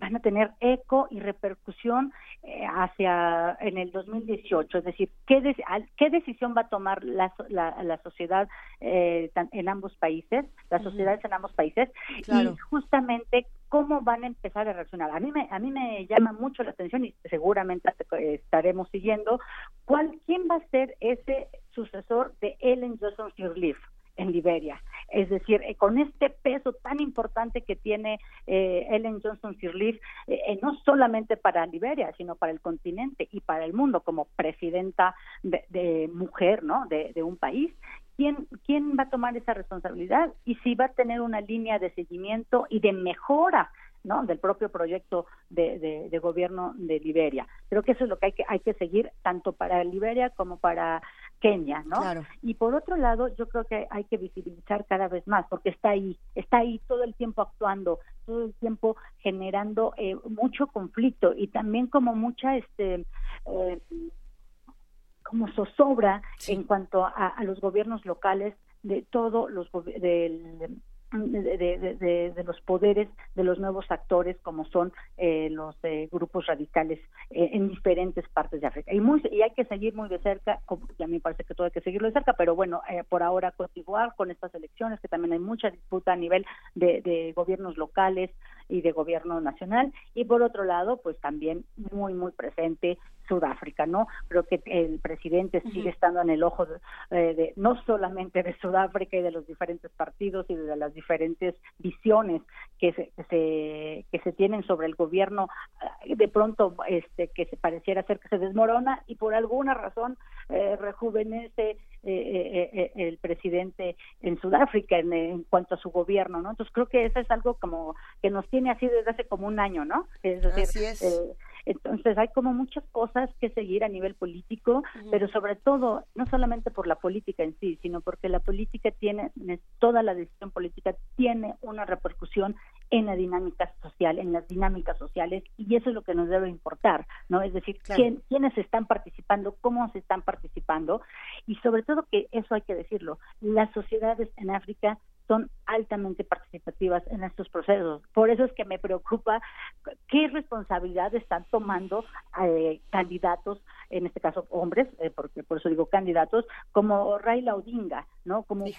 van a tener eco y repercusión eh, hacia en el 2018, es decir, qué, de, qué decisión va a tomar la, la, la sociedad eh, en ambos países, las sociedades uh -huh. en ambos países, claro. y justamente cómo van a empezar a reaccionar. A mí me a mí me llama mucho la atención y seguramente estaremos siguiendo cuál quién va a ser ese sucesor de Ellen Johnson Sirleaf en Liberia. Es decir, eh, con este peso tan importante que tiene eh, Ellen Johnson Sirleaf, eh, eh, no solamente para Liberia, sino para el continente y para el mundo como presidenta de, de mujer, ¿no? De, un país. ¿Quién, ¿Quién va a tomar esa responsabilidad? Y si va a tener una línea de seguimiento y de mejora ¿no? del propio proyecto de, de, de, gobierno de Liberia. Creo que eso es lo que hay que hay que seguir tanto para Liberia como para ¿no? Claro. Y por otro lado, yo creo que hay que visibilizar cada vez más, porque está ahí, está ahí todo el tiempo actuando, todo el tiempo generando eh, mucho conflicto y también como mucha, este, eh, como zozobra sí. en cuanto a, a, los gobiernos locales de todos los del de, los poderes de los nuevos actores como son eh, los eh, grupos radicales eh, en diferentes partes de África. Y y hay que seguir muy de cerca como, a mí me parece que todo hay que seguirlo de cerca pero bueno eh, por ahora continuar con estas elecciones que también hay mucha disputa a nivel de gobiernos locales y de gobierno nacional y por otro lado pues también muy muy presente Sudáfrica, ¿no? Creo que el presidente uh -huh. sigue estando en el ojo de, eh, de, no solamente de Sudáfrica y de los diferentes partidos y de las diferentes visiones que se, que se, que se tienen sobre el gobierno, eh, de pronto este que se pareciera ser que se desmorona y por alguna razón eh, rejuvenece eh, el presidente en Sudáfrica en, en, cuanto a su gobierno, ¿no? Entonces creo que eso es algo como que nos tiene así desde hace como un año, ¿no? Es decir, así es entonces hay como muchas cosas que seguir a nivel político, uh -huh. pero sobre todo, no solamente por la política en sí, sino porque la política tiene, toda la decisión política tiene una repercusión en la dinámica social, en las dinámicas sociales, y eso es lo que nos debe importar, ¿no? Es decir, claro. quién, quiénes están participando, cómo se están participando, y sobre todo que eso hay que decirlo, las sociedades en África son altamente participativas en estos procesos. Por eso es que me preocupa qué responsabilidad están tomando eh, candidatos, en este caso hombres, eh, porque por eso digo candidatos, como Raila Odinga, ¿no? Como un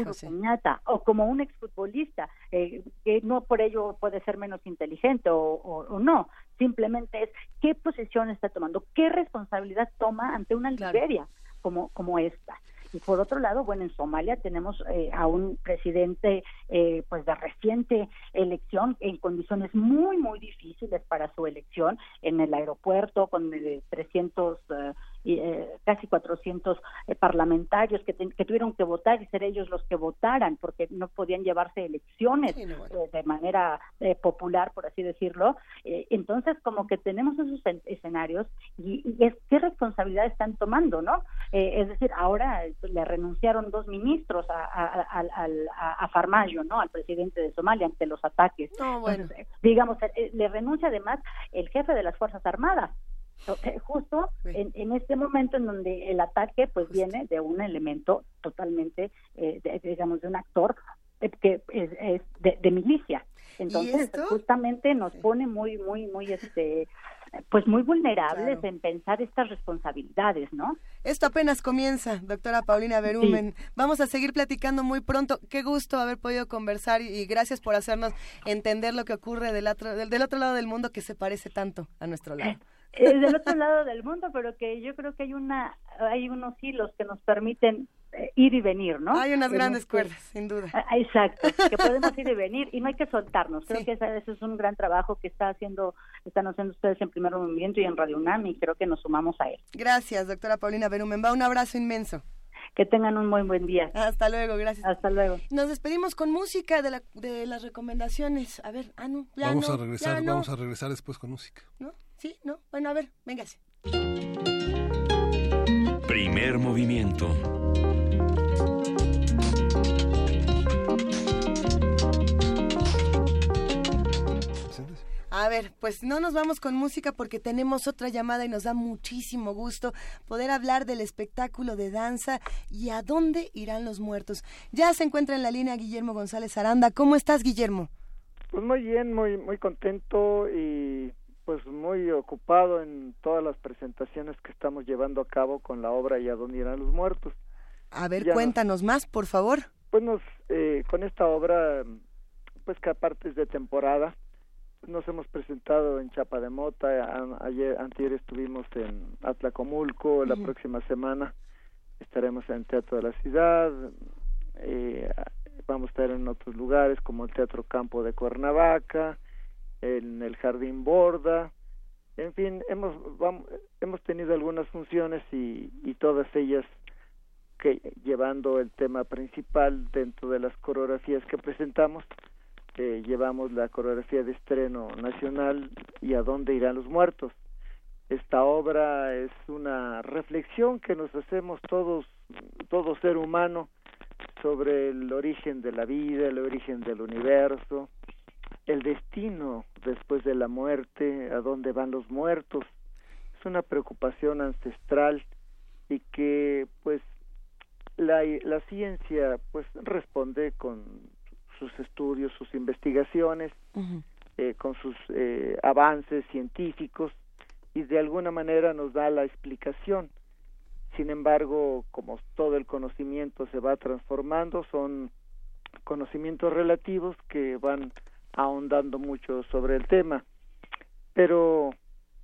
o como un exfutbolista, eh, que no por ello puede ser menos inteligente o, o, o, no, simplemente es qué posición está tomando, qué responsabilidad toma ante una claro. Liberia como, como esta. Y por otro lado, bueno, en Somalia tenemos eh, a un presidente eh, pues de reciente elección en condiciones muy, muy difíciles para su elección en el aeropuerto con eh, 300 eh, casi 400 eh, parlamentarios que, que, tuvieron que votar y ser ellos los que votaran porque no podían llevarse elecciones sí, no, bueno. eh, de manera eh, popular, por así decirlo. Entonces, como que tenemos esos escenarios y, y es, qué responsabilidad están tomando, ¿no? Es decir, ahora le renunciaron dos ministros a, a, a, a, Farmayo, ¿no? Al presidente de Somalia ante los ataques. Oh, bueno. Entonces, digamos, le renuncia además el jefe de las Fuerzas Armadas justo en, en, este momento en donde el ataque pues justo. viene de un elemento totalmente eh, de, digamos de un actor eh, que es, es de, de, milicia entonces justamente nos pone muy muy muy este pues muy vulnerables claro. en pensar estas responsabilidades, ¿no? Esto apenas comienza, doctora Paulina Berumen. Sí. Vamos a seguir platicando muy pronto. Qué gusto haber podido conversar y, y gracias por hacernos entender lo que ocurre del otro, del, del otro lado del mundo que se parece tanto a nuestro lado. es del otro lado del mundo, pero que yo creo que hay una hay unos hilos que nos permiten eh, ir y venir, ¿no? Hay unas grandes cuerdas, sin duda. Ah, exacto, que podemos ir y venir y no hay que soltarnos. Creo sí. que ese, es un gran trabajo que está haciendo están haciendo ustedes en Primer Movimiento y en Radio UNAM y creo que nos sumamos a él. Gracias, doctora Paulina Berumenba. Un abrazo inmenso. Que tengan un muy buen día. Hasta luego, gracias. Hasta luego. Nos despedimos con música de, la, de las recomendaciones. A ver, ah, no, ya vamos no, a regresar, ya no. vamos a regresar después con música. ¿No? ¿Sí? ¿No? Bueno, a ver, véngase. Primer movimiento. A ver, pues no nos vamos con música porque tenemos otra llamada y nos da muchísimo gusto poder hablar del espectáculo de danza y a dónde irán los muertos. Ya se encuentra en la línea Guillermo González Aranda. ¿Cómo estás, Guillermo? Pues muy bien, muy muy contento y pues muy ocupado en todas las presentaciones que estamos llevando a cabo con la obra y a dónde irán los muertos. A ver, Ya nos- cuéntanos más, por favor. Pues nos, eh, con esta obra, pues que aparte es de temporada, nos hemos presentado en Chapa de Mota, a- ayer, antier estuvimos en Atlacomulco, la próxima semana estaremos en el Teatro de la Ciudad, eh, vamos a estar en otros lugares como el Teatro Campo de Cuernavaca, en el Jardín Borda, en fin, hemos, hemos tenido algunas funciones y, y todas ellas que llevando el tema principal dentro de las coreografías que presentamos llevamos la coreografía de estreno nacional y a dónde irán los muertos. Esta obra es una reflexión que nos hacemos todos todo ser humano sobre el origen de la vida el origen del universo el destino después de la muerte a dónde van los muertos. Es una preocupación ancestral y que pues la, la ciencia pues responde con sus estudios, sus investigaciones, eh, con sus eh, avances científicos y de alguna manera nos da la explicación. Sin embargo, como todo el conocimiento se va transformando, son conocimientos relativos que van ahondando mucho sobre el tema. Pero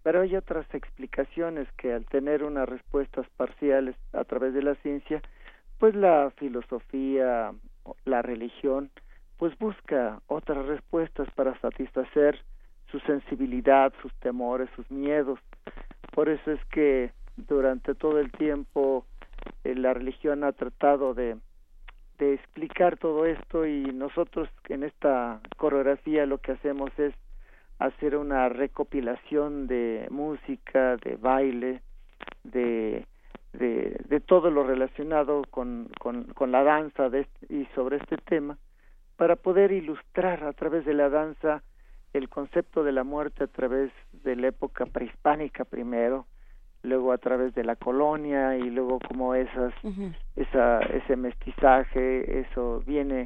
pero hay otras explicaciones que al tener unas respuestas parciales a través de la ciencia, pues la filosofía, la religión, pues busca otras respuestas para satisfacer su sensibilidad, sus temores, sus miedos. Por eso es que durante todo el tiempo eh, la religión ha tratado de, explicar todo esto y nosotros en esta coreografía lo que hacemos es hacer una recopilación de música, de baile, de, de, todo lo relacionado con, con, con la danza de este- y sobre este tema, para poder ilustrar a través de la danza el concepto de la muerte a través de la época prehispánica primero, luego a través de la colonia y luego como esas esa, ese mestizaje, eso viene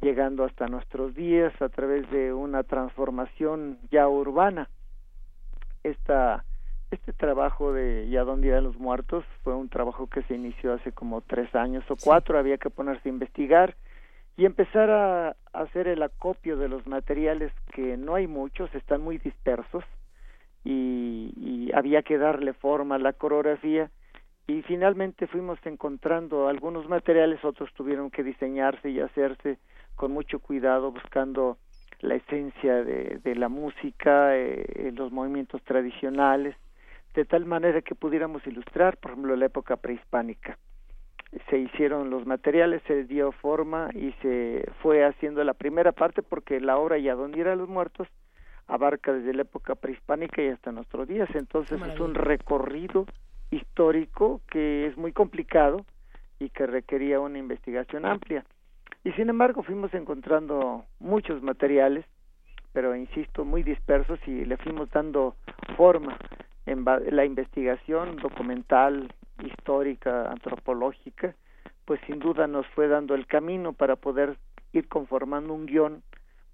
llegando hasta nuestros días a través de una transformación ya urbana. Esta, este trabajo de ¿Y a dónde irán los muertos? fue un trabajo que se inició hace como tres años o cuatro, había que ponerse a investigar y empezar a, hacer el acopio de los materiales que no hay muchos, están muy dispersos y, y había que darle forma a la coreografía y finalmente fuimos encontrando algunos materiales, otros tuvieron que diseñarse y hacerse con mucho cuidado buscando la esencia de, de la música, eh, los movimientos tradicionales, de tal manera que pudiéramos ilustrar, por ejemplo, la época prehispánica. Se hicieron los materiales, se dio forma y se fue haciendo la primera parte porque la obra y a dónde irán los muertos abarca desde la época prehispánica y hasta nuestros días. Entonces es un recorrido histórico que es muy complicado y que requería una investigación amplia. Y sin embargo fuimos encontrando muchos materiales, pero insisto, muy dispersos y le fuimos dando forma en la investigación documental, histórica, antropológica, pues sin duda nos fue dando el camino para poder ir conformando un guion,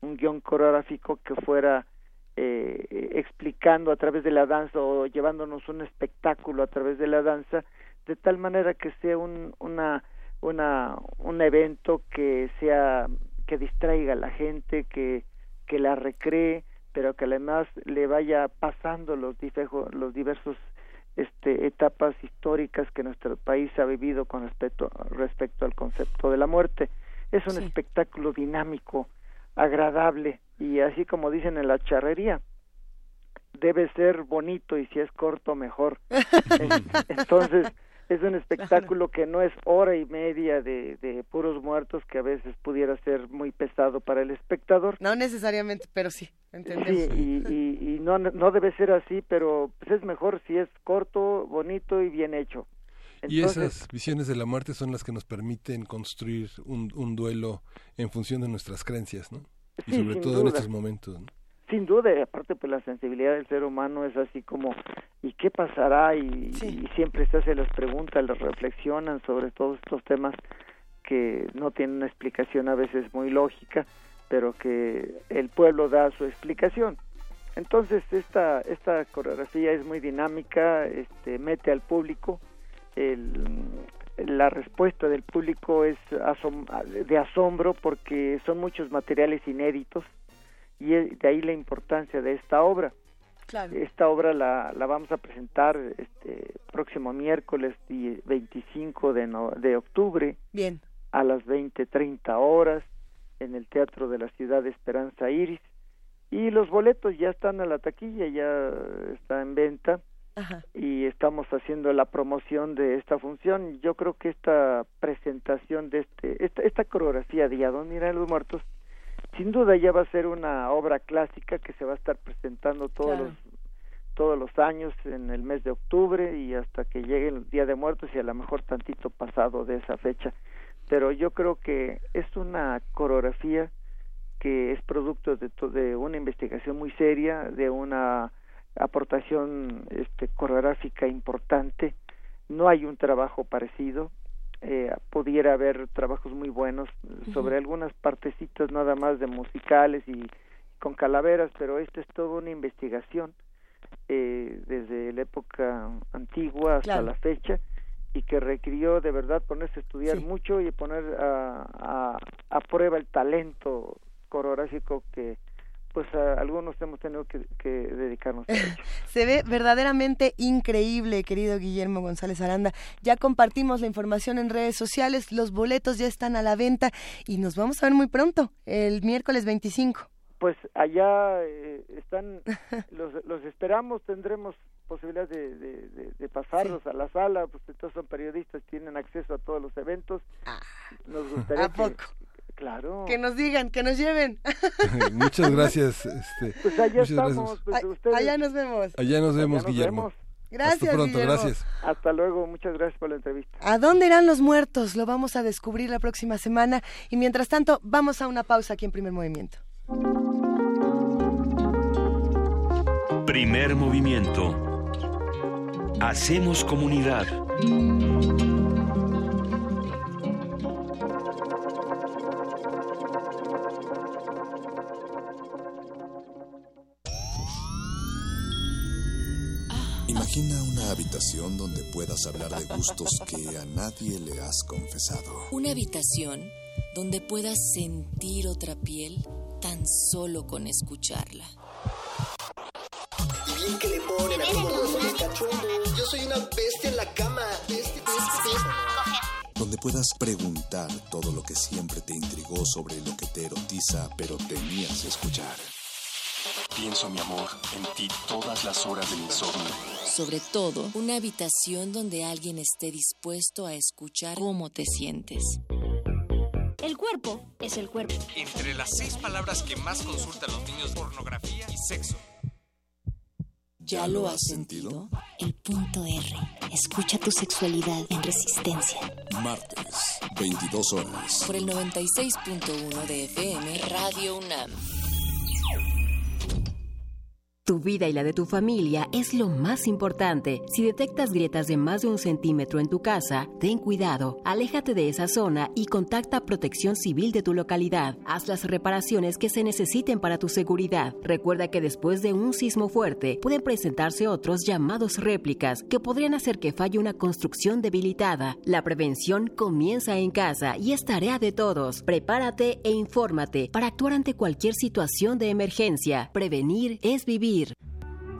un guion coreográfico que fuera eh, explicando a través de la danza o llevándonos un espectáculo a través de la danza, de tal manera que sea un, una, una, un evento que sea, que distraiga a la gente, que, que la recree, pero que además le vaya pasando los, los diversos este, etapas históricas que nuestro país ha vivido con respecto, respecto al concepto de la muerte. Es un espectáculo dinámico, agradable y así como dicen en la charrería, debe ser bonito y si es corto mejor. En- Entonces, es un espectáculo que no es hora y media de, de puros muertos que a veces pudiera ser muy pesado para el espectador. No necesariamente, pero sí, entendemos. Sí, y, y, y no, no debe ser así, pero pues es mejor si es corto, bonito y bien hecho. y esas visiones de la muerte son las que nos permiten construir un, un duelo en función de nuestras creencias, ¿no? Y Sí, sobre todo en estos momentos. ¿no? Sin duda, y aparte pues la sensibilidad del ser humano es así como ¿y qué pasará? Y, y siempre se hace las preguntas, las reflexionan sobre todos estos temas que no tienen una explicación a veces muy lógica, pero que el pueblo da su explicación. Entonces esta esta coreografía es muy dinámica, este mete al público, el, la respuesta del público es asom- de asombro porque son muchos materiales inéditos y de ahí la importancia de esta obra. Claro. Esta obra la, la vamos a presentar este próximo miércoles di- 25 de, no- de octubre Bien. a las 20:30 horas en el Teatro de la Ciudad de Esperanza Iris y los boletos ya están a la taquilla, ya está en venta Ajá. y estamos haciendo la promoción de esta función. Yo creo que esta presentación de este esta, esta coreografía de Adón Mira de los Muertos sin duda ya va a ser una obra clásica que se va a estar presentando todos Claro. los todos los años en el mes de octubre y hasta que llegue el Día de Muertos y a lo mejor tantito pasado de esa fecha. Pero yo creo que es una coreografía que es producto de, to- de una investigación muy seria, de una aportación este, coreográfica importante. No hay un trabajo parecido. Eh, pudiera haber trabajos muy buenos sobre algunas partecitas nada más de musicales y con calaveras, pero esta es toda una investigación eh, desde la época antigua hasta Claro. la fecha y que requirió de verdad ponerse a estudiar mucho y poner a, a, a prueba el talento coreográfico que pues a algunos hemos tenido que, que dedicarnos a ello. Se ve verdaderamente increíble, querido Guillermo González Aranda. Ya compartimos la información en redes sociales, los boletos ya están a la venta y nos vamos a ver muy pronto, el miércoles 25. Pues allá eh, están, los, los esperamos, tendremos posibilidad de, de, de- de pasarlos a la sala, pues todos son periodistas, tienen acceso a todos los eventos. Nos gustaría Ah, ¿a que- poco? Claro. Que nos digan, que nos lleven. Muchas gracias. Este, Pues allá estamos, pues ustedes- allá nos vemos. Allá nos vemos, Allá nos Guillermo. vemos. Gracias, Hasta pronto, Guillermo. gracias. Hasta luego, muchas gracias por la entrevista. ¿A dónde irán los muertos? Lo vamos a descubrir la próxima semana y mientras tanto vamos a una pausa aquí en Primer Movimiento. Primer movimiento. Hacemos comunidad. Imagina una habitación donde puedas hablar de gustos que a nadie le has confesado. Una habitación donde puedas sentir otra piel tan solo con escucharla. Y bien que le ponen a todos los cachondos. Yo soy una bestia en la cama. Bestia, Donde puedas preguntar todo lo que siempre te intrigó sobre lo que te erotiza, pero temías escuchar. Pienso, mi amor, en ti todas las horas del insomnio. Sobre todo, una habitación donde alguien esté dispuesto a escuchar cómo te sientes. El cuerpo es el cuerpo. Entre las seis palabras que más consultan los niños, pornografía y sexo. ¿Ya lo has sentido? El punto R. Escucha tu sexualidad en resistencia. Martes, 22 horas. Por el 96.1 de FM Radio UNAM. Tu vida y la de tu familia es lo más importante. Si detectas grietas de más de un centímetro en tu casa, ten cuidado, aléjate de esa zona y contacta Protección Civil de tu localidad. Haz las reparaciones que se necesiten para tu seguridad. Recuerda que después de un sismo fuerte pueden presentarse otros llamados réplicas que podrían hacer que falle una construcción debilitada. La prevención comienza en casa y es tarea de todos. Prepárate e infórmate para actuar ante cualquier situación de emergencia. Prevenir es vivir vivir.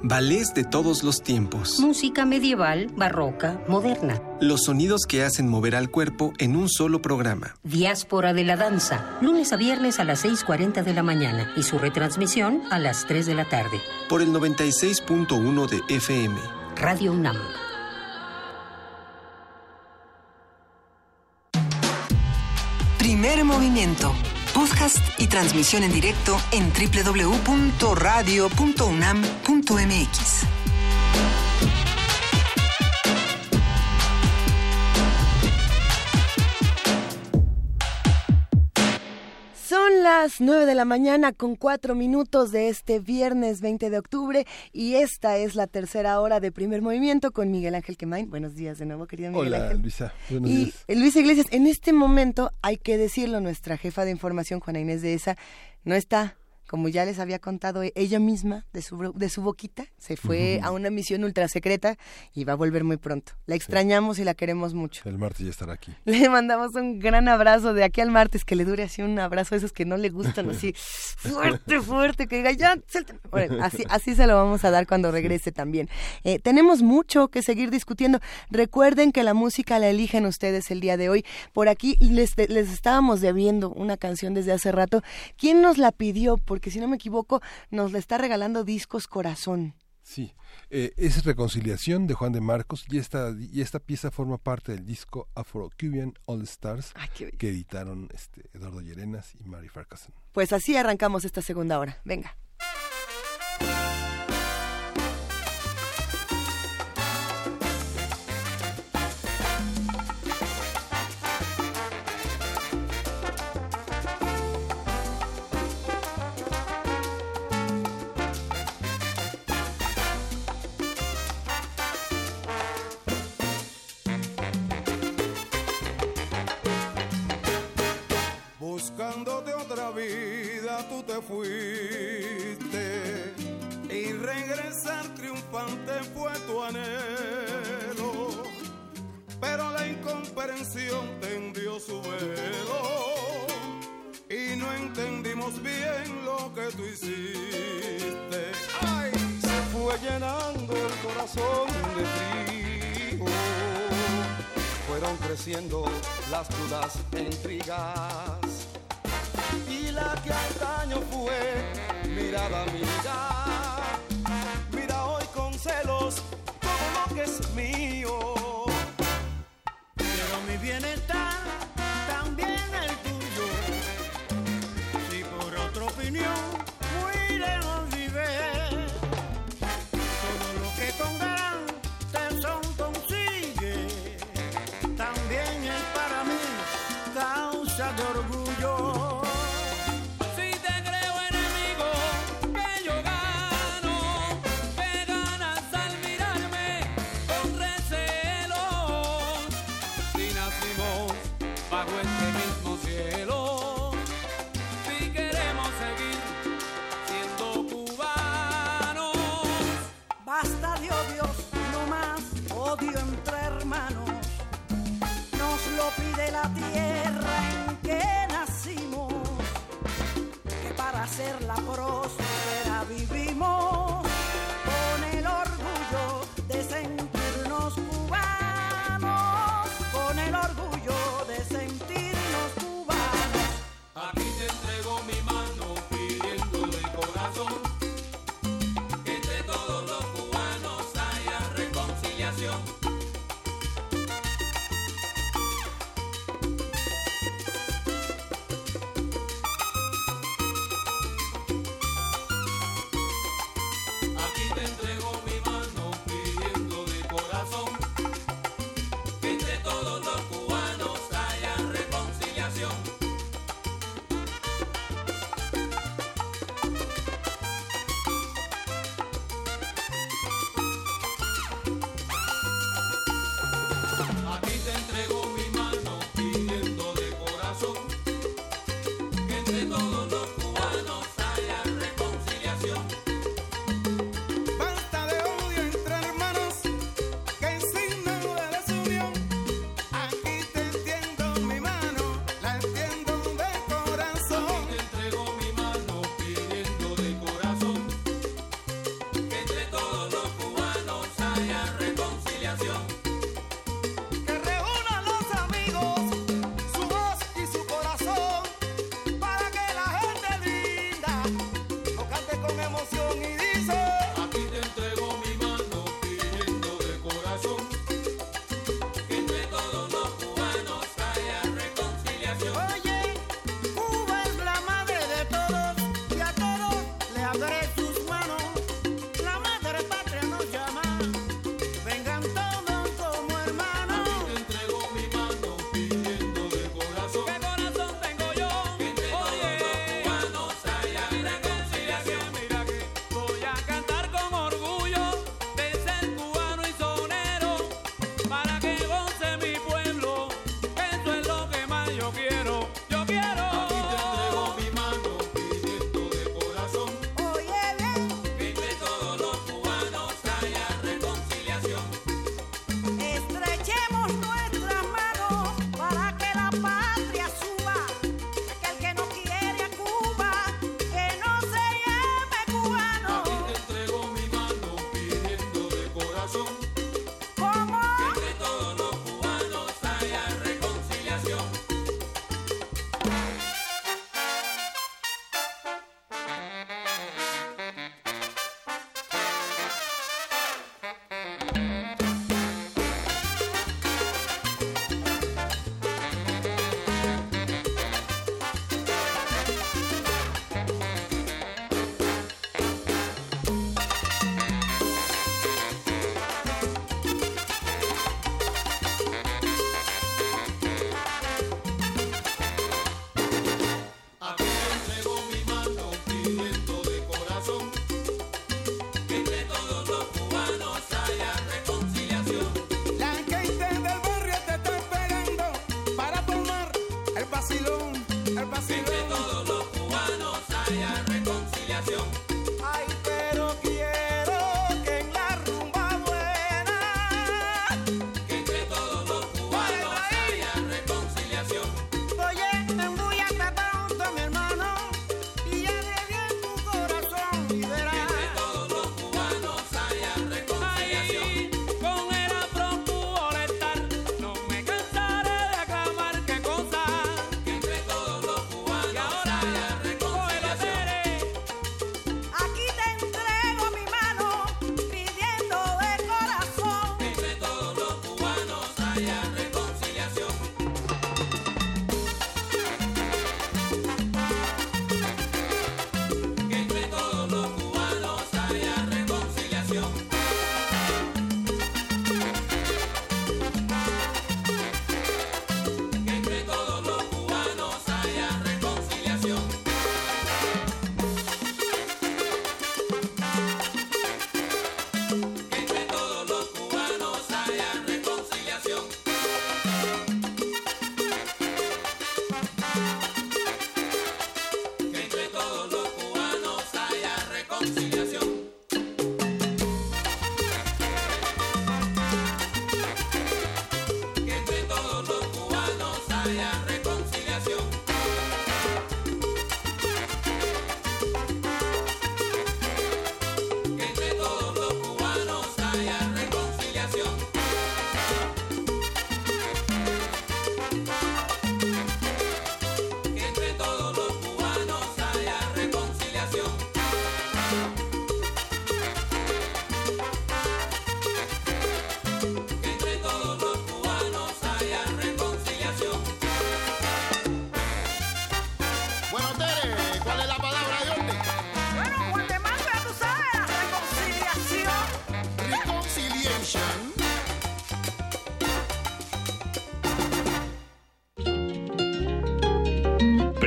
Ballets de todos los tiempos. Música medieval, barroca, moderna. Los sonidos que hacen mover al cuerpo en un solo programa. Diáspora de la danza, lunes a viernes a las 6.40 de la mañana y su retransmisión a las 3 de la tarde. Por el 96.1 de FM. Radio UNAM. Primer movimiento. Podcast y transmisión en directo en www.radio.unam.mx. Son las 9 de la mañana con cuatro minutos de este viernes 20 de octubre y esta es la tercera hora de primer movimiento con Miguel Ángel Quemain. Buenos días de nuevo, querido Miguel Hola, Ángel. Luisa. Buenos Y días. Luisa Iglesias, en este momento hay que decirlo, nuestra jefa de información, Juana Inés de esa, no está, como ya les había contado e- ella misma de su, de su boquita, se fue a una misión ultra secreta y va a volver muy pronto. La extrañamos y la queremos mucho. El martes ya estará aquí. Le mandamos un gran abrazo de aquí al martes, que le dure así un abrazo de esos que no le gustan, así fuerte, fuerte, que diga ya, suéltame". Bueno, así, así se lo vamos a dar cuando regrese también. Eh, tenemos mucho que seguir discutiendo. Recuerden que la música la eligen ustedes el día de hoy. Por aquí les, les estábamos debiendo una canción desde hace rato. ¿Quién nos la pidió? Porque si no me equivoco, nos la está regalando Discos Corazón. Sí, eh, es Reconciliación de Juan de Marcos y esta, y esta pieza forma parte del disco Afro-Cuban All Stars que editaron este, Eduardo Llerenas y Mary Farquharson. Pues así arrancamos esta segunda hora. Venga. Fuiste y regresar triunfante fue tu anhelo. Pero la incomprensión tendió su velo y no entendimos bien lo que tú hiciste. ¡Ay! Se fue llenando el corazón de frío fueron creciendo las dudas e intrigas. Y la que antaño fue mirada amiga, mira hoy con celos todo lo que es mío. Quiero mi bienestar, también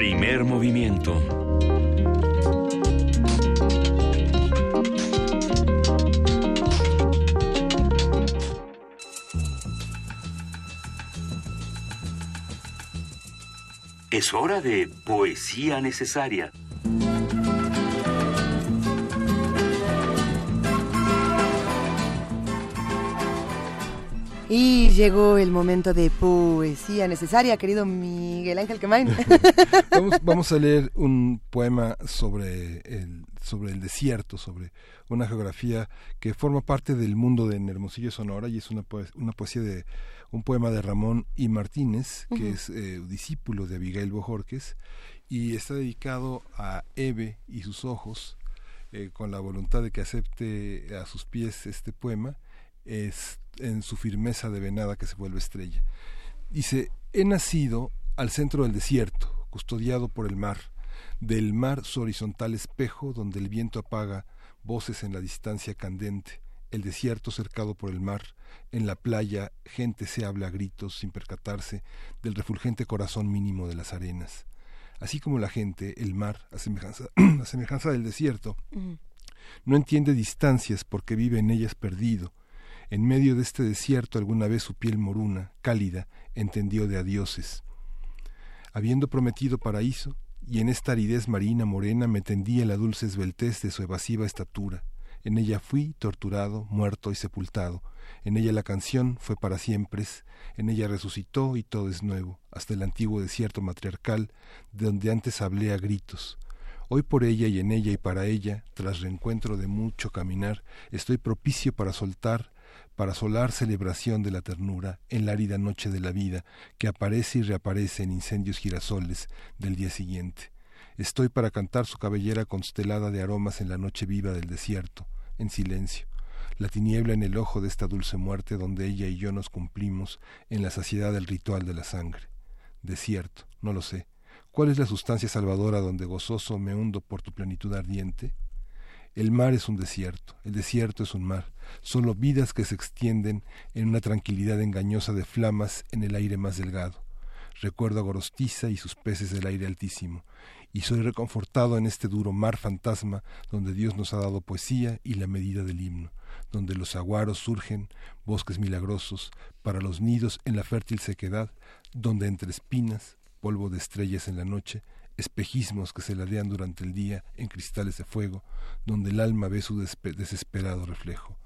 Primer movimiento. Es hora de poesía necesaria. Y llegó el momento de poesía necesaria, querido Miguel Ángel Quemain. vamos, vamos a leer un poema sobre el, sobre el desierto, sobre una geografía que forma parte del mundo de Hermosillo Sonora y es una, poe- una poesía de un poema de Ramón y Martínez, que es eh, discípulo de Abigail Bojorques y está dedicado a Eve y sus ojos, eh, con la voluntad de que acepte a sus pies este poema, es en su firmeza de venada que se vuelve estrella. Dice, he nacido al centro del desierto, custodiado por el mar, del mar su horizontal espejo donde el viento apaga voces en la distancia candente, el desierto cercado por el mar, en la playa gente se habla a gritos sin percatarse del refulgente corazón mínimo de las arenas. Así como la gente, el mar, a semejanza, a semejanza del desierto, no entiende distancias porque vive en ellas perdido. En medio de este desierto alguna vez su piel moruna, cálida, entendió de adioses. Habiendo prometido paraíso, y en esta aridez marina morena me tendí en la dulce esbeltez de su evasiva estatura. En ella fui torturado, muerto y sepultado. En ella la canción fue para siempre. En ella resucitó y todo es nuevo, hasta el antiguo desierto matriarcal, de donde antes hablé a gritos. Hoy por ella y en ella y para ella, tras reencuentro de mucho caminar, estoy propicio para soltar, para solar celebración de la ternura en la árida noche de la vida, que aparece y reaparece en incendios girasoles del día siguiente. Estoy para cantar su cabellera constelada de aromas en la noche viva del desierto, en silencio. La tiniebla en el ojo de esta dulce muerte donde ella y yo nos cumplimos en la saciedad del ritual de la sangre. Desierto, no lo sé. ¿Cuál es la sustancia salvadora donde gozoso me hundo por tu plenitud ardiente? El mar es un desierto, el desierto es un mar, solo vidas que se extienden en una tranquilidad engañosa de flamas en el aire más delgado. Recuerdo a Gorostiza y sus peces del aire altísimo, y soy reconfortado en este duro mar fantasma donde Dios nos ha dado poesía y la medida del himno, donde los aguaros surgen, bosques milagrosos, para los nidos en la fértil sequedad, donde entre espinas, polvo de estrellas en la noche, espejismos que se ladean durante el día en cristales de fuego, donde el alma ve su desesperado reflejo.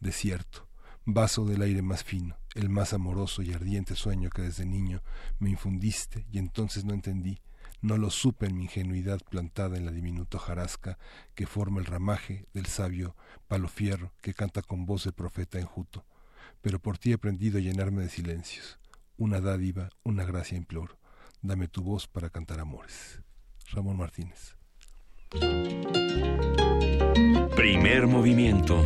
Desierto, vaso del aire más fino, el más amoroso y ardiente sueño que desde niño me infundiste y entonces no entendí, no lo supe en mi ingenuidad plantada en la diminuta hojarasca que forma el ramaje del sabio palofierro que canta con voz de profeta enjuto. Pero por ti he aprendido a llenarme de silencios. Una dádiva, una gracia imploro. Dame tu voz para cantar amores. Ramón Martínez. Primer movimiento.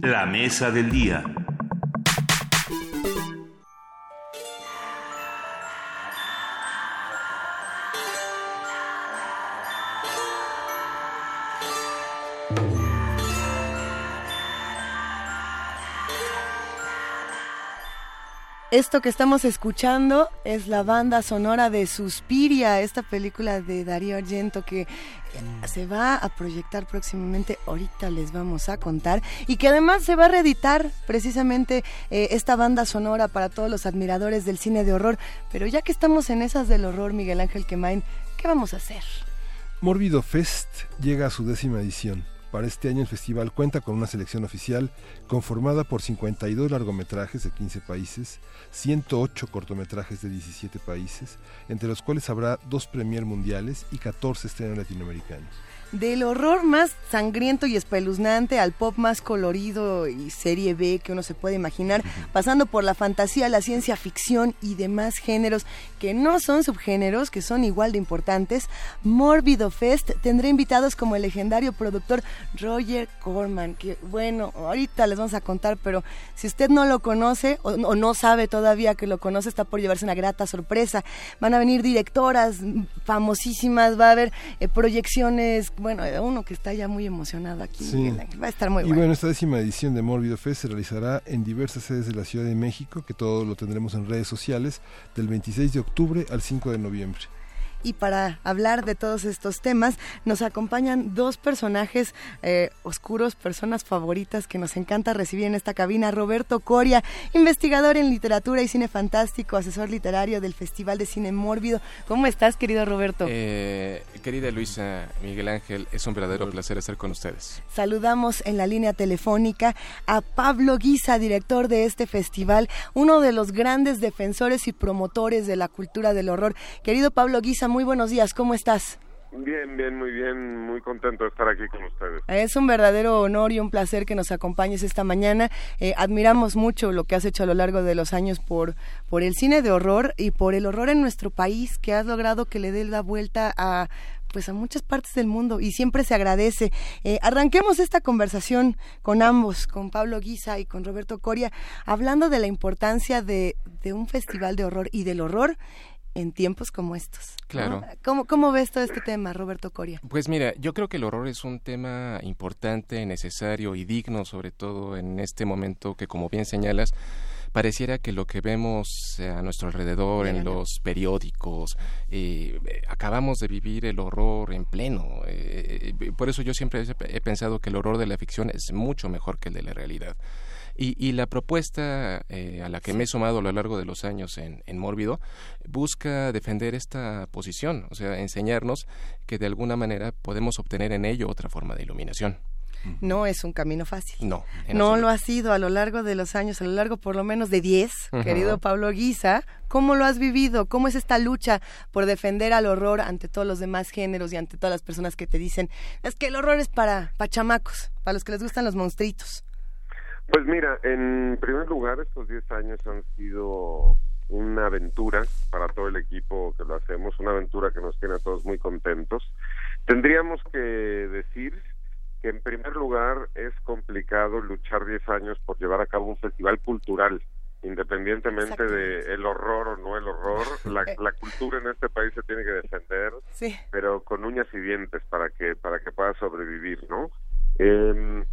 La mesa del día. Esto que estamos escuchando es la banda sonora de Suspiria, esta película de Darío Argento que se va a proyectar próximamente, ahorita les vamos a contar, y que además se va a reeditar precisamente eh, esta banda sonora para todos los admiradores del cine de horror. Pero ya que estamos en esas del horror, Miguel Ángel Quemain, ¿qué vamos a hacer? Mórbido Fest llega a su décima edición. Para este año el festival cuenta con una selección oficial conformada por 52 largometrajes de 15 países, 108 cortometrajes de 17 países, entre los cuales habrá dos premier mundiales y 14 estrenos latinoamericanos. Del horror más sangriento y espeluznante al pop más colorido y serie B que uno se puede imaginar, pasando por la fantasía, la ciencia ficción y demás géneros que no son subgéneros, que son igual de importantes, Mórbido Fest tendrá invitados como el legendario productor Roger Corman, que bueno, ahorita les vamos a contar, pero si usted no lo conoce o, o no sabe todavía que lo conoce, está por llevarse una grata sorpresa. Van a venir directoras famosísimas, va a haber eh, proyecciones, bueno, uno que está ya muy emocionado aquí, Sí. Va a estar muy y bueno. bueno, esta décima edición de Mórbido Fest se realizará en diversas sedes de la Ciudad de México, que todo lo tendremos en redes sociales, del 26 de octubre al 5 de noviembre. Y para hablar de todos estos temas, nos acompañan dos personajes eh, oscuros, personas favoritas que nos encanta recibir en esta cabina. Roberto Coria, investigador en literatura y cine fantástico, asesor literario del Festival de Cine Mórbido. ¿Cómo estás, querido Roberto? Eh, querida Luisa Miguel Ángel, es un verdadero placer estar con ustedes. Saludamos en la línea telefónica a Pablo Guisa, director de este festival, uno de los grandes defensores y promotores de la cultura del horror. Querido Pablo Guisa, muy buenos días, ¿cómo estás? Bien, bien, muy bien, muy contento de estar aquí con ustedes. Es un verdadero honor y un placer que nos acompañes esta mañana. Eh, admiramos mucho lo que has hecho a lo largo de los años por, por el cine de horror y por el horror en nuestro país, que has logrado que le dé la vuelta a pues a muchas partes del mundo y siempre se agradece. Eh, arranquemos esta conversación con ambos, con Pablo Guisa y con Roberto Coria, hablando de la importancia de, de un festival de horror y del horror en tiempos como estos. ¿no? Claro. ¿Cómo, ¿Cómo ves todo este tema, Roberto Coria? Pues mira, yo creo que el horror es un tema importante, necesario y digno, sobre todo en este momento que, como bien señalas, pareciera que lo que vemos a nuestro alrededor en los periódicos, eh, acabamos de vivir el horror en pleno. eh, eh, por eso yo siempre he pensado que el horror de la ficción es mucho mejor que el de la realidad. Y, y la propuesta eh, a la que me he sumado a lo largo de los años en, en Mórbido busca defender esta posición, o sea, enseñarnos que de alguna manera podemos obtener en ello otra forma de iluminación. No es un camino fácil. No, No lo ha sido a lo largo de los años, a lo largo por lo menos de 10, Ujú. querido Pablo Guisa. ¿Cómo lo has vivido? ¿Cómo es esta lucha por defender al horror ante todos los demás géneros y ante todas las personas que te dicen, es que el horror es para, para chamacos, para los que les gustan los monstruitos? Pues mira, en primer lugar, estos 10 años han sido una aventura para todo el equipo que lo hacemos, una aventura que nos tiene a todos muy contentos. Tendríamos que decir que en primer lugar es complicado luchar 10 años por llevar a cabo un festival cultural, independientemente de el horror o no el horror, la, la cultura en este país se tiene que defender, Sí. pero con uñas y dientes para que para que pueda sobrevivir, ¿no? Em,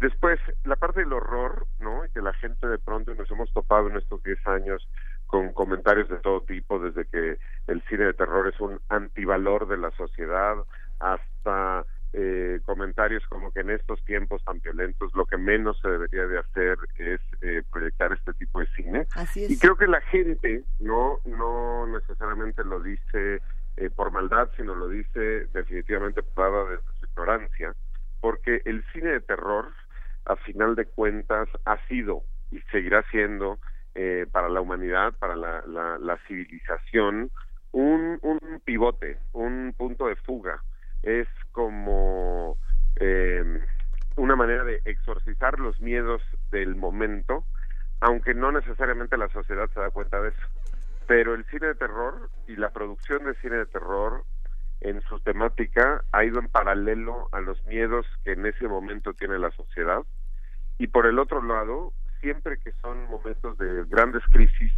después, la parte del horror, ¿no? Y que la gente de pronto nos hemos topado en estos 10 años con comentarios de todo tipo, desde que el cine de terror es un antivalor de la sociedad, hasta eh, comentarios como que en estos tiempos tan violentos lo que menos se debería de hacer es eh, proyectar este tipo de cine. Así Y creo que la gente no no necesariamente lo dice eh, por maldad, sino lo dice definitivamente dada desde su ignorancia, porque el cine de terror, a final de cuentas, ha sido y seguirá siendo eh, para la humanidad, para la, la, civilización, un, un pivote, un punto de fuga. Es como eh, una manera de exorcizar los miedos del momento, aunque no necesariamente la sociedad se da cuenta de eso. Pero el cine de terror y la producción de cine de terror en su temática ha ido en paralelo a los miedos que en ese momento tiene la sociedad. Y por el otro lado, siempre que son momentos de grandes crisis,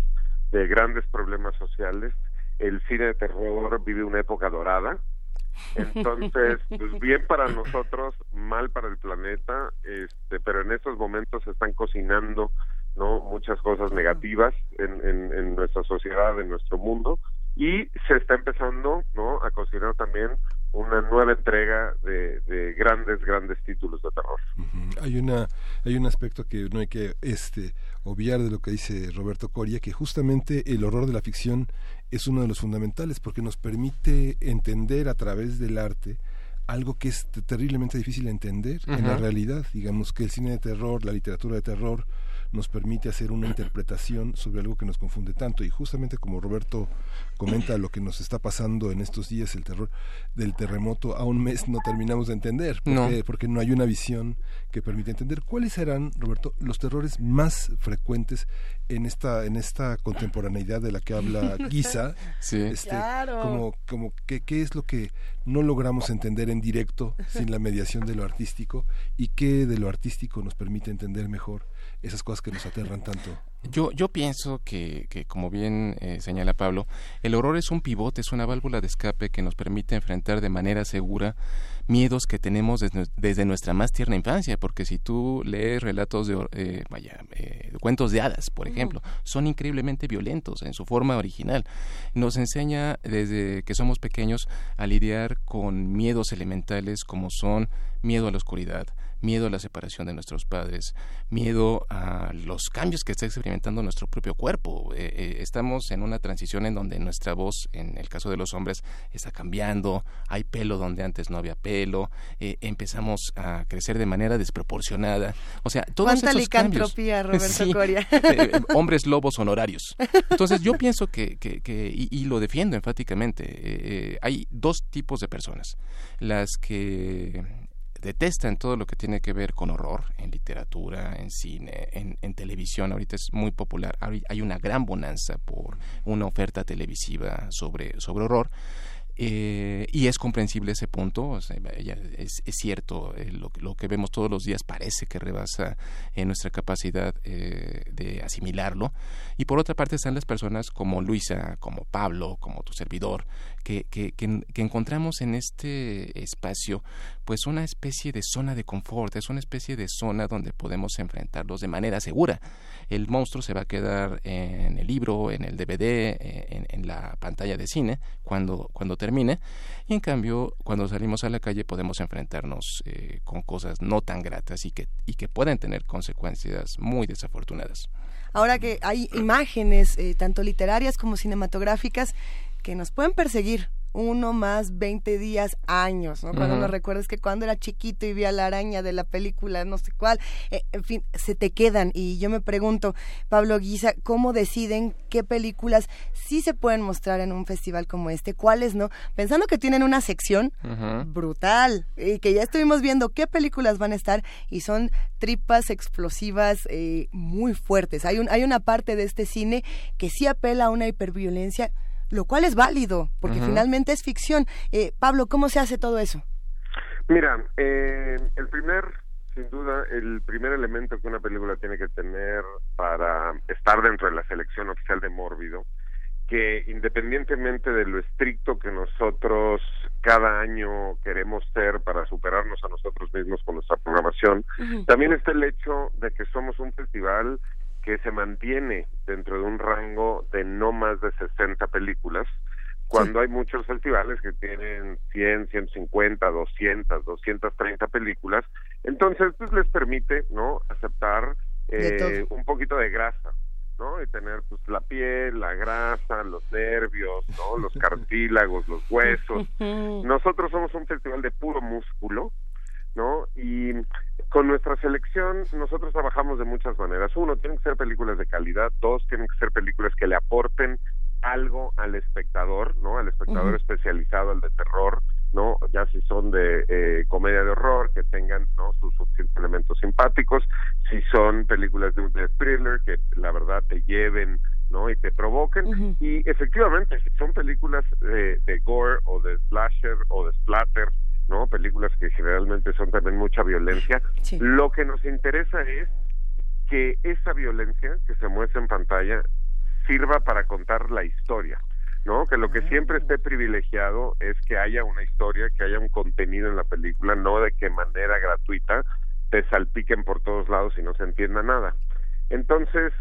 de grandes problemas sociales, el cine de terror vive una época dorada. Entonces, pues bien para nosotros, mal para el planeta, este, pero en estos momentos se están cocinando no muchas cosas negativas en, en, en nuestra sociedad, en nuestro mundo, y se está empezando no a cocinar también una nueva entrega de, de grandes, grandes títulos de terror. Hay una hay un aspecto que no hay que este obviar de lo que dice Roberto Coria que justamente el horror de la ficción es uno de los fundamentales porque nos permite entender a través del arte algo que es terriblemente difícil de entender en la realidad, digamos que el cine de terror, la literatura de terror nos permite hacer una interpretación sobre algo que nos confunde tanto. Y justamente como Roberto comenta lo que nos está pasando en estos días, el terror del terremoto, a un mes no terminamos de entender, porque No. porque no hay una visión que permite entender. ¿Cuáles serán, Roberto, los terrores más frecuentes en esta en esta contemporaneidad de la que habla Guisa? Sí. Este, Claro. Como, como ¿qué, qué es lo que no logramos entender en directo sin la mediación de lo artístico y qué de lo artístico nos permite entender mejor esas cosas que nos aterran tanto. Yo, yo pienso que, que como bien eh, señala Pablo, el horror es un pivote, es una válvula de escape que nos permite enfrentar de manera segura miedos que tenemos desde, desde nuestra más tierna infancia, porque si tú lees relatos de, eh, vaya, eh, cuentos de hadas, por ejemplo, son increíblemente violentos en su forma original. Nos enseña desde que somos pequeños a lidiar con miedos elementales como son miedo a la oscuridad, miedo a la separación de nuestros padres, miedo a los cambios que está experimentando nuestro propio cuerpo. Eh, eh, estamos en una transición en donde nuestra voz, en el caso de los hombres, está cambiando, hay pelo donde antes no había pelo, eh, empezamos a crecer de manera desproporcionada. O sea, todos ¿Cuánta esos cambios- licantropía, Roberto Sí. Coria? Hombres lobos honorarios. Entonces yo pienso que, que, que- y, y lo defiendo enfáticamente, hay dos tipos de personas. Las que detestan todo lo que tiene que ver con horror, en literatura, en cine, en, en televisión. Ahorita es muy popular. Hay una gran bonanza por una oferta televisiva sobre, sobre horror. Eh, y es comprensible ese punto, o sea, es, cierto, eh, lo, lo que vemos todos los días parece que rebasa eh, nuestra capacidad eh, de asimilarlo. Y por otra parte están las personas como Luisa, como Pablo, como tu servidor, que, que encontramos en este espacio pues una especie de zona de confort, es una especie de zona donde podemos enfrentarlos de manera segura. El monstruo se va a quedar en el libro, en el DVD, eh, en, la pantalla de cine, cuando, cuando termine, y en cambio, cuando salimos a la calle podemos enfrentarnos eh, con cosas no tan gratas y que, y que pueden tener consecuencias muy desafortunadas. Ahora que hay imágenes, eh, tanto literarias como cinematográficas, que nos pueden perseguir uno más 20 días, años, ¿no? Cuando nos recuerdas que cuando era chiquito y vi a la araña de la película, no sé cuál, eh, en fin, se te quedan. Y yo me pregunto, Pablo Guisa, ¿cómo deciden qué películas sí se pueden mostrar en un festival como este, cuáles no? Pensando que tienen una sección brutal y que ya estuvimos viendo qué películas van a estar y son tripas explosivas eh, muy fuertes. Hay, un, hay una parte de este cine que sí apela a una hiperviolencia, lo cual es válido, porque finalmente es ficción. Eh, Pablo, ¿cómo se hace todo eso? Mira, eh, el primer, sin duda, el primer elemento que una película tiene que tener para estar dentro de la selección oficial de Mórbido, que independientemente de lo estricto que nosotros cada año queremos ser para superarnos a nosotros mismos con nuestra programación, también está el hecho de que somos un festival que se mantiene dentro de un rango de no más de 60 películas, cuando hay muchos festivales que tienen 100, 150, 200, 230 películas, entonces pues les permite, ¿no?, aceptar eh, un poquito de grasa, ¿no? Y tener pues la piel, la grasa, los nervios, ¿no? Los cartílagos, los huesos. Nosotros somos un festival de puro músculo, ¿no? Y con nuestra selección nosotros trabajamos de muchas maneras. Uno, tienen que ser películas de calidad. Dos, tienen que ser películas que le aporten algo al espectador, ¿no? Al espectador especializado, al de terror, ¿no? Ya si son de eh, comedia de horror, que tengan, ¿no? Sus suficientes elementos simpáticos. Si son películas de, de thriller, que la verdad te lleven, ¿no? Y te provoquen. Y efectivamente, si son películas eh, de gore o de slasher o de splatter, ¿no? Películas que generalmente son también mucha violencia. Lo que nos interesa es que esa violencia que se muestra en pantalla sirva para contar la historia, ¿no? Que lo que siempre esté privilegiado es que haya una historia, que haya un contenido en la película, no de que manera gratuita te salpiquen por todos lados y no se entienda nada. Entonces,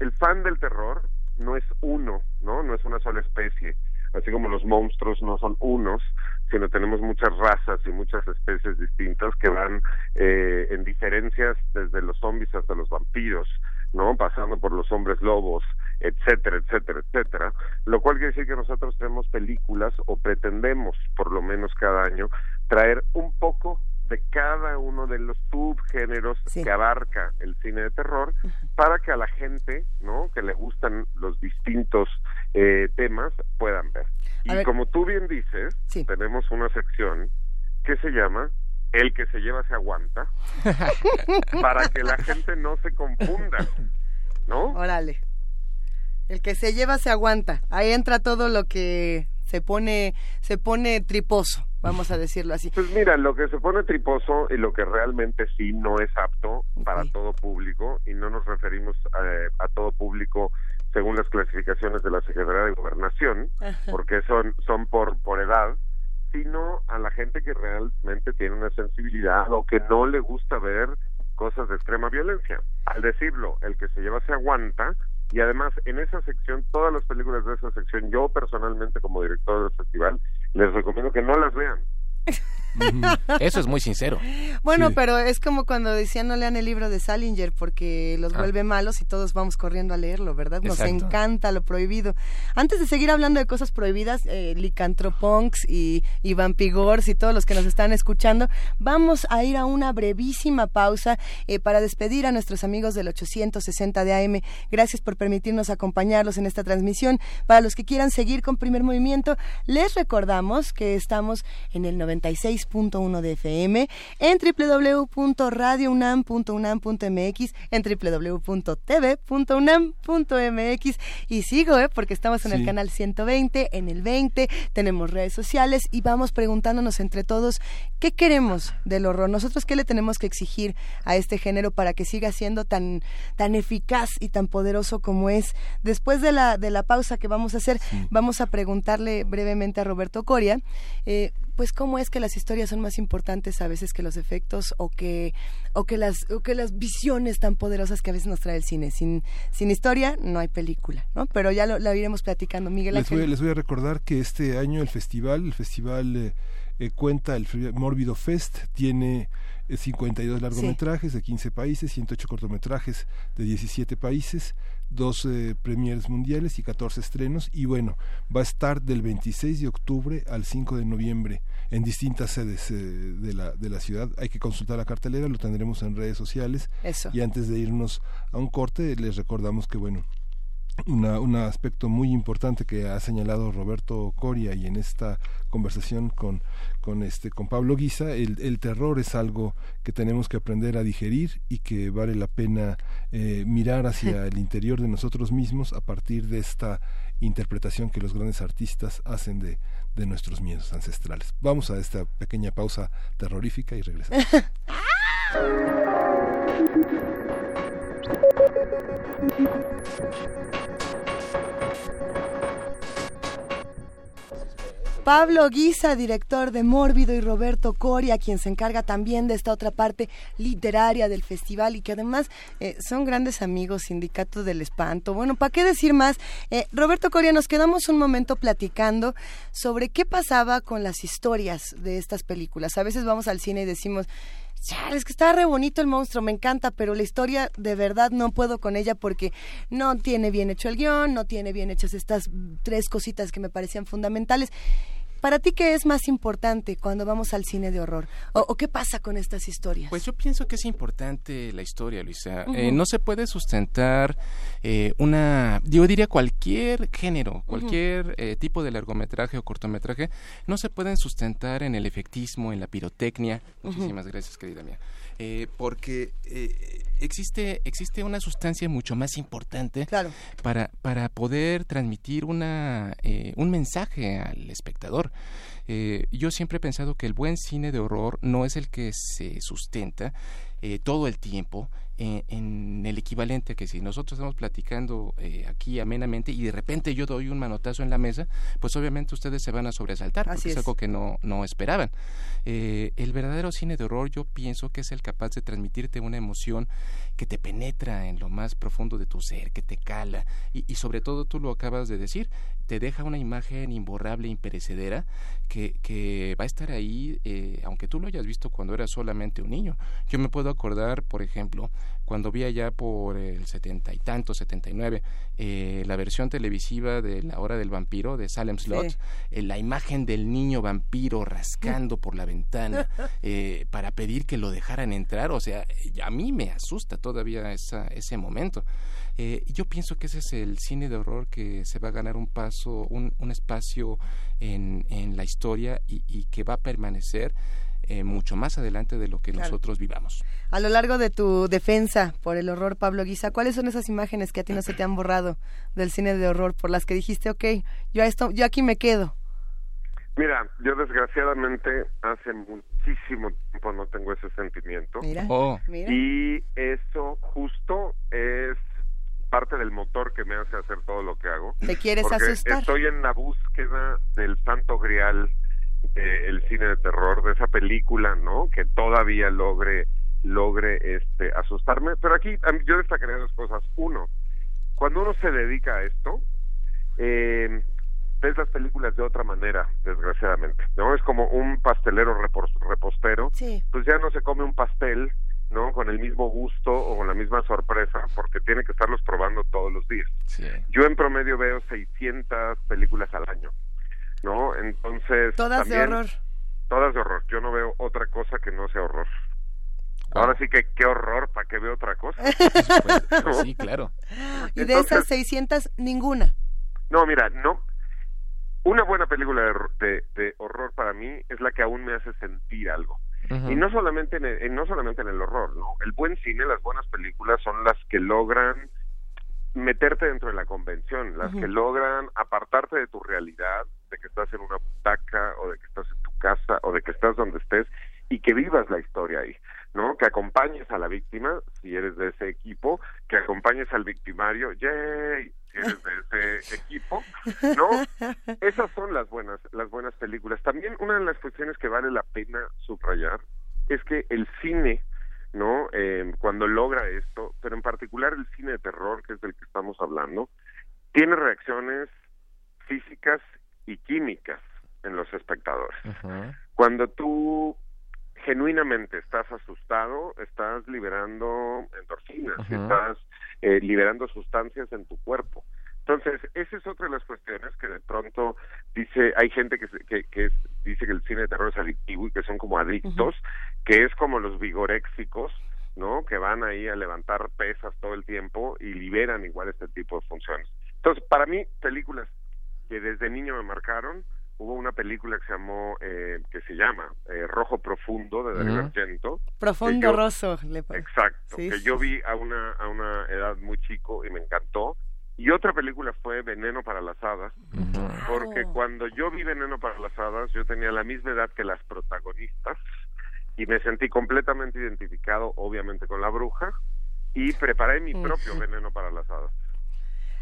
el fan del terror no es uno, ¿no? No es una sola especie. Así como los monstruos no son unos, sino tenemos muchas razas y muchas especies distintas que van eh, en diferencias desde los zombies hasta los vampiros, ¿no? Pasando por los hombres lobos, etcétera, etcétera, etcétera. Lo cual quiere decir que nosotros tenemos películas o pretendemos, por lo menos cada año, traer un poco de cada uno de los subgéneros que abarca el cine de terror para que a la gente, ¿no? Que le gustan los distintos eh, temas puedan ver. y como tú bien dices, tenemos una sección que se llama El que se lleva se aguanta para que la gente no se confunda, ¿no? Órale. El que se lleva se aguanta. Ahí entra todo lo que se pone se pone triposo, vamos a decirlo así. Pues mira, lo que se pone triposo y lo que realmente sí no es apto para todo público y no nos referimos a, a todo público según las clasificaciones de la Secretaría de Gobernación, porque son son por por edad, sino a la gente que realmente tiene una sensibilidad o que no le gusta ver cosas de extrema violencia. Al decirlo, el que se lleva se aguanta y además en esa sección, todas las películas de esa sección, yo personalmente como director del festival, les recomiendo que no las vean. Eso es muy sincero. Bueno, pero es como cuando decían no lean el libro de Salinger porque los Ah. vuelve malos y todos vamos corriendo a leerlo, ¿verdad? Nos Exacto. encanta lo prohibido. Antes de seguir hablando de cosas prohibidas, eh, licantropunks y, y vampigors y todos los que nos están escuchando, vamos a ir a una brevísima pausa eh, para despedir a nuestros amigos del 860 de AM. Gracias por permitirnos acompañarlos en esta transmisión. Para los que quieran seguir con Primer Movimiento, les recordamos que estamos en el 96.1 de FM, en www.radiounam.unam.mx, en www.tv.unam.mx y sigo, ¿eh? porque estamos en el canal 120, en el 20, tenemos redes sociales y vamos preguntándonos entre todos qué queremos del horror. Nosotros qué le tenemos que exigir a este género para que siga siendo tan, tan eficaz y tan poderoso como es. Después de la, de la pausa que vamos a hacer, vamos a preguntarle brevemente a Roberto Coria, eh, pues cómo es que las historias son más importantes a veces que los efectos o que o que las o que las visiones tan poderosas que a veces nos trae el cine. Sin sin historia no hay película, ¿no? Pero ya lo, lo iremos platicando. Miguel Les Ángel. voy, les voy a recordar que este año el festival, el festival eh, eh, cuenta, el Mórbido Fest tiene eh, 52 largometrajes de 15 países, 108 cortometrajes de 17 países, dos eh, premieres mundiales y 14 estrenos y bueno, va a estar del 26 de octubre al 5 de noviembre en distintas sedes eh, de, la, de la ciudad. Hay que consultar la cartelera, lo tendremos en redes sociales. Eso. Y antes de irnos a un corte, les recordamos que bueno, una, un aspecto muy importante que ha señalado Roberto Coria y en esta conversación con, con este con Pablo Guisa, el, el terror es algo que tenemos que aprender a digerir y que vale la pena eh, mirar hacia el interior de nosotros mismos a partir de esta interpretación que los grandes artistas hacen de, de nuestros miedos ancestrales. Vamos a esta pequeña pausa terrorífica y regresamos. Pablo Guisa, director de Mórbido, y Roberto Coria, quien se encarga también de esta otra parte literaria del festival y que además eh, son grandes amigos, Sindicato del Espanto. Bueno, ¿para qué decir más? Eh, Roberto Coria, nos quedamos un momento platicando sobre qué pasaba con las historias de estas películas. A veces vamos al cine y decimos, Es que está re bonito el monstruo, me encanta, pero la historia de verdad no puedo con ella porque no tiene bien hecho el guion, no tiene bien hechas estas tres cositas que me parecían fundamentales. Para ti, ¿qué es más importante cuando vamos al cine de horror? ¿O, o qué pasa con estas historias? Pues yo pienso que es importante la historia, Luisa. Eh, no se puede sustentar eh, una, yo diría cualquier género, cualquier eh, tipo de largometraje o cortometraje, no se pueden sustentar en el efectismo, en la pirotecnia. Muchísimas gracias, querida mía. Eh, porque eh, existe, existe una sustancia mucho más importante para, para poder transmitir una, eh, un mensaje al espectador. Eh, yo siempre he pensado que el buen cine de horror no es el que se sustenta eh, todo el tiempo eh, en el equivalente que si nosotros estamos platicando eh, aquí amenamente y de repente yo doy un manotazo en la mesa, pues obviamente ustedes se van a sobresaltar Así porque es. es. algo que no, no esperaban. Eh, el verdadero cine de horror yo pienso que es el capaz de transmitirte una emoción que te penetra en lo más profundo de tu ser, que te cala y, y sobre todo tú lo acabas de decir, te deja una imagen imborrable, imperecedera, que, que va a estar ahí, eh, aunque tú lo hayas visto cuando eras solamente un niño. Yo me puedo acordar, por ejemplo, cuando vi allá por el setenta y tanto, setenta y nueve, eh, la versión televisiva de La Hora del Vampiro de Salem Slot, Sí. eh, la imagen del niño vampiro rascando por la ventana eh, para pedir que lo dejaran entrar, o sea, a mí me asusta todavía esa, ese momento. Eh, yo pienso que ese es el cine de horror que se va a ganar un paso, un, un espacio en, en la historia y, y que va a permanecer eh, mucho más adelante de lo que Claro. nosotros vivamos. A lo largo de tu defensa por el horror, Pablo Guisa, ¿cuáles son esas imágenes que a ti no se te han borrado del cine de horror por las que dijiste, ok, yo, a esto, yo aquí me quedo? Mira, yo desgraciadamente hace muchísimo tiempo no tengo ese sentimiento. Mira, Oh. mira. Y eso justo es parte del motor que me hace hacer todo lo que hago. ¿Te quieres Porque asustar? Estoy en la búsqueda del santo grial del cine de terror, de esa película, ¿no? Que todavía logre logre este asustarme. Pero aquí yo destacaría dos cosas. Uno, cuando uno se dedica a esto, eh, ves las películas de otra manera, desgraciadamente, ¿no? Es como un pastelero repos- repostero, Sí. pues ya no se come un pastel, ¿no? Con el mismo gusto o con la misma sorpresa, porque tiene que estarlos probando todos los días. Yo en promedio veo 600 películas al año, ¿no? Entonces... Todas de horror. Todas de horror. Yo no veo otra cosa que no sea horror. Ahora sí que qué horror, ¿para qué veo otra cosa? Pues sí, claro. Y de Entonces- esas 600, ninguna. No, mira, no. Una buena película de, de- de horror para mí es la que aún me hace sentir algo. Y no solamente en el, en- no solamente en el horror, ¿no? El buen cine, las buenas películas son las que logran meterte dentro de la convención, las que logran apartarte de tu realidad, de que estás en una butaca o de que estás en tu casa o de que estás donde estés y que vivas la historia ahí, ¿no? Que acompañes a la víctima, si eres de ese equipo, que acompañes al victimario, ¡yay! Eres de ese equipo, ¿no? Esas son las buenas, las buenas películas. También una de las cuestiones que vale la pena subrayar es que el cine, ¿no? Eh, cuando logra esto, pero en particular el cine de terror, que es del que estamos hablando, tiene reacciones físicas y químicas en los espectadores. Cuando tú genuinamente estás asustado, estás liberando endorfinas, estás eh, liberando sustancias en tu cuerpo. Entonces, esa es otra de las cuestiones que de pronto dice, hay gente que, que, que es- dice que el cine de terror es adictivo y que son como adictos, que es como los vigoréxicos, ¿no? Que van ahí a levantar pesas todo el tiempo y liberan igual este tipo de funciones. Entonces, para mí, películas que desde niño me marcaron, hubo una película que se llamó, eh, que se llama eh, Rojo Profundo de Dario Ujú. Argento. Profundo yo- roso. Le Exacto, Sí, que sí, yo vi a una, a una edad muy chico y me encantó. Y otra película fue Veneno para las Hadas, porque cuando yo vi Veneno para las Hadas, yo tenía la misma edad que las protagonistas y me sentí completamente identificado, obviamente, con la bruja y preparé mi propio. Veneno para las Hadas.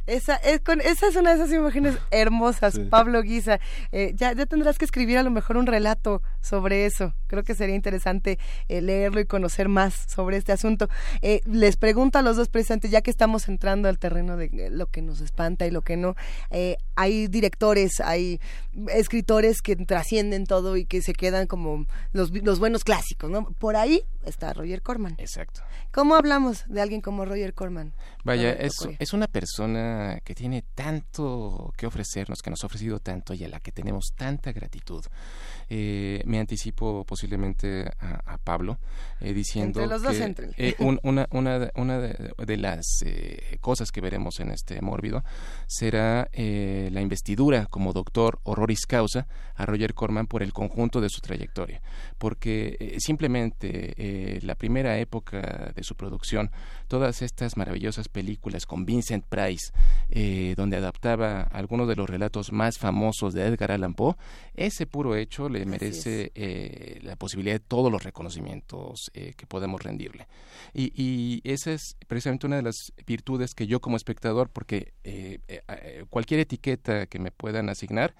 Esa es, con, esa es una de esas imágenes hermosas, Pablo Guisa. Eh, ya, ya tendrás que escribir a lo mejor un relato sobre eso. Creo que sería interesante eh, leerlo y conocer más sobre este asunto. Eh, les pregunto a los dos presentes, ya que estamos entrando al terreno de eh, lo que nos espanta y lo que no, eh, hay directores, hay escritores que trascienden todo y que se quedan como los, los buenos clásicos, ¿no? Por ahí está Roger Corman. Exacto. ¿Cómo hablamos de alguien como Roger Corman? Vaya, es, es una persona que tiene tanto que ofrecernos, que nos ha ofrecido tanto y a la que tenemos tanta gratitud. Eh, me anticipo posiblemente a, a Pablo eh, diciendo Entre los dos, que eh, un- una, una, de- una de, de las eh, cosas que veremos en este mórbido será eh, la investidura como doctor horroris causa a Roger Corman por el conjunto de su trayectoria, porque simplemente eh, la primera época de su producción, todas estas maravillosas películas con Vincent Price, eh, donde adaptaba algunos de los relatos más famosos de Edgar Allan Poe, ese puro hecho le merece eh, la posibilidad de todos los reconocimientos eh, que podemos rendirle. Y, y esa es precisamente una de las virtudes que yo como espectador, porque eh, eh, eh, cualquier etiqueta que me puedan asignar,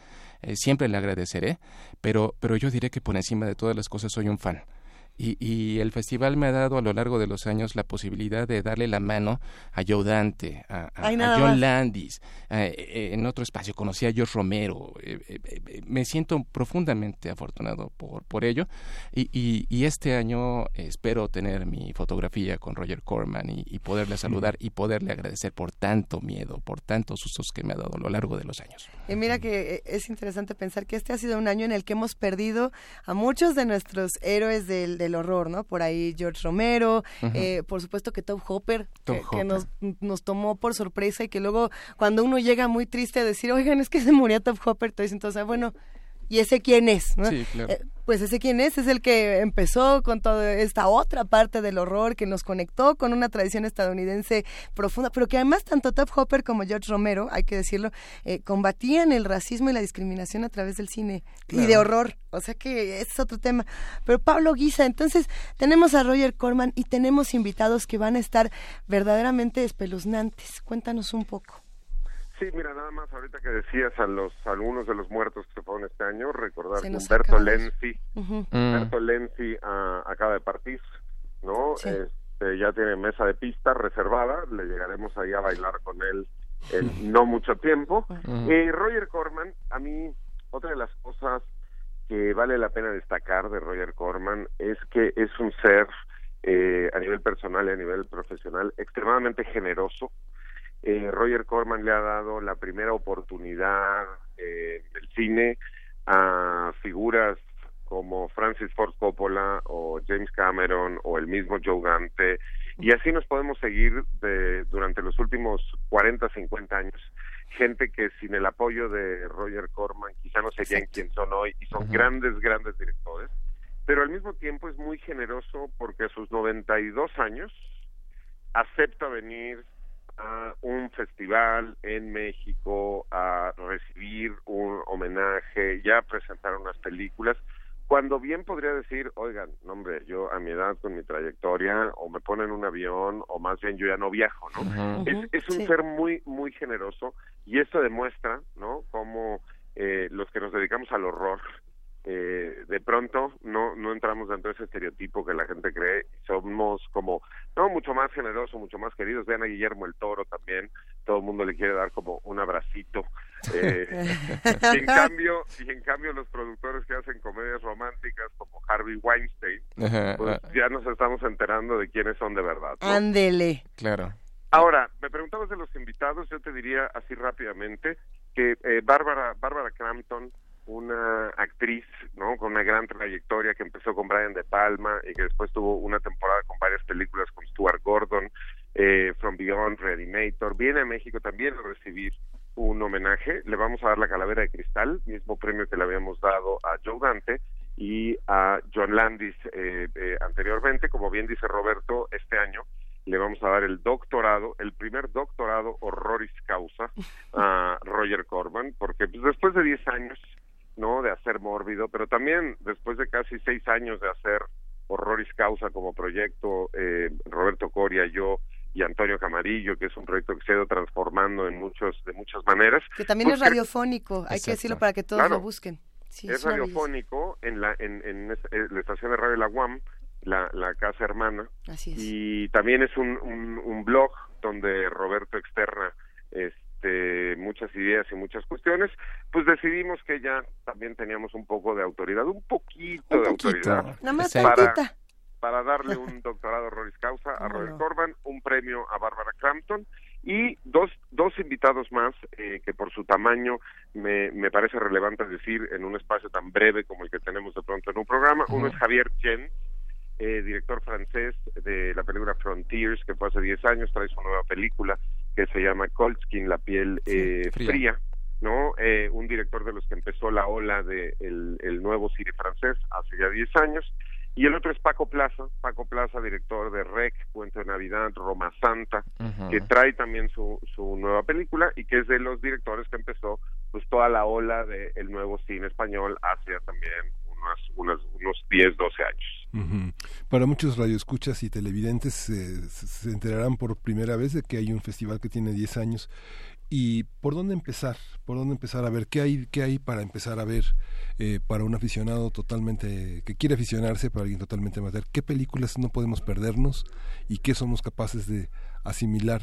siempre le agradeceré, pero, pero yo diré que por encima de todas las cosas soy un fan. Y, y, el festival me ha dado a lo largo de los años la posibilidad de darle la mano a Joe Dante, a, a, a John Landis. Eh, en otro espacio conocí a George Romero. Eh, eh, me siento profundamente afortunado por, por ello. Y, y, y, este año espero tener mi fotografía con Roger Corman y, poderle saludar y poderle agradecer por tanto miedo, por tantos sustos que me ha dado a lo largo de los años. Y mira que es interesante pensar que este ha sido un año en el que hemos perdido a muchos de nuestros héroes del del horror, ¿no? Por ahí George Romero, uh -huh. eh, por supuesto que Tom Hopper, Tom que, Hopper. que nos, nos, tomó por sorpresa y que luego cuando uno llega muy triste a decir, oigan, es que se murió Tom Hopper, te dicen, entonces, bueno, ¿y ese quién es? ¿no? Sí, claro. eh, pues ese quién es, es el que empezó con toda esta otra parte del horror, que nos conectó con una tradición estadounidense profunda, pero que además tanto Top Hopper como George Romero, hay que decirlo, eh, combatían el racismo y la discriminación a través del cine claro. y de horror. O sea que ese es otro tema. Pero Pablo Guisa, entonces tenemos a Roger Corman y tenemos invitados que van a estar verdaderamente espeluznantes. Cuéntanos un poco. Sí, mira, nada más ahorita que decías a los algunos de los muertos que se fueron este año, recordar que Humberto Lenzi, uh -huh. Humberto Lenzi uh, acaba de partir, ¿no? Sí. Este, ya tiene mesa de pista reservada, le llegaremos ahí a bailar con él en no mucho tiempo. Uh -huh. Y Roger Corman, a mí, otra de las cosas que vale la pena destacar de Roger Corman es que es un ser eh, a nivel personal y a nivel profesional extremadamente generoso, eh, Roger Corman le ha dado la primera oportunidad eh, del cine a figuras como Francis Ford Coppola o James Cameron o el mismo Joe Dante. Y así nos podemos seguir de, durante los últimos 40, 50 años. Gente que sin el apoyo de Roger Corman quizá no serían quien son hoy y son uh -huh. grandes, grandes directores, pero al mismo tiempo es muy generoso porque a sus 92 años acepta venir a un festival en México a recibir un homenaje, ya presentar unas películas, cuando bien podría decir, oigan, no hombre, yo a mi edad con mi trayectoria, o me ponen un avión, o más bien yo ya no viajo, ¿no? Uh -huh. Es, es un sí. ser muy, muy generoso, y esto demuestra, ¿no?, cómo eh, los que nos dedicamos al horror, eh, de pronto no no entramos dentro de ese estereotipo que la gente cree. Somos como no mucho más generosos mucho más queridos. Vean a Guillermo el Toro también. Todo el mundo le quiere dar como un abracito. Eh, y en cambio y en cambio los productores que hacen comedias románticas como Harvey Weinstein pues ya nos estamos enterando de quiénes son de verdad ¿no? ándele. Claro. Ahora, me preguntabas de los invitados, yo te diría así rápidamente que eh, Bárbara Bárbara Crampton una actriz, ¿no? Con una gran trayectoria que empezó con Brian De Palma y que después tuvo una temporada con varias películas con Stuart Gordon, eh, From Beyond, Reanimator. Viene a México también a recibir un homenaje. Le vamos a dar la calavera de cristal, mismo premio que le habíamos dado a Joe Dante y a John Landis eh, eh, anteriormente. Como bien dice Roberto, este año le vamos a dar el doctorado, el primer doctorado horroris causa a Roger Corman, porque pues, después de 10 años no de hacer mórbido pero también después de casi seis años de hacer horroris causa como proyecto eh, Roberto Coria yo y Antonio Camarillo que es un proyecto que se ha ido transformando en muchos de muchas maneras que también pues, es radiofónico hay exacto. que decirlo para que todos claro, lo busquen sí, es, radiofónico en la en, en, en, la estación de radio La UAM la, la casa hermana Así es. y también es un, un, un blog donde Roberto externa este, muchas ideas y muchas cuestiones, pues decidimos que ya también teníamos un poco de autoridad, un poquito, un de poquito. autoridad. Nada más para, para darle un doctorado honoris causa a Robert no. Corban, un premio a Bárbara Crampton y dos, dos invitados más eh, que por su tamaño me, me parece relevante decir en un espacio tan breve como el que tenemos de pronto en un programa. Uno es Javier Chen, eh, director francés de la película Frontiers, que fue hace 10 años, trae su nueva película que se llama Coltskin, la piel eh, fría. fría. ¿no? Eh, un director de los que empezó la ola del de el nuevo cine francés hace ya 10 años. Y el otro es Paco Plaza, Paco Plaza, director de Rec, Cuento de Navidad, Roma Santa, uh -huh. que trae también su, su nueva película y que es de los directores que empezó pues toda la ola del de nuevo cine español hace también unas, unas, unos 10, 12 años. Uh -huh. Para muchos radioescuchas y televidentes eh, se enterarán por primera vez de que hay un festival que tiene 10 años ¿Y por dónde empezar? ¿Por dónde empezar a ver qué hay, qué hay para empezar a ver eh, para un aficionado totalmente que quiere aficionarse, para alguien totalmente amateur? ¿Qué películas no podemos perdernos y qué somos capaces de asimilar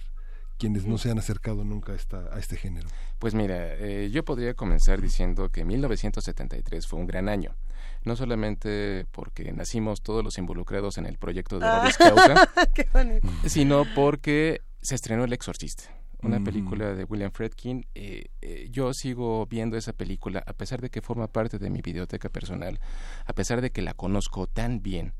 quienes no se han acercado nunca a, esta, a este género? Pues mira, eh, yo podría comenzar diciendo que 1973 fue un gran año. No solamente porque nacimos todos los involucrados en el proyecto de Boris bonito. sino porque se estrenó El Exorcista, una Mm. película de William Friedkin. Eh, eh, yo sigo viendo esa película, a pesar de que forma parte de mi biblioteca personal, a pesar de que la conozco tan bien.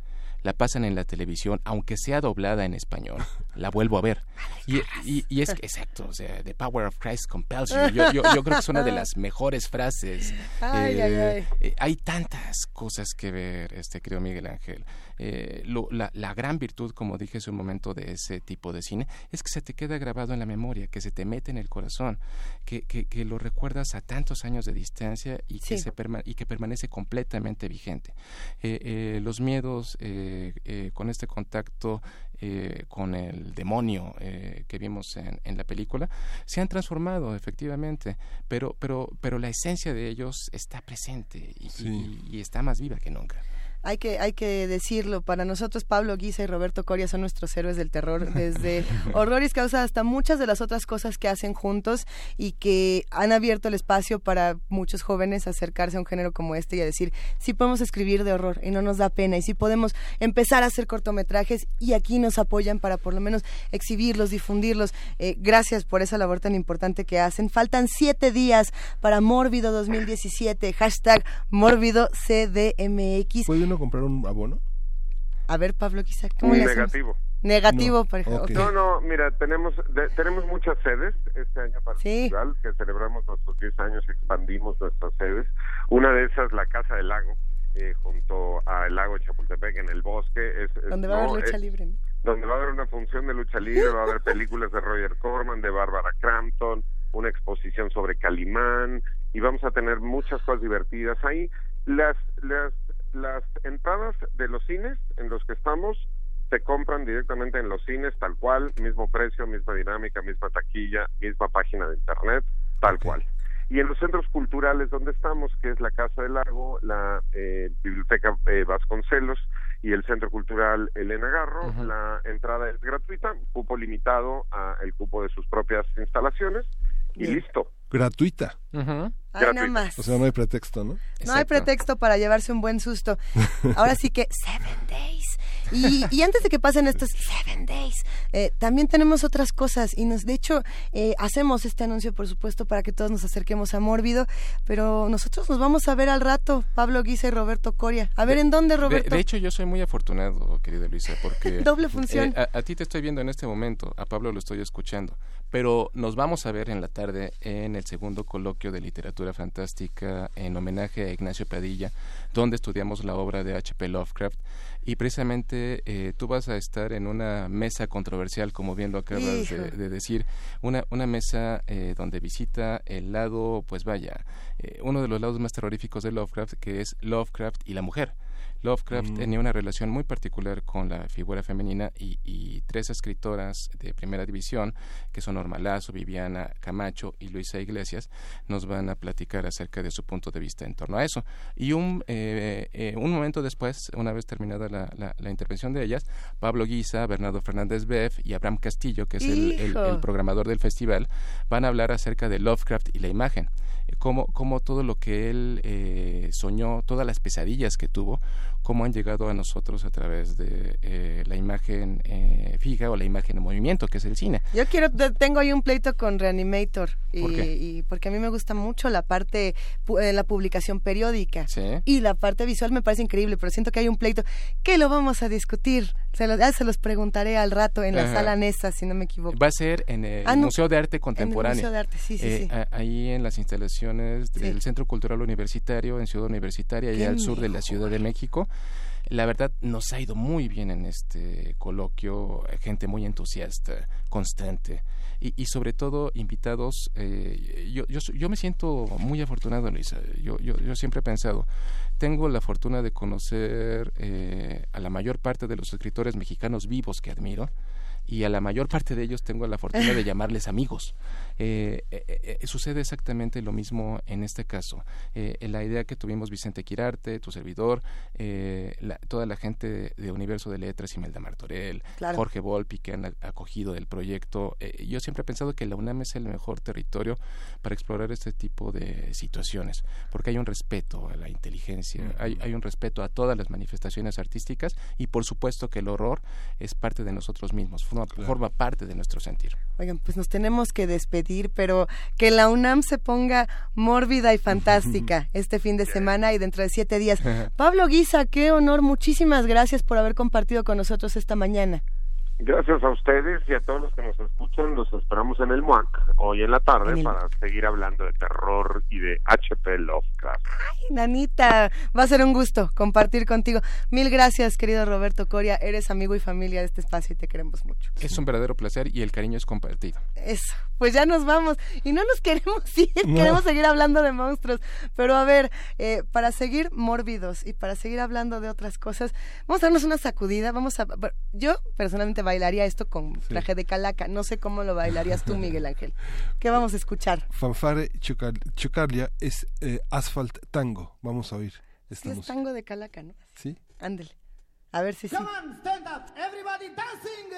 La pasan en la televisión, aunque sea doblada en español, la vuelvo a ver. Y, y- y es que, exacto, o sea, The Power of Christ compels you. Yo, yo- yo creo que es una de las mejores frases. Ay, ay, ay. eh, hay tantas cosas que ver, este querido Miguel Ángel. Eh, lo- la, la gran virtud, como dije hace un momento, de ese tipo de cine es que se te queda grabado en la memoria, que se te mete en el corazón, que, que, que lo recuerdas a tantos años de distancia y que, se perma- y que permanece completamente vigente. Eh, eh, los miedos eh, eh, con este contacto eh, con el demonio eh, que vimos en, en la película se han transformado efectivamente, pero, pero, pero la esencia de ellos está presente y, y- y está más viva que nunca. Hay que, hay que decirlo, para nosotros Pablo Guisa y Roberto Coria son nuestros héroes del terror, desde Horroris Causa hasta muchas de las otras cosas que hacen juntos y que han abierto el espacio para muchos jóvenes acercarse a un género como este y a decir, sí podemos escribir de horror y no nos da pena, y sí podemos empezar a hacer cortometrajes y aquí nos apoyan para por lo menos exhibirlos, difundirlos. Eh, gracias por esa labor tan importante que hacen. Faltan siete días para Mórbido 2017, hashtag Mórbido CDMX. ¿Puede comprar un abono? A ver, Pablo, quizá, ¿cómo le hacemos? Negativo. Negativo, No, por ejemplo. No, no, mira, tenemos de- tenemos muchas sedes este año para el festival, que celebramos nuestros 10 años y expandimos nuestras sedes. Una de esas, la Casa del Lago, eh, junto al lago de Chapultepec, en el bosque. Es, es- Donde va a haber lucha es- libre. ¿no? donde va a haber una función de lucha libre, va a haber películas de Roger Corman, de Bárbara Crampton, una exposición sobre Calimán y vamos a tener muchas cosas divertidas ahí. Las las las entradas de los cines en los que estamos se compran directamente en los cines tal cual, mismo precio, misma dinámica, misma taquilla, misma página de internet, tal cual. Y en los centros culturales donde estamos, que es la Casa del Lago, la eh, Biblioteca eh, Vasconcelos y el Centro Cultural Elena Garro, la entrada es gratuita, cupo limitado a el cupo de sus propias instalaciones y Bien. listo. Gratuita. Ay, nada más. O sea, no hay pretexto, ¿no? No hay pretexto para llevarse un buen susto. Ahora sí que Seven Days. Y, y antes de que pasen estos Seven Days, eh, también tenemos otras cosas. Y nos, de hecho, eh, hacemos este anuncio, por supuesto, para que todos nos acerquemos a Mórbido. Pero nosotros nos vamos a ver al rato, Pablo Guisa y Roberto Coria. A ver, ¿en dónde, De, Roberto? de hecho, yo soy muy afortunado, querida Luisa, porque... Doble función. eh, a, a ti te estoy viendo en este momento, a Pablo lo estoy escuchando, pero nos vamos a ver en la tarde en el segundo coloquio de literatura fantástica en homenaje a Ignacio Padilla, donde estudiamos la obra de H.P. Lovecraft. Y precisamente eh, tú vas a estar en una mesa controversial, como bien lo acabas de, de decir, una, una mesa eh, donde visita el lado, pues vaya, eh, uno de los lados más terroríficos de Lovecraft, que es Lovecraft y la mujer. Lovecraft Mm. tenía una relación muy particular con la figura femenina y, y tres escritoras de primera división, que son Norma Lazo, Viviana Camacho y Luisa Iglesias, nos van a platicar acerca de su punto de vista en torno a eso. Y un, eh, eh, un momento después, una vez terminada la, la- la intervención de ellas, Pablo Guisa, Bernardo Fernández Beff y Abraham Castillo, que es el, el- ¡Hijo! el programador del festival, van a hablar acerca de Lovecraft y la imagen. Cómo, cómo todo lo que él eh, soñó, todas las pesadillas que tuvo, cómo han llegado a nosotros a través de eh, la imagen eh, fija o la imagen en movimiento, que es el cine. Yo quiero, tengo ahí un pleito con Reanimator. Y, ¿Por qué? y porque a mí me gusta mucho la parte, eh, la publicación periódica. Sí. Y la parte visual me parece increíble, pero siento que hay un pleito que lo vamos a discutir. Se los, ya se los preguntaré al rato en la Ajá. sala Nesa, si no me equivoco. Va a ser en el Ah, no. Museo de Arte En el Contemporáneo. Museo de Arte, sí, sí, Eh, sí. a- ahí en las instalaciones del Sí. Centro Cultural Universitario, en Ciudad Universitaria, allá al sur de la Ciudad de México. La verdad, nos ha ido muy bien en este coloquio, eh, gente muy entusiasta, constante. Y, y sobre todo, invitados, eh, yo, yo, yo me siento muy afortunado, Luisa. Yo, yo, yo siempre he pensado, tengo la fortuna de conocer eh, a la mayor parte de los escritores mexicanos vivos que admiro y a la mayor parte de ellos tengo la fortuna de llamarles amigos. Eh, eh, eh, sucede exactamente lo mismo en este caso. la idea que tuvimos Vicente Quirarte, tu servidor, toda la gente de Universo de Letras, Imelda Martorell, Jorge Volpi, que han acogido del proyecto. yo siempre he pensado que la UNAM es el mejor territorio para explorar este tipo de situaciones, porque hay un respeto a la inteligencia, hay, hay un respeto a todas las manifestaciones artísticas y por supuesto que el horror es parte de nosotros mismos, forma, forma parte de nuestro sentir. Oigan, pues nos tenemos que despedir, pero que la UNAM se ponga mórbida y fantástica este fin de semana y dentro de siete días. Pablo Guisa, qué honor, muchísimas gracias por haber compartido con nosotros esta mañana. Gracias a ustedes y a todos los que nos escuchan. Los esperamos en el MUAC hoy en la tarde para seguir hablando de terror y de HP Lovecraft. Ay, Nanita, va a ser un gusto compartir contigo. Mil gracias, querido Roberto Coria. Eres amigo y familia de este espacio y te queremos mucho. Es un verdadero placer y el cariño es compartido. Eso, pues ya nos vamos y no nos queremos ir, queremos seguir hablando de monstruos. Pero a ver, eh, para seguir mórbidos y para seguir hablando de otras cosas, vamos a darnos una sacudida. Vamos a. Yo personalmente bailaría esto con traje de calaca. No sé cómo lo bailarías tú, Miguel Ángel. ¿Qué vamos a escuchar? Fanfare Chocarlia es eh, Asphalt Tango. Vamos a oír esta sí, es tango de calaca, ¿no? Sí. Ándele. A ver si sí. Come on, stand up, everybody dancing.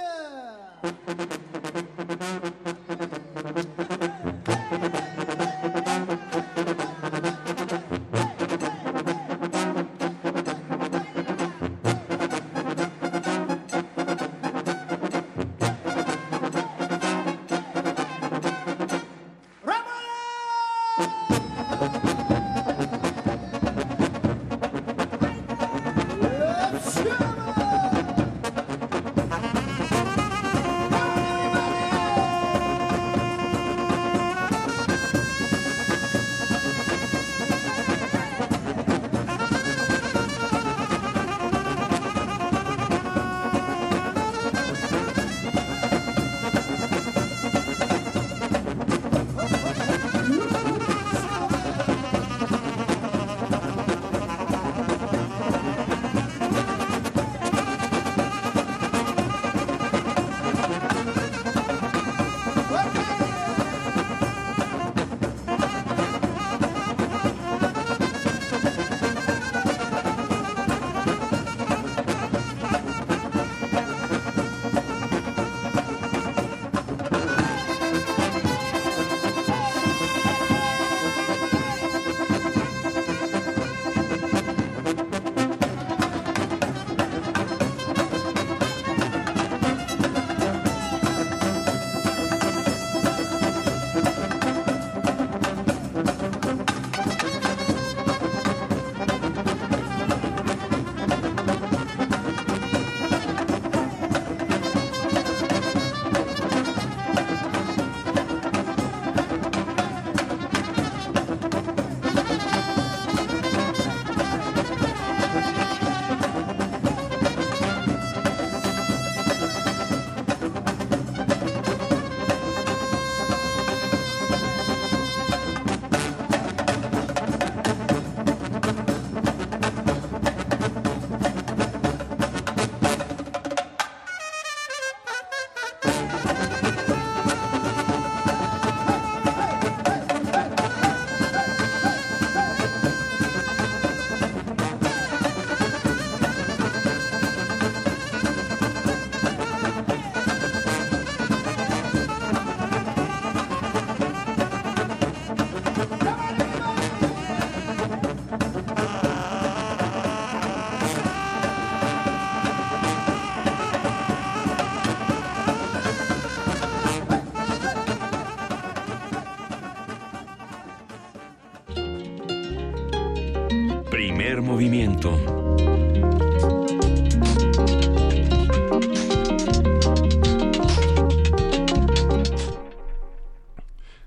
Primer movimiento.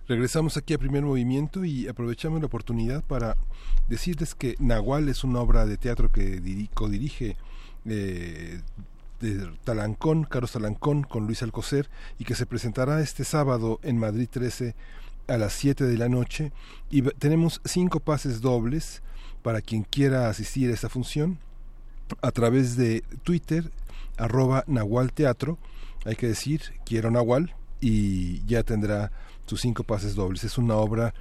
Regresamos aquí a primer movimiento y aprovechamos la oportunidad para decirles que Nahual es una obra de teatro que codirige eh, Carlos Talancón, con Luis Alcocer, y que se presentará este sábado en Madrid 13 a las 7 de la noche. Y tenemos cinco pases dobles para quien quiera asistir a esta función a través de Twitter, arroba Nahual Teatro, hay que decir, quiero Nahual y ya tendrá sus cinco pases dobles. Es una obra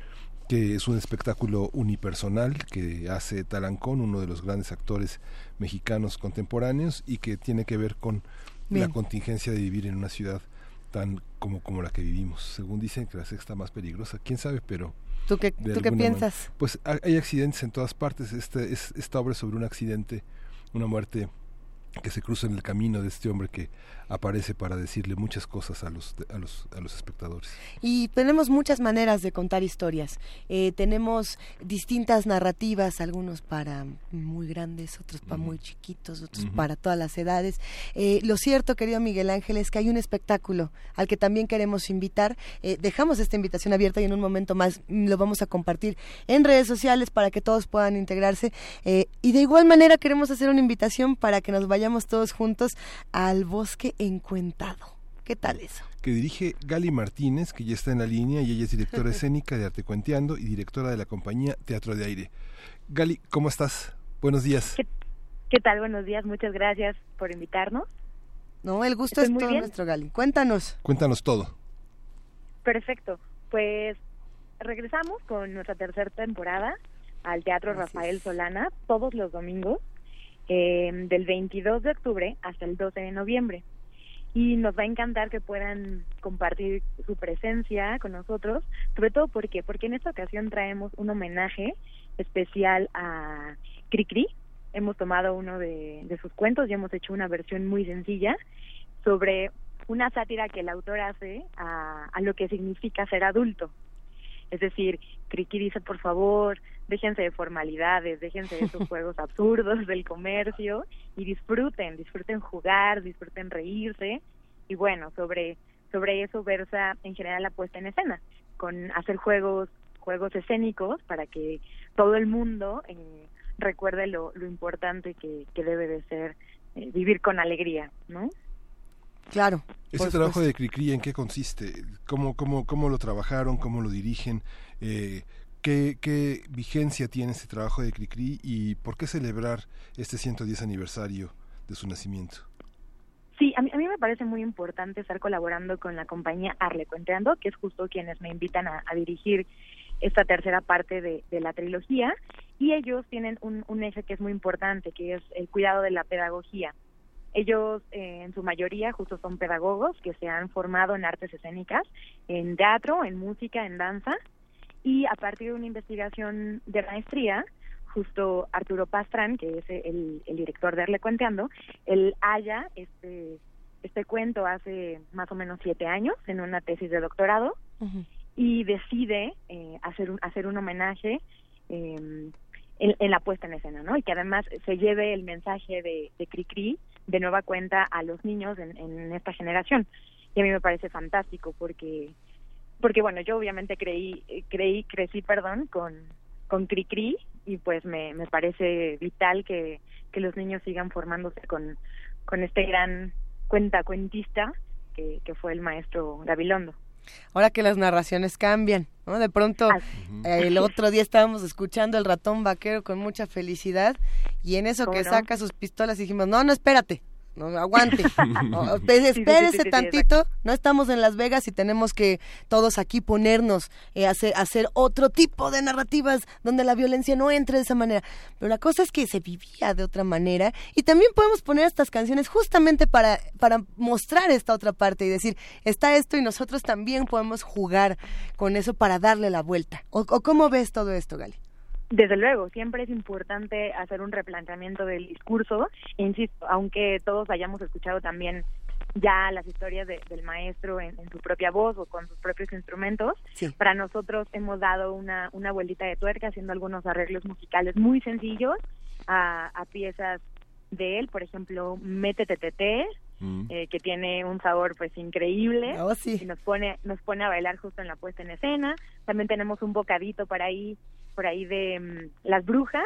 que es un espectáculo unipersonal que hace Talancón, uno de los grandes actores mexicanos contemporáneos y que tiene que ver con la contingencia de vivir en una ciudad tan como, como la que vivimos. Según dicen que la sexta más peligrosa, quién sabe, pero... ¿Tú qué, tú qué manera- piensas? Pues ha- hay accidentes en todas partes. Este, es, esta obra es sobre un accidente, una muerte que se cruza en el camino de este hombre que aparece para decirle muchas cosas a los, a los, a los espectadores. Y tenemos muchas maneras de contar historias. Eh, tenemos distintas narrativas, algunos para muy grandes, otros para muy chiquitos, otros para todas las edades. Eh, lo cierto, querido Miguel Ángel, es que hay un espectáculo al que también queremos invitar. Eh, dejamos esta invitación abierta y en un momento más mm, lo vamos a compartir en redes sociales para que todos puedan integrarse. Y de igual manera queremos hacer una invitación para que nos vayamos todos juntos al bosque encuentado. ¿Qué tal eso? que dirige Gali Martínez, que ya está en la línea y ella es directora escénica de Arte Cuenteando y directora de la compañía Teatro de Aire. Gali, ¿cómo estás? Buenos días. ¿Qué tal? Buenos días, muchas gracias por invitarnos. No, el gusto Estoy es todo bien. nuestro, Gali. Cuéntanos. Cuéntanos todo. Perfecto, pues regresamos con nuestra tercera temporada al Teatro Rafael Solana todos los domingos, eh, del 22 de octubre hasta el 12 de noviembre. Y nos va a encantar que puedan compartir su presencia con nosotros, sobre todo porque, porque en esta ocasión traemos un homenaje especial a Cricri. Hemos tomado uno de, de sus cuentos y hemos hecho una versión muy sencilla sobre una sátira que el autor hace a, a lo que significa ser adulto. Es decir, Criki dice, por favor, déjense de formalidades, déjense de esos juegos absurdos del comercio y disfruten, disfruten jugar, disfruten reírse. Y bueno, sobre, sobre eso versa en general la puesta en escena, con hacer juegos, juegos escénicos para que todo el mundo eh, recuerde lo, lo importante que, que debe de ser eh, vivir con alegría, ¿no? Claro. Ese trabajo de Cricri, ¿en qué consiste? ¿Cómo, cómo, cómo lo trabajaron? ¿Cómo lo dirigen? Eh, ¿qué, ¿Qué vigencia tiene ese trabajo de Cricri y por qué celebrar este 110 aniversario de su nacimiento? Sí, a mí, a mí me parece muy importante estar colaborando con la compañía Arlecuenteando, que es justo quienes me invitan a, dirigir esta tercera parte de, de la trilogía, y ellos tienen un, un eje que es muy importante, que es el cuidado de la pedagogía. Ellos, eh, en su mayoría, justo son pedagogos que se han formado en artes escénicas, en teatro, en música, en danza, y a partir de una investigación de maestría, justo Arturo Pastrán, que es el, el director de Arle Cuenteando, él halla este, este cuento hace más o menos siete años en una tesis de doctorado y decide eh, hacer, un, hacer un homenaje eh, en, en la puesta en escena, ¿no? Y que además se lleve el mensaje de, de Cricri de nueva cuenta a los niños en, en esta generación. Y a mí me parece fantástico porque porque bueno, yo obviamente creí eh, creí crecí, perdón, con con Cricri y pues me, me parece vital que, que los niños sigan formándose con, con este gran cuentacuentista que, que fue el maestro Gabilondo. Ahora que las narraciones cambian, ¿no? De pronto, eh, el otro día estábamos escuchando el ratón vaquero con mucha felicidad y en eso ¿Cómo que no? saca sus pistolas dijimos, no, no, espérate, no, aguante, no, pues, Sí, espérese sí, sí, tantito, no estamos en Las Vegas y tenemos que todos aquí ponernos, eh, hacer, hacer otro tipo de narrativas donde la violencia no entre de esa manera. Pero la cosa es que se vivía de otra manera y también podemos poner estas canciones justamente para, para mostrar esta otra parte y decir, está esto y nosotros también podemos jugar con eso para darle la vuelta. ¿O, o cómo ves todo esto, Gali? Desde luego, siempre es importante hacer un replanteamiento del discurso. Insisto, aunque todos hayamos escuchado también ya las historias de- del maestro en, en su propia voz o con sus propios instrumentos, para nosotros hemos dado una, una vueltita de tuerca haciendo algunos arreglos musicales muy sencillos a, a piezas de él, por ejemplo, Métete Tete, eh, que tiene un sabor pues increíble y nos pone nos pone a bailar justo en la puesta en escena. También tenemos un bocadito por ahí por ahí de mm, las brujas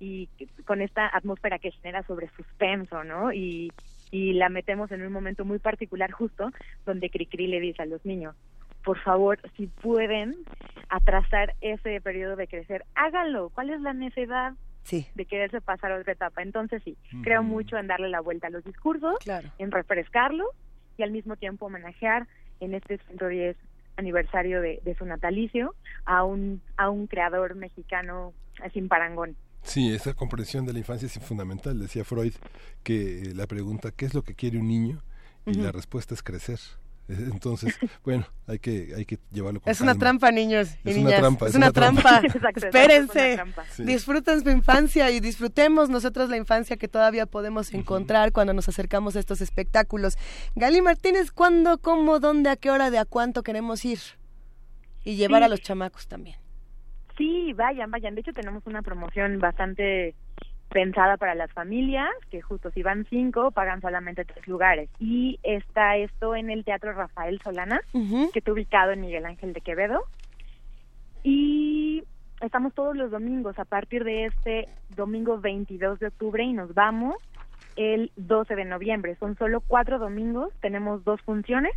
y con esta atmósfera que genera sobre suspenso, ¿no? Y, y la metemos en un momento muy particular justo donde Cricri le dice a los niños, por favor, si pueden atrasar ese periodo de crecer, háganlo. ¿Cuál es la necesidad de quererse pasar a otra etapa? Entonces sí, creo mucho en darle la vuelta a los discursos, en refrescarlos y al mismo tiempo homenajear en este 110 aniversario de, de su natalicio a un, a un creador mexicano sin parangón. Sí, esa comprensión de la infancia es fundamental. Decía Freud que eh, la pregunta ¿qué es lo que quiere un niño? Y la respuesta es crecer. Entonces, bueno, hay que hay que llevarlo con Es una calma. trampa, niños y Es una niñas. trampa, es, es una una trampa. trampa. Exacto, Espérense. es una trampa. Sí. Disfruten su infancia y disfrutemos nosotros la infancia que todavía podemos encontrar cuando nos acercamos a estos espectáculos. Gali Martínez, ¿cuándo, cómo, dónde, a qué hora, de a cuánto queremos ir? Y llevar Sí. a los chamacos también. Sí, vayan, vayan. De hecho, tenemos una promoción bastante pensada para las familias, que justo si van cinco, pagan solamente tres lugares. Y está esto en el Teatro Rafael Solana, que está ubicado en Miguel Ángel de Quevedo. Y estamos todos los domingos a partir de este domingo 22 de octubre y nos vamos el 12 de noviembre. Son solo cuatro domingos, tenemos dos funciones,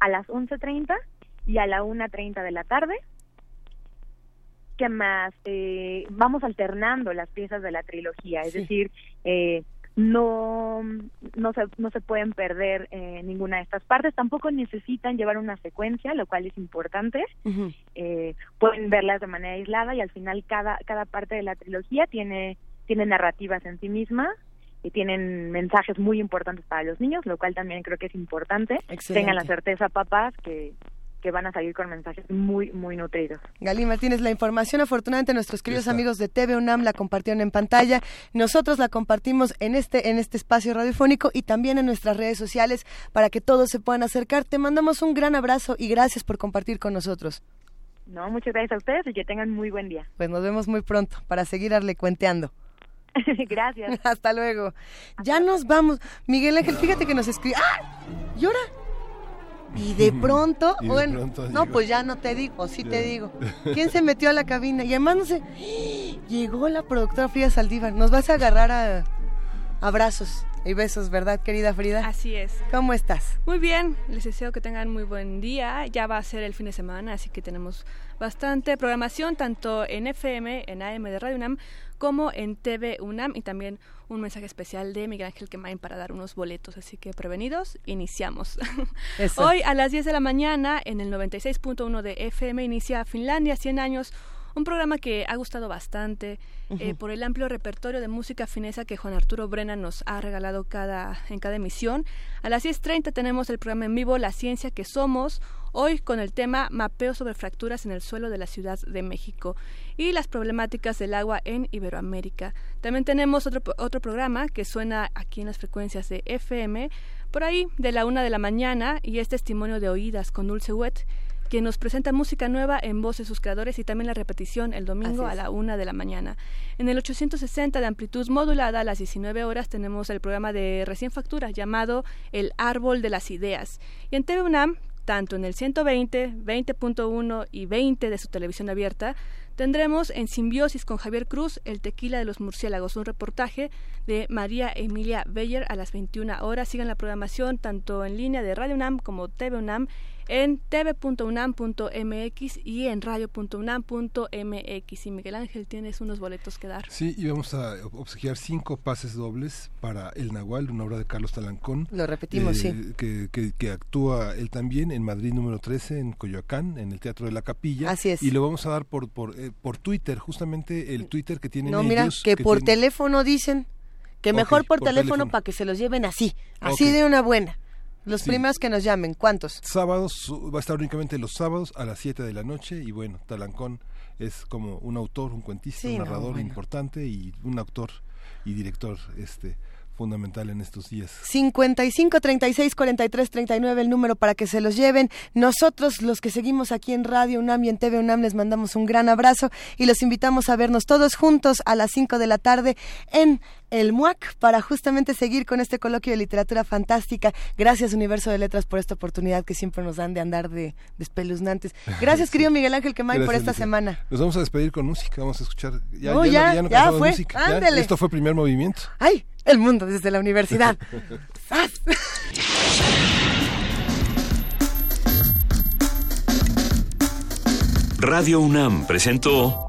a las 11.30 y a la 1.30 de la tarde. ¿Qué más? Eh, vamos alternando las piezas de la trilogía, es Sí. decir, eh, no, no, se, no se pueden perder eh, ninguna de estas partes, tampoco necesitan llevar una secuencia, lo cual es importante. Eh, pueden verlas de manera aislada y al final cada, cada parte de la trilogía tiene, tiene narrativas en sí misma y tienen mensajes muy importantes para los niños, lo cual también creo que es importante. Excelente. Tengan la certeza, papás, que, que van a salir con mensajes muy, muy nutridos. Gali Martínez, la información afortunadamente nuestros queridos amigos de TV UNAM la compartieron en pantalla. Nosotros la compartimos en este, en este espacio radiofónico y también en nuestras redes sociales para que todos se puedan acercar. Te mandamos un gran abrazo y gracias por compartir con nosotros. No, muchas gracias a ustedes y que tengan muy buen día. Pues nos vemos muy pronto para seguir arlecuenteando. gracias. Hasta luego. Ya nos vamos. Miguel Ángel, fíjate que nos escribe. ¡Ah! ¿Llora? Y de pronto, Y de bueno, pronto no, llegó. pues ya no te digo, sí te digo. ¿Quién se metió a la cabina? Y además no sé, llegó la productora Frida Saldívar. Nos vas a agarrar a abrazos y besos, ¿verdad, querida Frida? Así es. ¿Cómo estás? Muy bien, les deseo que tengan muy buen día. Ya va a ser el fin de semana, así que tenemos bastante programación, tanto en FM, en AM de Radio UNAM, como en TV UNAM, y también un mensaje especial de Miguel Ángel Quemain para dar unos boletos. Así que prevenidos, iniciamos. Eso. Hoy a las 10 de la mañana, en el 96.1 de FM, inicia Finlandia 100 años. Un programa que ha gustado bastante eh, Ujú. por el amplio repertorio de música finesa que Juan Arturo Brena nos ha regalado cada, en cada emisión. A las 10.30 tenemos el programa en vivo La Ciencia que Somos, hoy con el tema Mapeo sobre fracturas en el suelo de la Ciudad de México y las problemáticas del agua en Iberoamérica. También tenemos otro, otro programa que suena aquí en las frecuencias de FM, por ahí de la una de la mañana, y es testimonio de oídas con Dulce Wet que nos presenta música nueva en voz de sus creadores y también la repetición el domingo a la una de la mañana. En el 860 de amplitud modulada a las 19 horas tenemos el programa de recién factura llamado El Árbol de las Ideas. Y en TV UNAM, tanto en el 120, 20.1 y 20 de su televisión abierta, tendremos en simbiosis con Javier Cruz el tequila de los murciélagos, un reportaje de María Emilia Beyer a las 21 horas. Sigan la programación tanto en línea de Radio UNAM como TV UNAM en tv.unam.mx y en radio.unam.mx. Y Miguel Ángel, tienes unos boletos que dar. Sí, y vamos a obsequiar cinco pases dobles para El Nahual, una obra de Carlos Talancón. Lo repetimos, sí. Que, que- que actúa él también en Madrid número 13, en Coyoacán, en el Teatro de la Capilla. Así es. Y lo vamos a dar por por, eh, por Twitter, justamente el Twitter que tienen No, mira, ellos. que por tienen- teléfono dicen que mejor por, por teléfono, teléfono. para que se los lleven así, así de una buena. Los Sí. primeros que nos llamen, ¿cuántos? Sábados, va a estar únicamente los sábados a las 7 de la noche y bueno, Talancón es como un autor, un cuentista, Sí, un no, narrador bueno. importante y un autor y director este fundamental en estos días. 55 36 43 39 el número para que se los lleven. Nosotros los que seguimos aquí en Radio UNAM y en TV UNAM les mandamos un gran abrazo y los invitamos a vernos todos juntos a las 5 de la tarde en el MUAC para justamente seguir con este coloquio de literatura fantástica. Gracias Universo de Letras por esta oportunidad que siempre nos dan de andar de, de espeluznantes. Gracias querido Miguel Ángel Quemay por Gracias, esta Lucía. semana. Nos vamos a despedir con música, vamos a escuchar. Ya, No, ya, ya, no, ya no ya cantamos fue, música. Esto fue primer movimiento. ¡Ay! El mundo desde la universidad. Radio UNAM presentó